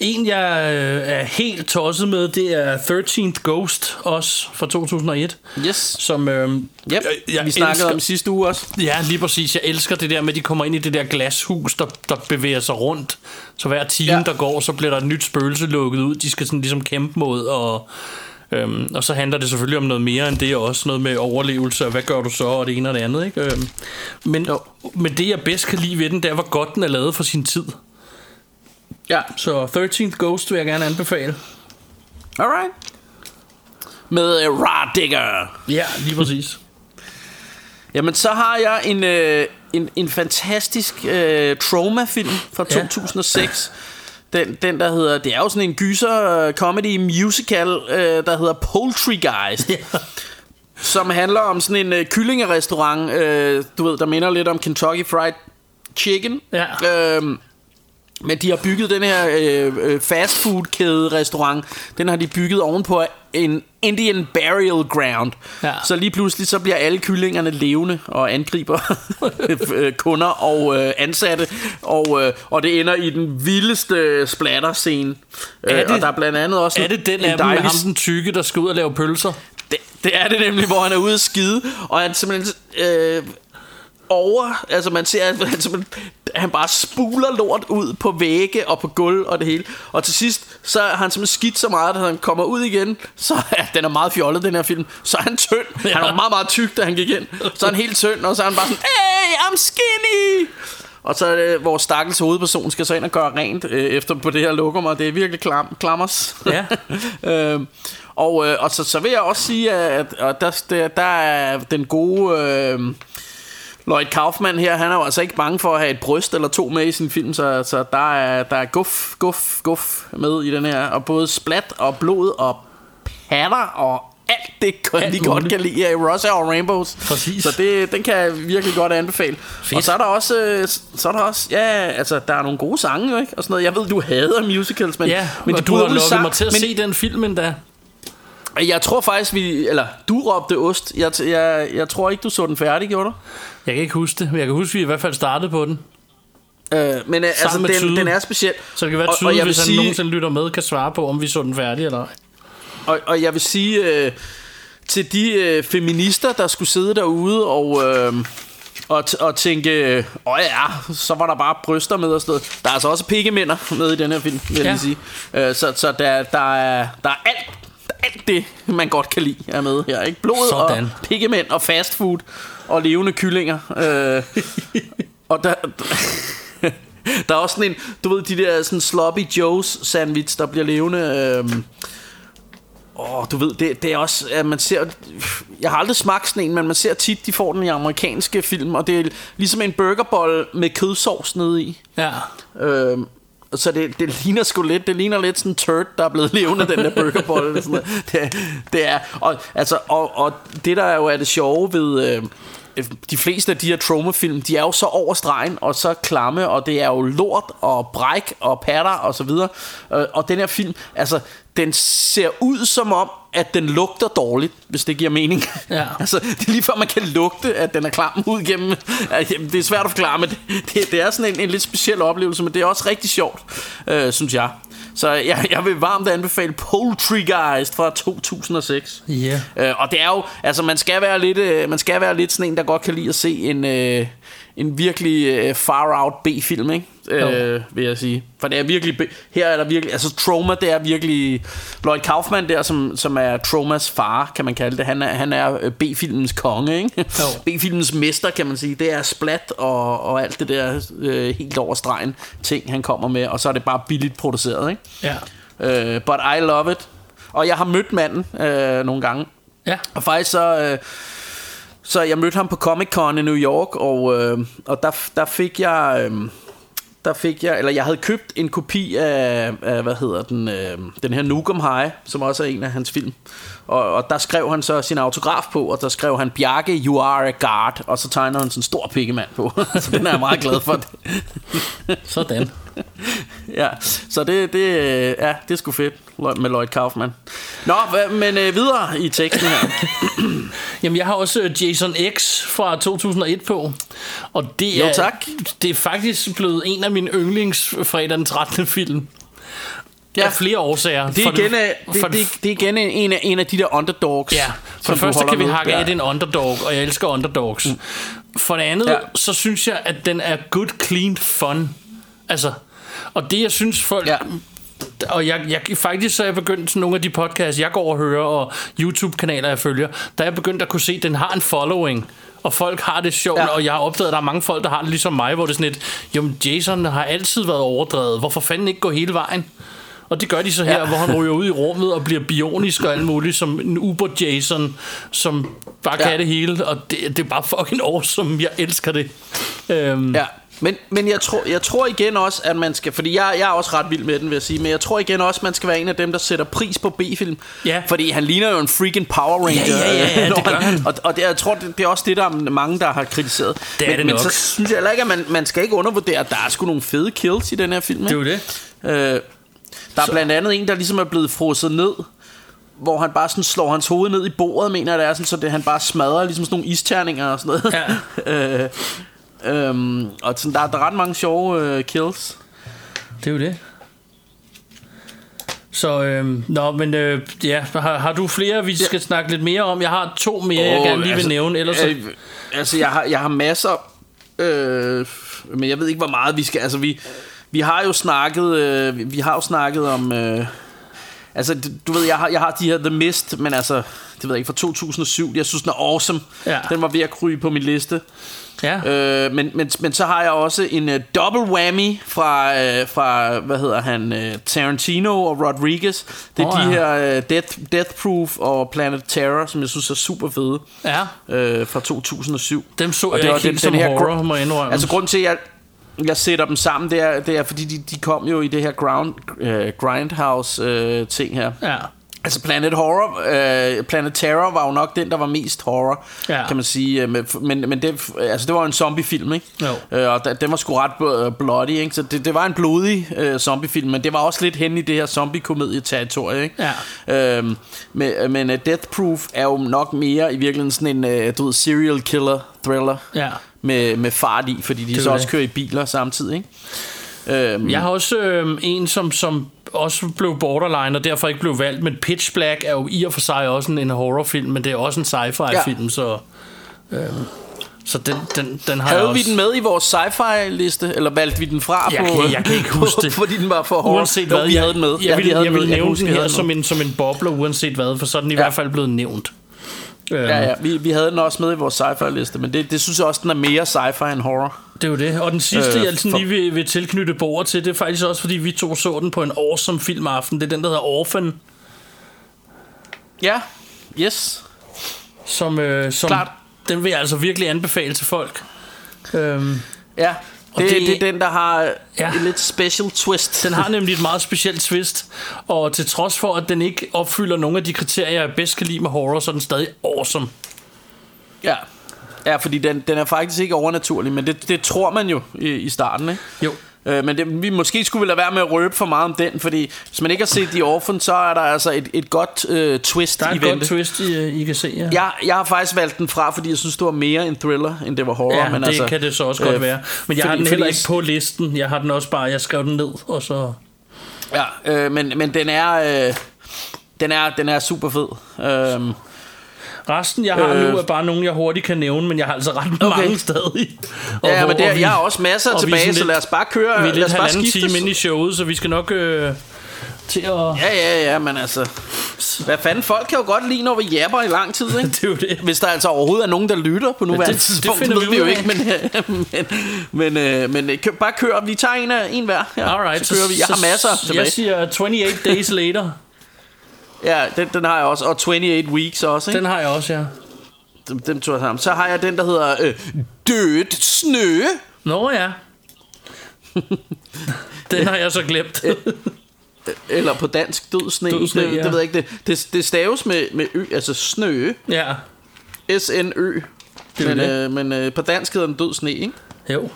En, jeg øh, er helt tosset med, det er 13th Ghost, også fra 2001. Yes. Som, øh, Yep. jeg, jeg vi snakkede elsker, om sidste uge også. Ja, lige præcis. Jeg elsker det der med, at de kommer ind i det der glashus, der, der bevæger sig rundt. Så hver time, Ja. ja. der går, så bliver der et nyt spøgelse lukket ud. De skal sådan ligesom kæmpe mod, og, øhm, og så handler det selvfølgelig om noget mere end det, og også noget med overlevelse, og hvad gør du så, og det ene og det andet. Ikke? Øhm, men, Jo. men det, jeg bedst kan lide ved den, det er, hvor godt den er lavet for sin tid. Ja. Så 13th Ghost vil jeg gerne anbefale. Alright. Med uh, Raw Digger. Ja, lige præcis. Jamen, så har jeg en, øh, en, en fantastisk øh, trauma-film fra Ja. 2006. Den, den, der hedder... Det er jo sådan en gyser øh, comedy musical, øh, der hedder Poultry Guys. som handler om sådan en øh, kyllingerestaurant, øh, du ved, der minder lidt om Kentucky Fried Chicken. Ja. Øhm, men de har bygget den her øh, øh, fast food kæde restaurant. Den har de bygget ovenpå en Indian burial ground. Ja. Så lige pludselig så bliver alle kyllingerne levende og angriber øh, kunder og øh, ansatte. Og, øh, og det ender i den vildeste splatter-scene. Er Øh, og der er blandt andet også Er det den en af dem med dejlig ham, den tykke, der skal ud og lave pølser? det, det er det nemlig, hvor han er ude at skide, og han simpelthen øh, over, altså man ser, at han, simpelthen, han bare spuler lort ud på vægge og på gulv og det hele. Og til sidst, så er han simpelthen skidt så meget, at han kommer ud igen, så ja, den er meget fjollet, den her film. Så er han tynd. Ja. Han var meget, meget tyk, da han gik ind. Så er han helt tynd, og så er han bare sådan, hey, I'm skinny! Og så er det, vores stakkels hovedperson skal så ind og gøre rent øh, efter på det her lokum, og det er virkelig klam, klammers. Ja. øhm, og, øh, og så, så vil jeg også sige, at, at der, der, der er den gode øh, Lloyd Kaufman her, han er jo altså ikke bange for at have et bryst eller to med i sin film, så, så der, er, der er guf, guf, guf med i den her, og både splat og blod og patter og alt det, alt de godt kan lide i Russia og Rainbows. Præcis. Så det, den kan jeg virkelig godt anbefale. Fedt. Og så er der også, øh, så er der også, ja, altså der er nogle gode sange, jo, ikke? Og sådan noget. Jeg ved, du hader musicals, men, Ja, men de du har lukket sang, mig til at men, se den film endda. Jeg tror faktisk, vi... Eller, du råbte ost. Jeg, jeg, jeg tror ikke, du så den færdig, gjorde du? Jeg kan ikke huske det, men jeg kan huske, at vi i hvert fald startede på den. Øh, men øh, altså, med den, Tyde. den er speciel. Så det kan være tydeligt, hvis han sige- nogensinde lytter med, kan svare på, om vi så den færdig eller ej. Og, og jeg vil sige øh, til de øh, feminister, der skulle sidde derude og... Øh, og, og tænke, åh ja, så var der bare bryster med og sådan noget. Der er altså også pikkemænder med i den her film, vil jeg Ja. lige sige. Øh, så så der, der, er, der er alt, alt det, man godt kan lide, er med her. Ikke? Blod Sådan. og pikkemænd og fast food og levende kyllinger. Øh, og der, der er også sådan en, du ved, de der sådan sloppy joes sandwich, der bliver levende. Øh, Åh, du ved, det, det er også, at man ser, jeg har aldrig smagt sådan en, men man ser tit, de får den i amerikanske film, og det er ligesom en burgerbolle med kødsovs nede i. Ja. Øhm, så det, det ligner sgu lidt, det ligner lidt sådan en turd, der er blevet levende, den der burgerbolle. Sådan noget. det, det er, og, altså, og, og det der jo er det sjove ved, øh, øh de fleste af de her trauma-film, de er jo så over stregen og så klamme, og det er jo lort og bræk og patter og så videre. Øh, og den her film, altså, den ser ud som om, at den lugter dårligt, hvis det giver mening. Ja. altså, det er lige før man kan lugte, at den er klam ud gennem... Ja, jamen, det er svært at forklare, men det, det, det er sådan en, en lidt speciel oplevelse, men det er også rigtig sjovt, øh, synes jeg. Så jeg, jeg vil varmt anbefale Poultrygeist fra 2006. Ja. Øh, og det er jo, altså man skal være lidt, øh, man skal være lidt sådan en, der godt kan lide at se en, øh, en virkelig øh, far out B-film, ikke? Øh, vil jeg sige. For det er virkelig, her er der virkelig, altså Trauma, det er virkelig, Lloyd Kaufman der, som, som er Traumas far, kan man kalde det, han er, han er øh, B-filmens konge, ikke? B-filmens mester, kan man sige. Det er splat og, og alt det der øh, helt over stregen ting, han kommer med, og så er det bare billigt produceret, ikke? Ja. Uh, but I love it. Og jeg har mødt manden uh, nogle gange. Ja. Og faktisk så... Uh, så jeg mødte ham på Comic Con i New York, og, uh, og der, der fik jeg... Uh, der fik jeg, eller jeg havde købt en kopi af, af hvad hedder den, øh, den her Nukem High, som også er en af hans film. Og, og der skrev han så sin autograf på, og der skrev han, Bjarke, you are a guard, og så tegnede han sådan en stor pikkemand på. så den er jeg meget glad for. Sådan. ja, så det, det, øh, ja, det er sgu fedt med Lloyd Kaufman. Nå, men øh, videre i teksten her. Jamen, jeg har også øh, Jason X fra 2001 på. Og det Jo, er, tak. det er faktisk blevet en af mine yndlings fredag den 13. film. Ja. Af flere årsager. Det er For igen, øh, det, for det, det er igen en af, en af de der underdogs. Ja, for det første kan vi hakke af, Ja. det en underdog, og jeg elsker underdogs. Mm. For det andet, ja. så synes jeg, at den er good, clean fun. Altså, og det jeg synes folk... Ja. Og jeg, jeg, faktisk så er jeg begyndt til nogle af de podcasts, jeg går og hører, og YouTube-kanaler, jeg følger, der er jeg begyndt at kunne se, at den har en following. Og folk har det sjovt, ja. og jeg har opdaget, at der er mange folk, der har det ligesom mig, hvor det er sådan et, jamen Jason har altid været overdrevet, hvorfor fanden ikke gå hele vejen? Og det gør de så her, Ja. hvor han ryger ud i rummet og bliver bionisk og alt muligt, som en Uber-Jason, som bare kan Ja. det hele. Og det, det er bare fucking awesome. Jeg elsker det. Øhm, Ja, men, men jeg, tror, jeg tror igen også, at man skal... Fordi jeg, jeg er også ret vild med den, vil jeg sige. Men jeg tror igen også, at man skal være en af dem, der sætter pris på B-film. Ja. Fordi han ligner jo en freaking Power Ranger. Ja, ja, ja, ja, det gør han. Og, og det, jeg tror, det, det er også det, der er mange, der har kritiseret. Det er men, det men nok. så synes jeg heller ikke, at man, man skal ikke undervurdere, at der er sgu nogle fede kills i den her film. det er jo det. Øh, der er blandt andet en, der ligesom er blevet frosset ned hvor han bare sådan slår hans hoved ned i bordet, mener jeg det er, sådan, så det, han bare smadrer ligesom sådan nogle isterninger og sådan noget. Ja. øh, øhm, og sådan, der, er- der er ret mange sjove øh, kills. Det er jo det. Så, øhm, nå, men øh, ja, har, har du flere, vi skal snakke lidt mere om? Jeg har to mere, jeg Åh, gerne lige vil altså, nævne. Ellers så, øh, altså, jeg har, jeg har masser, øh, men jeg ved ikke, hvor meget vi skal... Altså, vi, vi har jo snakket, øh, vi- har jo snakket om... Øh, altså, du, du ved, jeg har, jeg har de her The Mist, men altså, det ved jeg ikke, fra 2007. Jeg synes, den er awesome. Ja. Den var ved at krybe på min liste. Ja. Øh, men, men, men så har jeg også en uh, double whammy fra, uh, fra hvad hedder han, uh, Tarantino og Rodriguez. Det er oh, de ja. her uh, Death, Death Proof og Planet Terror, som jeg synes er super fede. ja, Uh, fra 2007. dem så Og jeg det var ikke den- som den her horror, må jeg indrømme. Altså grunden til, at jeg, jeg sætter dem sammen, det er, det er fordi de, de kom jo i det her ground, uh, Grindhouse uh, ting her. ja. Altså Planet Horror, øh, Planet Terror var jo nok den, der var mest horror, Ja. kan man sige. øh, Men, men det, altså, det var jo en zombiefilm, ikke? Jo. Øh, og den var sgu ret bl- bloody, ikke? Så det, det var en blodig øh, zombiefilm, men det var også lidt hen i det her zombie-komedie-territorie, ikke? Ja. Øhm, men men uh, Death Proof er jo nok mere i virkeligheden sådan en, uh, du ved, serial killer thriller Ja. med, med fart i, fordi de er så også det. kører i biler samtidig, ikke? Øhm, Jeg har også øh, en, som, som også blev borderline, og derfor ikke blev valgt, men Pitch Black er jo i og for sig også en, en horrorfilm, men det er også en sci-fi-film, Ja. så... Øh, så den, den, den har Havde jeg vi også... den med i vores sci-fi liste, eller valgte vi den fra Jeg på, kan- jeg kan ikke huske det. fordi den var for hård? Uanset Jo, hvad, vi jeg, havde den med. Jeg, Ja, vi jeg den vil med. Jeg nævne husker, den vi her som en, som en bobler, uanset hvad, for så er den i Ja. hvert fald blevet nævnt. Øhm, Ja, ja, vi, vi havde den også med i vores sci-fi liste, men det, det synes jeg også, den er mere sci-fi end horror. Det er jo det. Og den sidste, Øh, jeg sådan for- lige vil, vil tilknytte bordet til, det er faktisk også, fordi vi to så den på en awesome filmaften. Det er den, der hedder Orphan, Ja, yes. som, øh, som Klart. den vil jeg altså virkelig anbefale til folk. Øhm, Ja, Og det, det- det, er den, der har ja. en lidt special twist. Den har nemlig et meget specielt twist, og til trods for, at den ikke opfylder nogle af de kriterier, jeg bedst kan lide med horror, så er den stadig awesome. Ja, ja fordi den, den er faktisk ikke overnaturlig, men det, det tror man jo i, i starten, ikke? Jo. Øh, men det, vi måske skulle vi lade være med at røbe for meget om den, fordi hvis man ikke har set The Orphan, så er der altså et, et godt øh, twist Der er i et godt vente. twist, I, I kan se. Ja, Jeg, jeg har faktisk valgt den fra, fordi jeg synes, det var mere en thriller, end det var horror. ja men det altså, kan det så også godt øh, være. Men jeg fordi- har den heller ikke på listen. Jeg har den også bare, jeg skrev den ned, og så... Ja, øh, men, men den er... Øh, den er, den er super fed. Øhm, Resten, jeg har Øh. nu, er bare nogen, jeg hurtigt kan nævne, men jeg har altså ret okay. mange stadig. ja, hvor- men det, og vi- jeg har også masser og tilbage, sådan så lidt- lad os bare køre. Vi er lidt halvanden time inde i showet, så vi skal nok øh, til at... Ja, ja, ja, men altså... Hvad fanden, folk kan jo godt lide, når vi japper i lang tid, ikke? det er jo det. Hvis der altså overhovedet er nogen, der lytter på nuværende det tidspunkt, finder ved vi jo af. ikke, men, men, men, øh, men øh, kør, bare kør. Vi tager en, af, en hver. Ja, Alright, så kører vi. Jeg har masser tilbage. Jeg siger 28 Days Later. Ja, den, den har jeg også. Og 28 Weeks også, ikke? Den har jeg også, ja. Dem, dem tog jeg sammen. Så har jeg den, der hedder øh, Dødt Snø. Nå ja. Den har jeg så glemt. Eller på dansk, Død Sne. Død sne, det, ja. det ved jeg ikke. Det, det, det staves med, med ø, altså snø. ja, S-N-Ø. Det Men, det. øh, men øh, på dansk hedder den Død Sne, ikke? jo.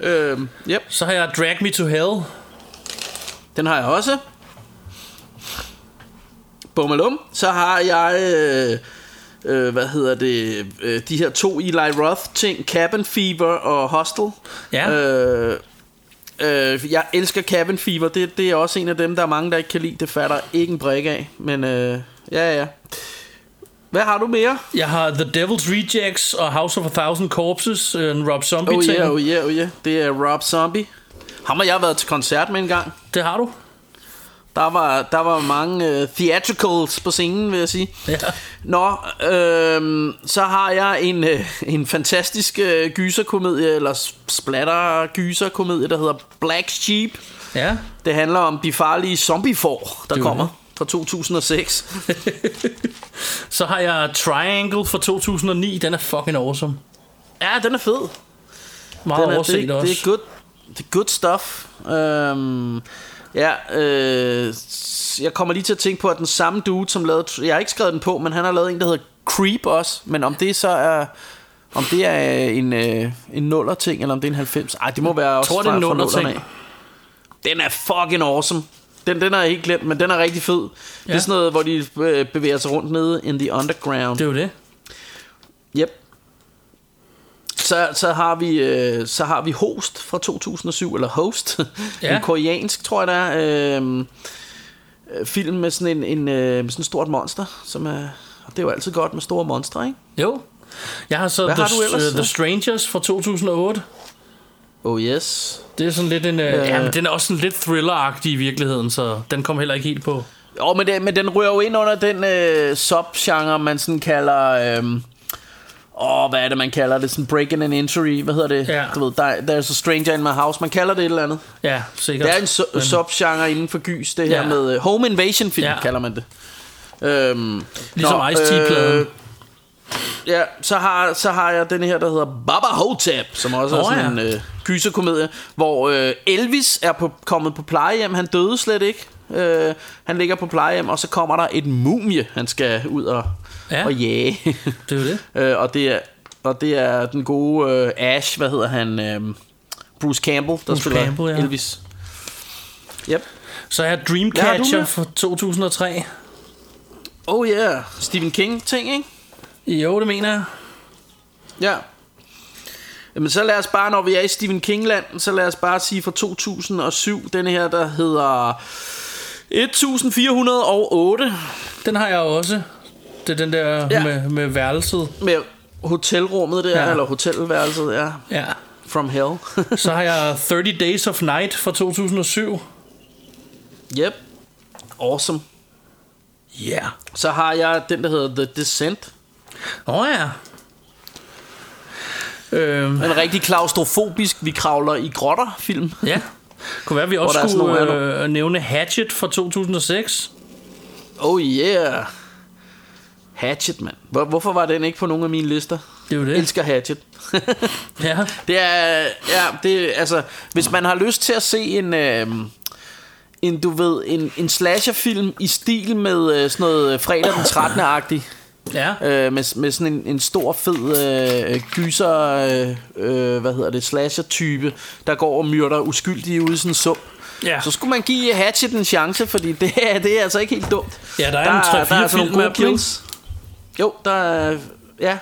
Øh, yep, Så har jeg Drag Me to Hell. den har jeg også. Bummelum. Så har jeg... Øh, øh, hvad hedder det? Øh, de her to Eli Roth ting. Cabin Fever og Hostel. Ja. Øh, øh, jeg elsker Cabin Fever. Det, det er også en af dem, der er mange, der ikke kan lide. Det fatter ikke en brik af. Men øh, ja, ja. Hvad har du mere? Jeg har The Devil's Rejects og House of a Thousand Corpses, øh, en Rob Zombie Oh yeah, oh yeah, oh yeah. Det er Rob Zombie. Ham har jeg været til koncert med en gang. Det har du. Der var, der var mange uh, theatricals på scenen, vil jeg sige. Ja. Nå, øh, så har jeg en, øh, en fantastisk øh, gyserkomedie, eller splatter gyserkomedie, der hedder Black Sheep. Ja. Det handler om de farlige zombiefor, der Det er kommer det. fra 2006. Så har jeg Triangle fra 2009. Den er fucking awesome. ja, den er fed. Meget den er, overset det, også. Det er good, det er good stuff. Um, ja, øh, jeg kommer lige til at tænke på, at den samme dude, som lavede... Jeg har ikke skrevet den på, men han har lavet en, der hedder Creep også. Men om det så er... Om det er en, øh, en nuller ting, eller om det er en 90. Ej, det må være også tror, det er en fra- fra nullerne af. Den er fucking awesome. Den, den er jeg ikke glemt, men den er rigtig fed. Ja. Det er sådan noget, hvor de øh, bevæger sig rundt nede in the underground. Det er jo det. Yep. Så, så, har vi, øh, så har vi Host fra 2007, eller Host. Ja. en koreansk, tror jeg det er. Øh, øh, film med sådan en, en øh, med sådan et stort monster, som er... og Det er jo altid godt med store monstre, ikke? Jo. Jeg har så Hvad The, har du ellers, uh? The Strangers fra 2008. Oh yes. Det er sådan lidt en... Øh. ja, men den er også sådan lidt thriller i virkeligheden, så den kom heller ikke helt på. Jo, men, det, men den rører jo ind under den øh, subgenre, man sådan kalder... Øh, Åh, hvad er det, man kalder det? Sådan break-in and entry. Hvad hedder det? Ja. Du ved, der, there's a stranger in my house. Man kalder det et eller andet. Ja, sikkert. Det er en su- Men- subgenre inden for gys, det her Ja. med uh, home invasion film, Ja. kalder man det. Øhm, Ligesom Ice-T-pladen. ja, så har, så har jeg den her, der hedder Baba Hotep, som også Åh, er sådan ja. en øh, gyserkomedie, hvor øh, Elvis er på, kommet på plejehjem. Han døde slet ikke. Øh, han ligger på plejehjem, og så kommer der et mumie, han skal ud og, Ja. ja. og jage. Det er jo det. øh, og, det er, og det er den gode øh, Ash, hvad hedder han? Øh, Bruce Campbell, der Bruce spiller Campbell, ja. Elvis. Yep. Så er Dreamcatcher fra 2003. Oh yeah, Stephen King ting, ikke? Jo, det mener jeg. Ja. Jamen så lad os bare, når vi er i Stephen King-land, så lad os bare sige fra 2007, denne her, der hedder 1408, Den har jeg også. Det er den der ja. Med, med værelset. med hotelrummet der, Ja. eller hotelværelset, ja. Ja. From Hell. Så har jeg 30 Days of Night fra 2007. yep. Awesome. Ja. Yeah. Så har jeg den, der hedder The Descent. Åh oh, ja. Øhm, En rigtig klaustrofobisk, vi kravler i grotter film. ja. Kunne være, at vi også skulle øh, nævne Hatchet fra 2006. Oh yeah. Hatchet, mand. Hvor, hvorfor var den ikke på nogen af mine lister? Det er jo det. Jeg elsker Hatchet. Ja. Det er, ja, det altså, hvis man har lyst til at se en, øh, en du ved, en, en slasherfilm i stil med øh, sådan noget fredag den 13. agtig Ja. øh, med, med sådan en, en stor fed øh, gyser, øh, øh, hvad hedder det, slasher type, der går og myrder uskyldige ude i sådan en sump. Ja. Så skulle man give Hatchet en chance, fordi det er, det er altså ikke helt dumt. Ja, der er en der, 3-4 der er altså nogle gode kills. Jo, der er, ja,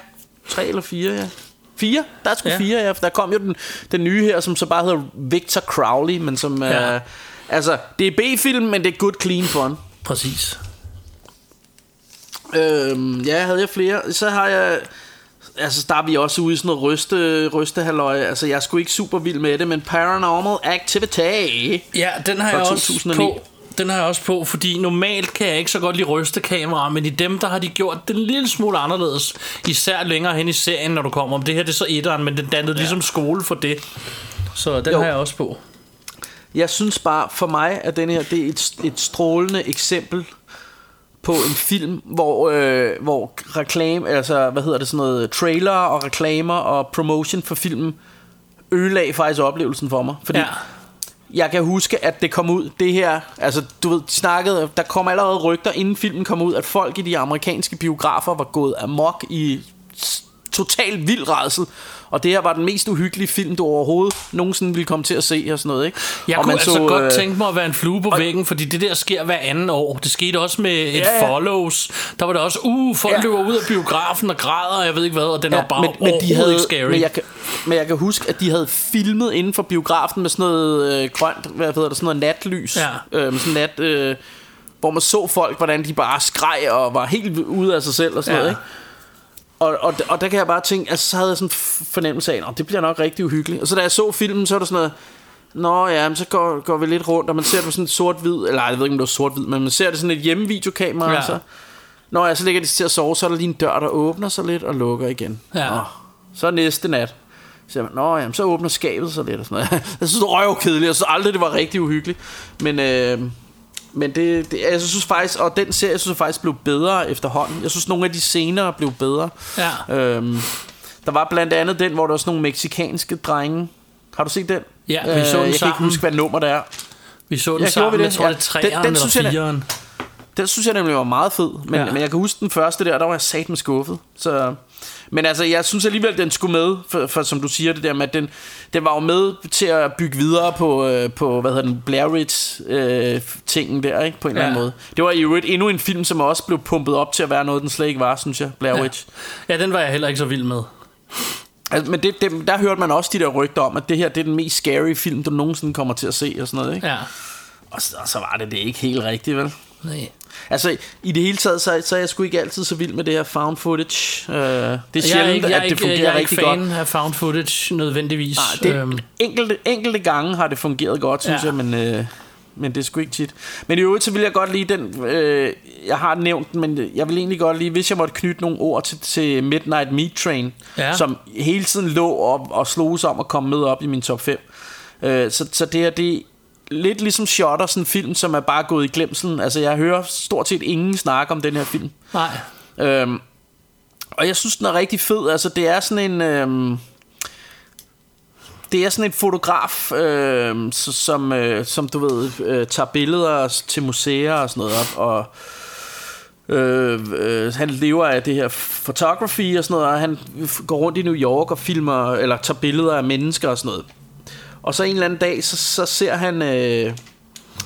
tre eller fire, ja. Fire? Der er sgu Ja. fire, ja. For der kom jo den, den nye her, som så bare hedder Victor Crowley, men som Ja. er... Altså, det er B-film, men det er good clean fun. Præcis. Øhm, ja, havde jeg flere. Så har jeg... Altså, der er vi også ude i sådan noget ryste, rystehalløj. Altså, jeg er sgu ikke super vild med det, men Paranormal Activity. Ja, den har jeg også 2009. på. Den har jeg også på, fordi normalt kan jeg ikke så godt lide ryste kameraer, men i dem, der har de gjort det en lille smule anderledes. Især længere hen i serien, når du kommer om. Det her det er så etteren, men den dannede ja. ligesom skole for det. Så den Jo. har jeg også på. Jeg synes bare, for mig at den her, det er et, et strålende eksempel på en film, hvor, øh, hvor reklame, altså hvad hedder det, sådan noget trailer og reklamer og promotion for filmen ødelagde faktisk oplevelsen for mig. Fordi Ja jeg kan huske, at det kom ud, det her, altså du ved, de snakkede, der kom allerede rygter, inden filmen kom ud, at folk i de amerikanske biografer var gået amok i total vild redsel og det her var den mest uhyggelige film, du overhovedet nogensinde ville komme til at se og sådan noget, ikke? Jeg og kunne altså godt øh, tænke mig at være en flue på væggen, fordi det der sker hver anden år. Det skete også med et ja. follows. Der var der også, uh, folk Ja. løber ud af biografen og græder, og jeg ved ikke hvad, og den ja, var bare men, men, de havde, ikke scary. men, jeg kan, men jeg kan huske, at de havde filmet inden for biografen med sådan noget øh, grønt, hvad hedder det, sådan noget natlys. Ja. Øh, med sådan nat, øh, hvor man så folk, hvordan de bare skreg og var helt ude af sig selv og sådan Ja. noget, ikke? Og, og, og der kan jeg bare tænke, altså så havde jeg sådan en fornemmelse af, at det bliver nok rigtig uhyggeligt. Og så da jeg så filmen, så var der sådan noget, Nå ja, men så går, går vi lidt rundt, og man ser det på sådan et sort-hvid, eller jeg ved ikke, om det var sort-hvid, men man ser det sådan et hjemmevideokamera, Ja. ja. så, når jeg så ligger de til at sove, så er der lige en dør, der åbner sig lidt og lukker igen. Ja. Nå, så næste nat, så, man, Nå, jamen, så åbner skabet sig lidt og sådan noget. Jeg synes, det var røvkedeligt, jeg synes aldrig, det var rigtig uhyggeligt. Men, øh, men det, det, jeg synes faktisk, og den serie, jeg synes jeg faktisk blev bedre efterhånden. Jeg synes, nogle af de scener blev bedre. Ja. Øhm, der var blandt andet den, hvor der var sådan nogle meksikanske drenge. Har du set den? Ja, vi så den jeg kan ikke sammen. huske, hvad nummer det er. Vi så den Ja, sammen, vi jeg det? tror, Ja. det er træeren Den- den eller synes jeg, fireren. Den synes jeg nemlig var meget fed Men, ja. men jeg kan huske den første der Der var jeg sat med skuffet så, Men altså jeg synes alligevel den skulle med for, for som du siger det der med at den, den var jo med til at bygge videre på, øh, på hvad hedder den Blair Witch øh, tingen der ikke? På en ja. eller anden Ja. måde Det var i øvrigt endnu en film Som også blev pumpet op til at være noget Den slet ikke var synes jeg Blair Ja. Witch Ja, den var jeg heller ikke så vild med. Altså, men det, det, der hørte man også de der rygter om, at det her det er den mest scary film, du nogensinde kommer til at se og sådan noget, ikke? Ja. Og så, og så var det det ikke helt rigtigt, vel? Nej. Altså, i det hele taget, så, så er jeg sgu ikke altid så vild med det her found footage. Uh, det er sjældent, ikke, at det ikke, fungerer jeg er rigtig ikke godt. fan af found footage nødvendigvis. Nej, det, Øhm, enkelte, enkelte gange har det fungeret godt, synes Ja. jeg, men, øh, men det er sgu ikke tit. Men i øvrigt, så vil jeg godt lide den, øh, jeg har nævnt den, men jeg vil egentlig godt lide, hvis jeg måtte knytte nogle ord til, til Midnight Meat Train, Ja. som hele tiden lå op og slog sig om at komme med op i min top 5. Øh, så, så det her, det lidt ligesom Shutter, sådan en film, som er bare gået i glemselen. Altså, jeg hører stort set ingen snakke om den her film. nej. Øhm, og jeg synes, den er rigtig fed. Altså, det er sådan en... Øhm, det er sådan en fotograf, øh, som, øh, som du ved, øh, tager billeder til museer og sådan noget op, og øh, øh, han lever af det her photography og sådan noget, og han går rundt i New York og filmer, eller tager billeder af mennesker og sådan noget. Og så en eller anden dag, så, så ser han... Øh,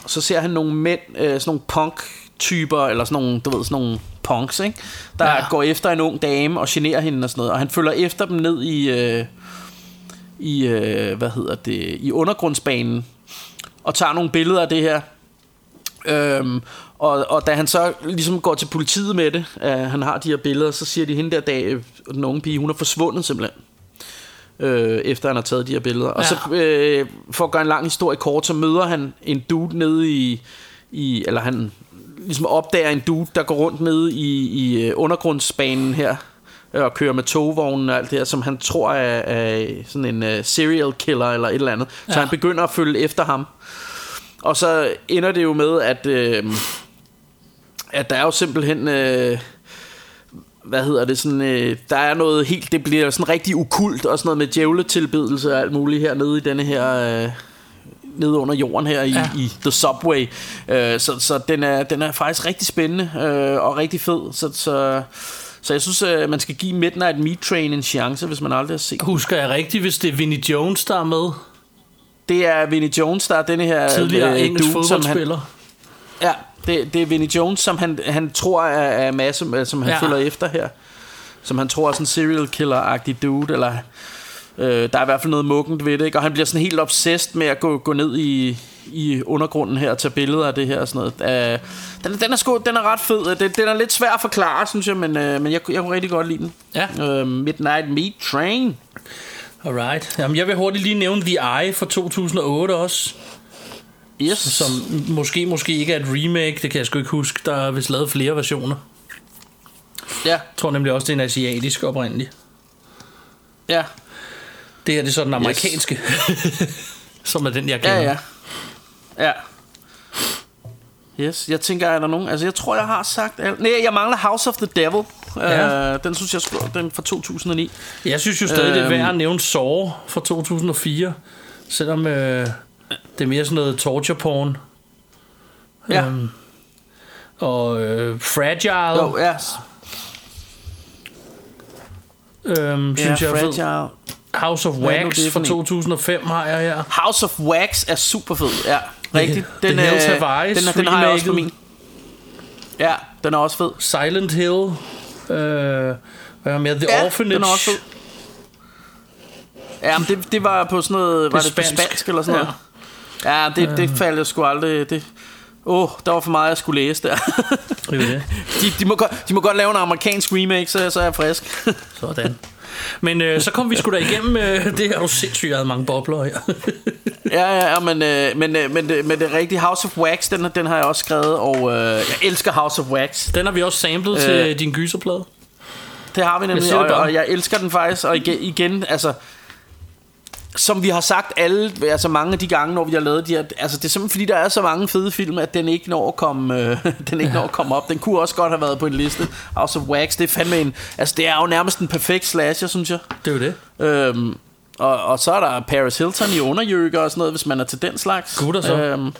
så ser han nogle mænd, øh, sådan nogle punk-typer, eller sådan nogle, du ved, sådan nogle punks, ikke? Der Ja. går efter en ung dame og generer hende og sådan noget. Og han følger efter dem ned i, øh, i øh, hvad hedder det, i undergrundsbanen, og tager nogle billeder af det her. Øhm, og, og da han så ligesom går til politiet med det, at han har de her billeder, så siger de hende der dag, øh, den unge pige, hun er forsvundet simpelthen øh, efter han har taget de her billeder. Og Ja. så øh, for at gøre en lang historie kort, så møder han en dude nede i, i eller han ligesom opdager en dude, der går rundt nede i, i øh, undergrundsbanen her, øh, og kører med togvognen og alt det her, som han tror er, er sådan en uh, serial killer eller et eller andet. Så Ja. han begynder at følge efter ham. Og så ender det jo med, at, øh, at der er jo simpelthen... Øh, hvad hedder det, sådan, øh, der er noget helt, det bliver sådan rigtig ukult, og sådan noget med djævletilbedelse og alt muligt hernede i denne her, øh, nede under jorden her i, Ja. i The Subway. Øh, så så den, er, den er faktisk rigtig spændende øh, og rigtig fed. Så, så, så jeg synes, øh, man skal give Midnight Meat Train en chance, hvis man aldrig har set. Husker jeg rigtigt, hvis det er Vinnie Jones, der er med? Det er Vinnie Jones, der er denne her Tidligere øh, engelsk dude, som han, fodboldspiller. Ja, det, det er Vinnie Jones, som han, han tror er, er masse, øh, som han Ja. ja. følger efter her. Som han tror er sådan en serial killer-agtig dude, eller... Øh, der er i hvert fald noget muggent ved det, ikke? Og han bliver sådan helt obsessed med at gå, gå ned i, i undergrunden her og tage billeder af det her og sådan noget. Øh, den, den, er sgu, den er ret fed. Den, den er lidt svær at forklare, synes jeg, men, øh, men jeg, jeg kunne rigtig godt lide den. Ja. Øh, Midnight Meat Train. Alright. Jamen, jeg vil hurtigt lige nævne The Eye fra 2008 også. Yes. Som måske, måske ikke er et remake, det kan jeg sgu ikke huske. Der er vist lavet flere versioner. Ja. Jeg tror nemlig også, det er en asiatisk oprindelig. Ja. Det her det er så den amerikanske. som er den, jeg kender. Ja, ja. Ja. Yes, jeg tænker, er der nogen... Altså, jeg tror, jeg har sagt... alt. Nej, jeg mangler House of the Devil. Ja. Uh, den synes jeg sgu... Den fra 2009. Jeg synes jo stadig, det er Øhm. værd at nævne Saw fra 2004. Selvom øh, det er mere sådan noget torture porn. Ja. Øhm, og øh, Fragile, Jo, ja. øhm, synes ja, jeg er fed. Fragile. House of er Wax fra en? 2005 har jeg her. House of Wax er super fed. Ja, rigtigt. The Hills Have Eyes, den, er- den har jeg også på min. Ja, den er også fed. Silent Hill. Øh, hvad jeg mere? The Ja, Orphanage. den er også fed. Ja, men det, det var på sådan noget... Var Det det, er på spansk. spansk eller sådan noget? Ja, det, det faldt jeg sgu aldrig... Det, Åh, oh, der var for meget, jeg skulle læse der. Det det. de, de, må godt, de må godt lave en amerikansk remake, så, så er jeg frisk. Sådan. Men øh, så kom vi sgu da igennem øh, det her. Er du sindssygt, jeg havde mange bobler her. ja, ja, ja, men, øh, men, øh, men, det, men det rigtige House of Wax, den, den har jeg også skrevet, og øh, jeg elsker House of Wax. Den har vi også samlet Øh. til din gyserplade. Det har vi nemlig, og, og jeg elsker den faktisk, og igen, igen altså... Som vi har sagt alle, altså mange af de gange, når vi har lavet de her, altså det er simpelthen fordi, der er så mange fede film, at den ikke når at komme, øh, den ikke når at komme op. Den kunne også godt have været på en liste. House of Wax, det er fandme en, altså det er jo nærmest en perfekt slasher, synes jeg. Det er jo det. Øhm, og, og så er der Paris Hilton i underjøkker og sådan noget, hvis man er til den slags. Gud så. Øhm,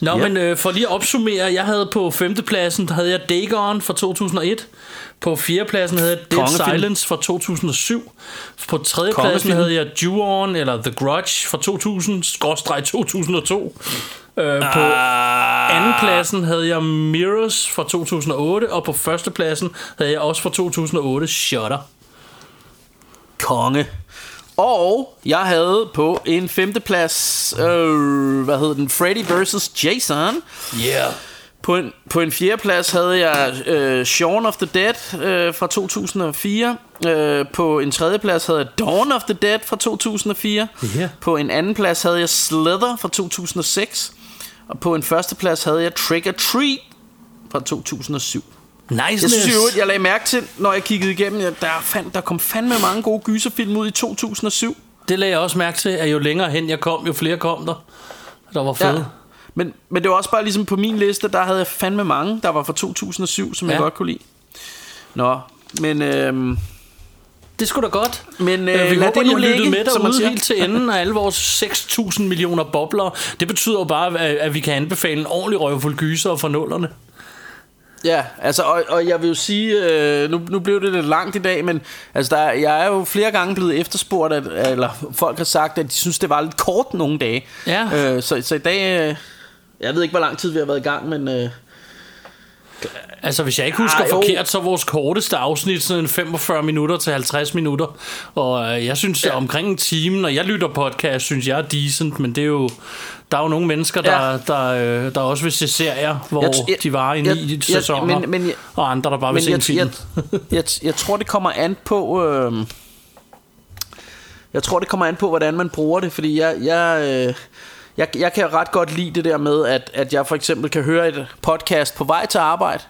Nå, Ja. men øh, for lige at opsummere, jeg havde på femtepladsen, der havde jeg Dagon fra 2001. På fjerdepladsen havde jeg Dead Kongefilm. Silence fra 2007. På tredjepladsen havde jeg Ju-On, eller The Grudge fra 2000, skråstreg 2002. Øh, på Ah. andenpladsen havde jeg Mirrors fra 2008, og på førstepladsen havde jeg også fra 2008 Shutter. konge. Og jeg havde på en femteplads, øh, hvad hed den, Freddy vs. Jason. Yeah. På en, på en fjerdeplads havde jeg øh, Shaun of the Dead øh, fra 2004. Øh, på en tredjeplads havde jeg Dawn of the Dead fra 2004. Ja. På en anden plads havde jeg Slither fra 2006. Og på en førsteplads havde jeg Trick or Treat fra 2007. Nice. Jeg synes jo, jeg lagde mærke til, når jeg kiggede igennem, at der, fand, der kom fandme mange gode gyserfilm ud i 2007. Det lagde jeg også mærke til, at jo længere hen jeg kom, jo flere kom der. Der var fede. Ja. Men, men det var også bare ligesom på min liste, der havde jeg fandme mange, der var fra 2007, som ja. jeg godt kunne lide. Nå, men... Øhm, Det skulle da godt. Men øh, Øh, vi lad håber, det nu ligge, med som man siger. helt til enden af alle vores 6.000 millioner bobler. Det betyder jo bare, at, at vi kan anbefale en ordentlig røvfuld gyser for nullerne. Ja, altså, og, og jeg vil jo sige, øh, nu, nu blev det lidt langt i dag, men altså, der, er- jeg er jo flere gange blevet efterspurgt, at, eller folk har sagt, at de synes, det var lidt kort nogle dage. Ja. Øh, så, så i dag, øh, jeg ved ikke, hvor lang tid vi har været i gang, men... Øh, Altså, hvis jeg ikke husker Ah, jo. forkert, så er vores korteste afsnit sådan 45 minutter til 50 minutter. Og øh, jeg synes, ja. omkring en time, når jeg lytter podcast, synes jeg er decent, men det er jo... Der er jo nogle mennesker, der, Ja. der, øh, der også vil se serier, hvor Jeg jeg- de varer i jeg- ni jeg- sæsoner, men- men jeg- og andre, der bare vil se en jeg, film. jeg, jeg, jeg tror, det kommer an på... Øh, jeg tror, det kommer an på, hvordan man bruger det, fordi jeg... jeg øh, jeg, jeg kan ret godt lide det der med, at, at jeg for eksempel kan høre et podcast på vej til arbejde,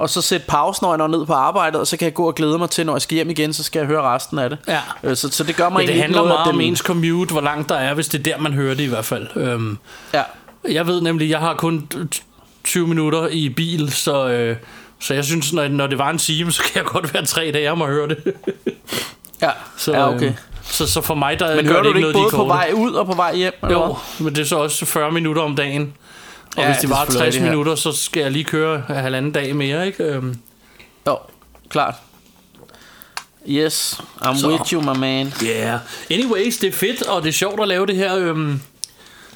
og så sætte pause, når jeg når ned på arbejdet, og så kan jeg gå og glæde mig til, når jeg skal hjem igen, så skal jeg høre resten af det. Ja. Øh, Så, så det gør mig Men det handler noget, meget om den- ens commute, hvor langt der er, hvis det er der, man hører det i hvert fald. Øhm, Ja. Jeg ved nemlig, jeg har kun t- 20 minutter i bil, så, øh, så jeg synes, når, når det var en time, så kan jeg godt være tre dage om at høre det. Ja, så, ja okay. øh, så, så for mig, der Men hører det du det ikke ikke noget, de både på er korte. vej ud og på vej hjem? eller Jo, hvad? men det er så også 40 minutter om dagen. Og Ja, hvis det det var selvfølgelig 60 det her. minutter, så skal jeg lige køre halvanden dag mere, ikke? Øhm, Jo, klart. Yes, I'm Så. with you, my man. Yeah. Anyways, det er fedt, og det er sjovt at lave det her øhm,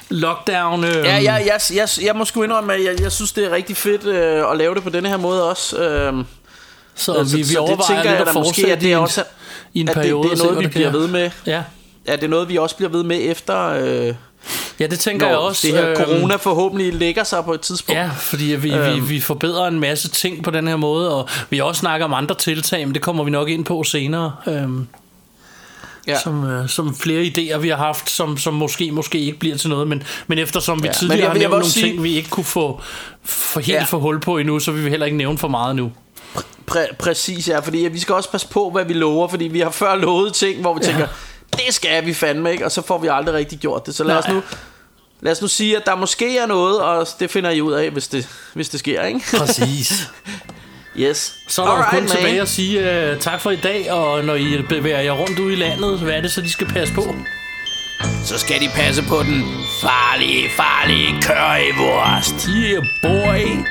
lockdown. Øhm, Ja, jeg, jeg, jeg, jeg må sgu indrømme, at jeg, jeg synes, det er rigtig fedt øh, at lave det på denne her måde også. Øh, Så vi- vi overvejer lidt at da måske, fortsætte at det er en- også i en at periode det, og det se, er noget, vi bliver ved med. Ja. Ja, det er noget, vi også bliver ved med efter... Øh, Ja, det tænker når jeg også. det her øhm, corona forhåbentlig lægger sig på et tidspunkt. Ja, fordi vi, vi, Øhm. vi forbedrer en masse ting på den her måde, og vi også snakket om andre tiltag, men det kommer vi nok ind på senere. Øhm, Ja. som, øh, som flere idéer, vi har haft, som, som måske måske ikke bliver til noget, men, men eftersom vi Ja, tidligere men jeg har nævnt nogle sige- ting, vi ikke kunne få for helt Ja. få hul på endnu, så vil vi heller ikke nævne for meget nu. Præ- præcis, ja, fordi vi skal også passe på, hvad vi lover, fordi vi har før lovet ting, hvor vi Ja. tænker, det skal vi fandme ikke, og så får vi aldrig rigtig gjort det. Så lad os Nej. nu, lad os nu sige, at der måske er noget, og det finder I ud af, hvis det, hvis det sker, ikke? Præcis. yes. Så er der Alright, kun man. tilbage at sige uh, tak for i dag, og når I bevæger jer rundt ude i landet, hvad er det så, de skal passe på? Så skal de passe på den farlige, farlige currywurst. Yeah, boy!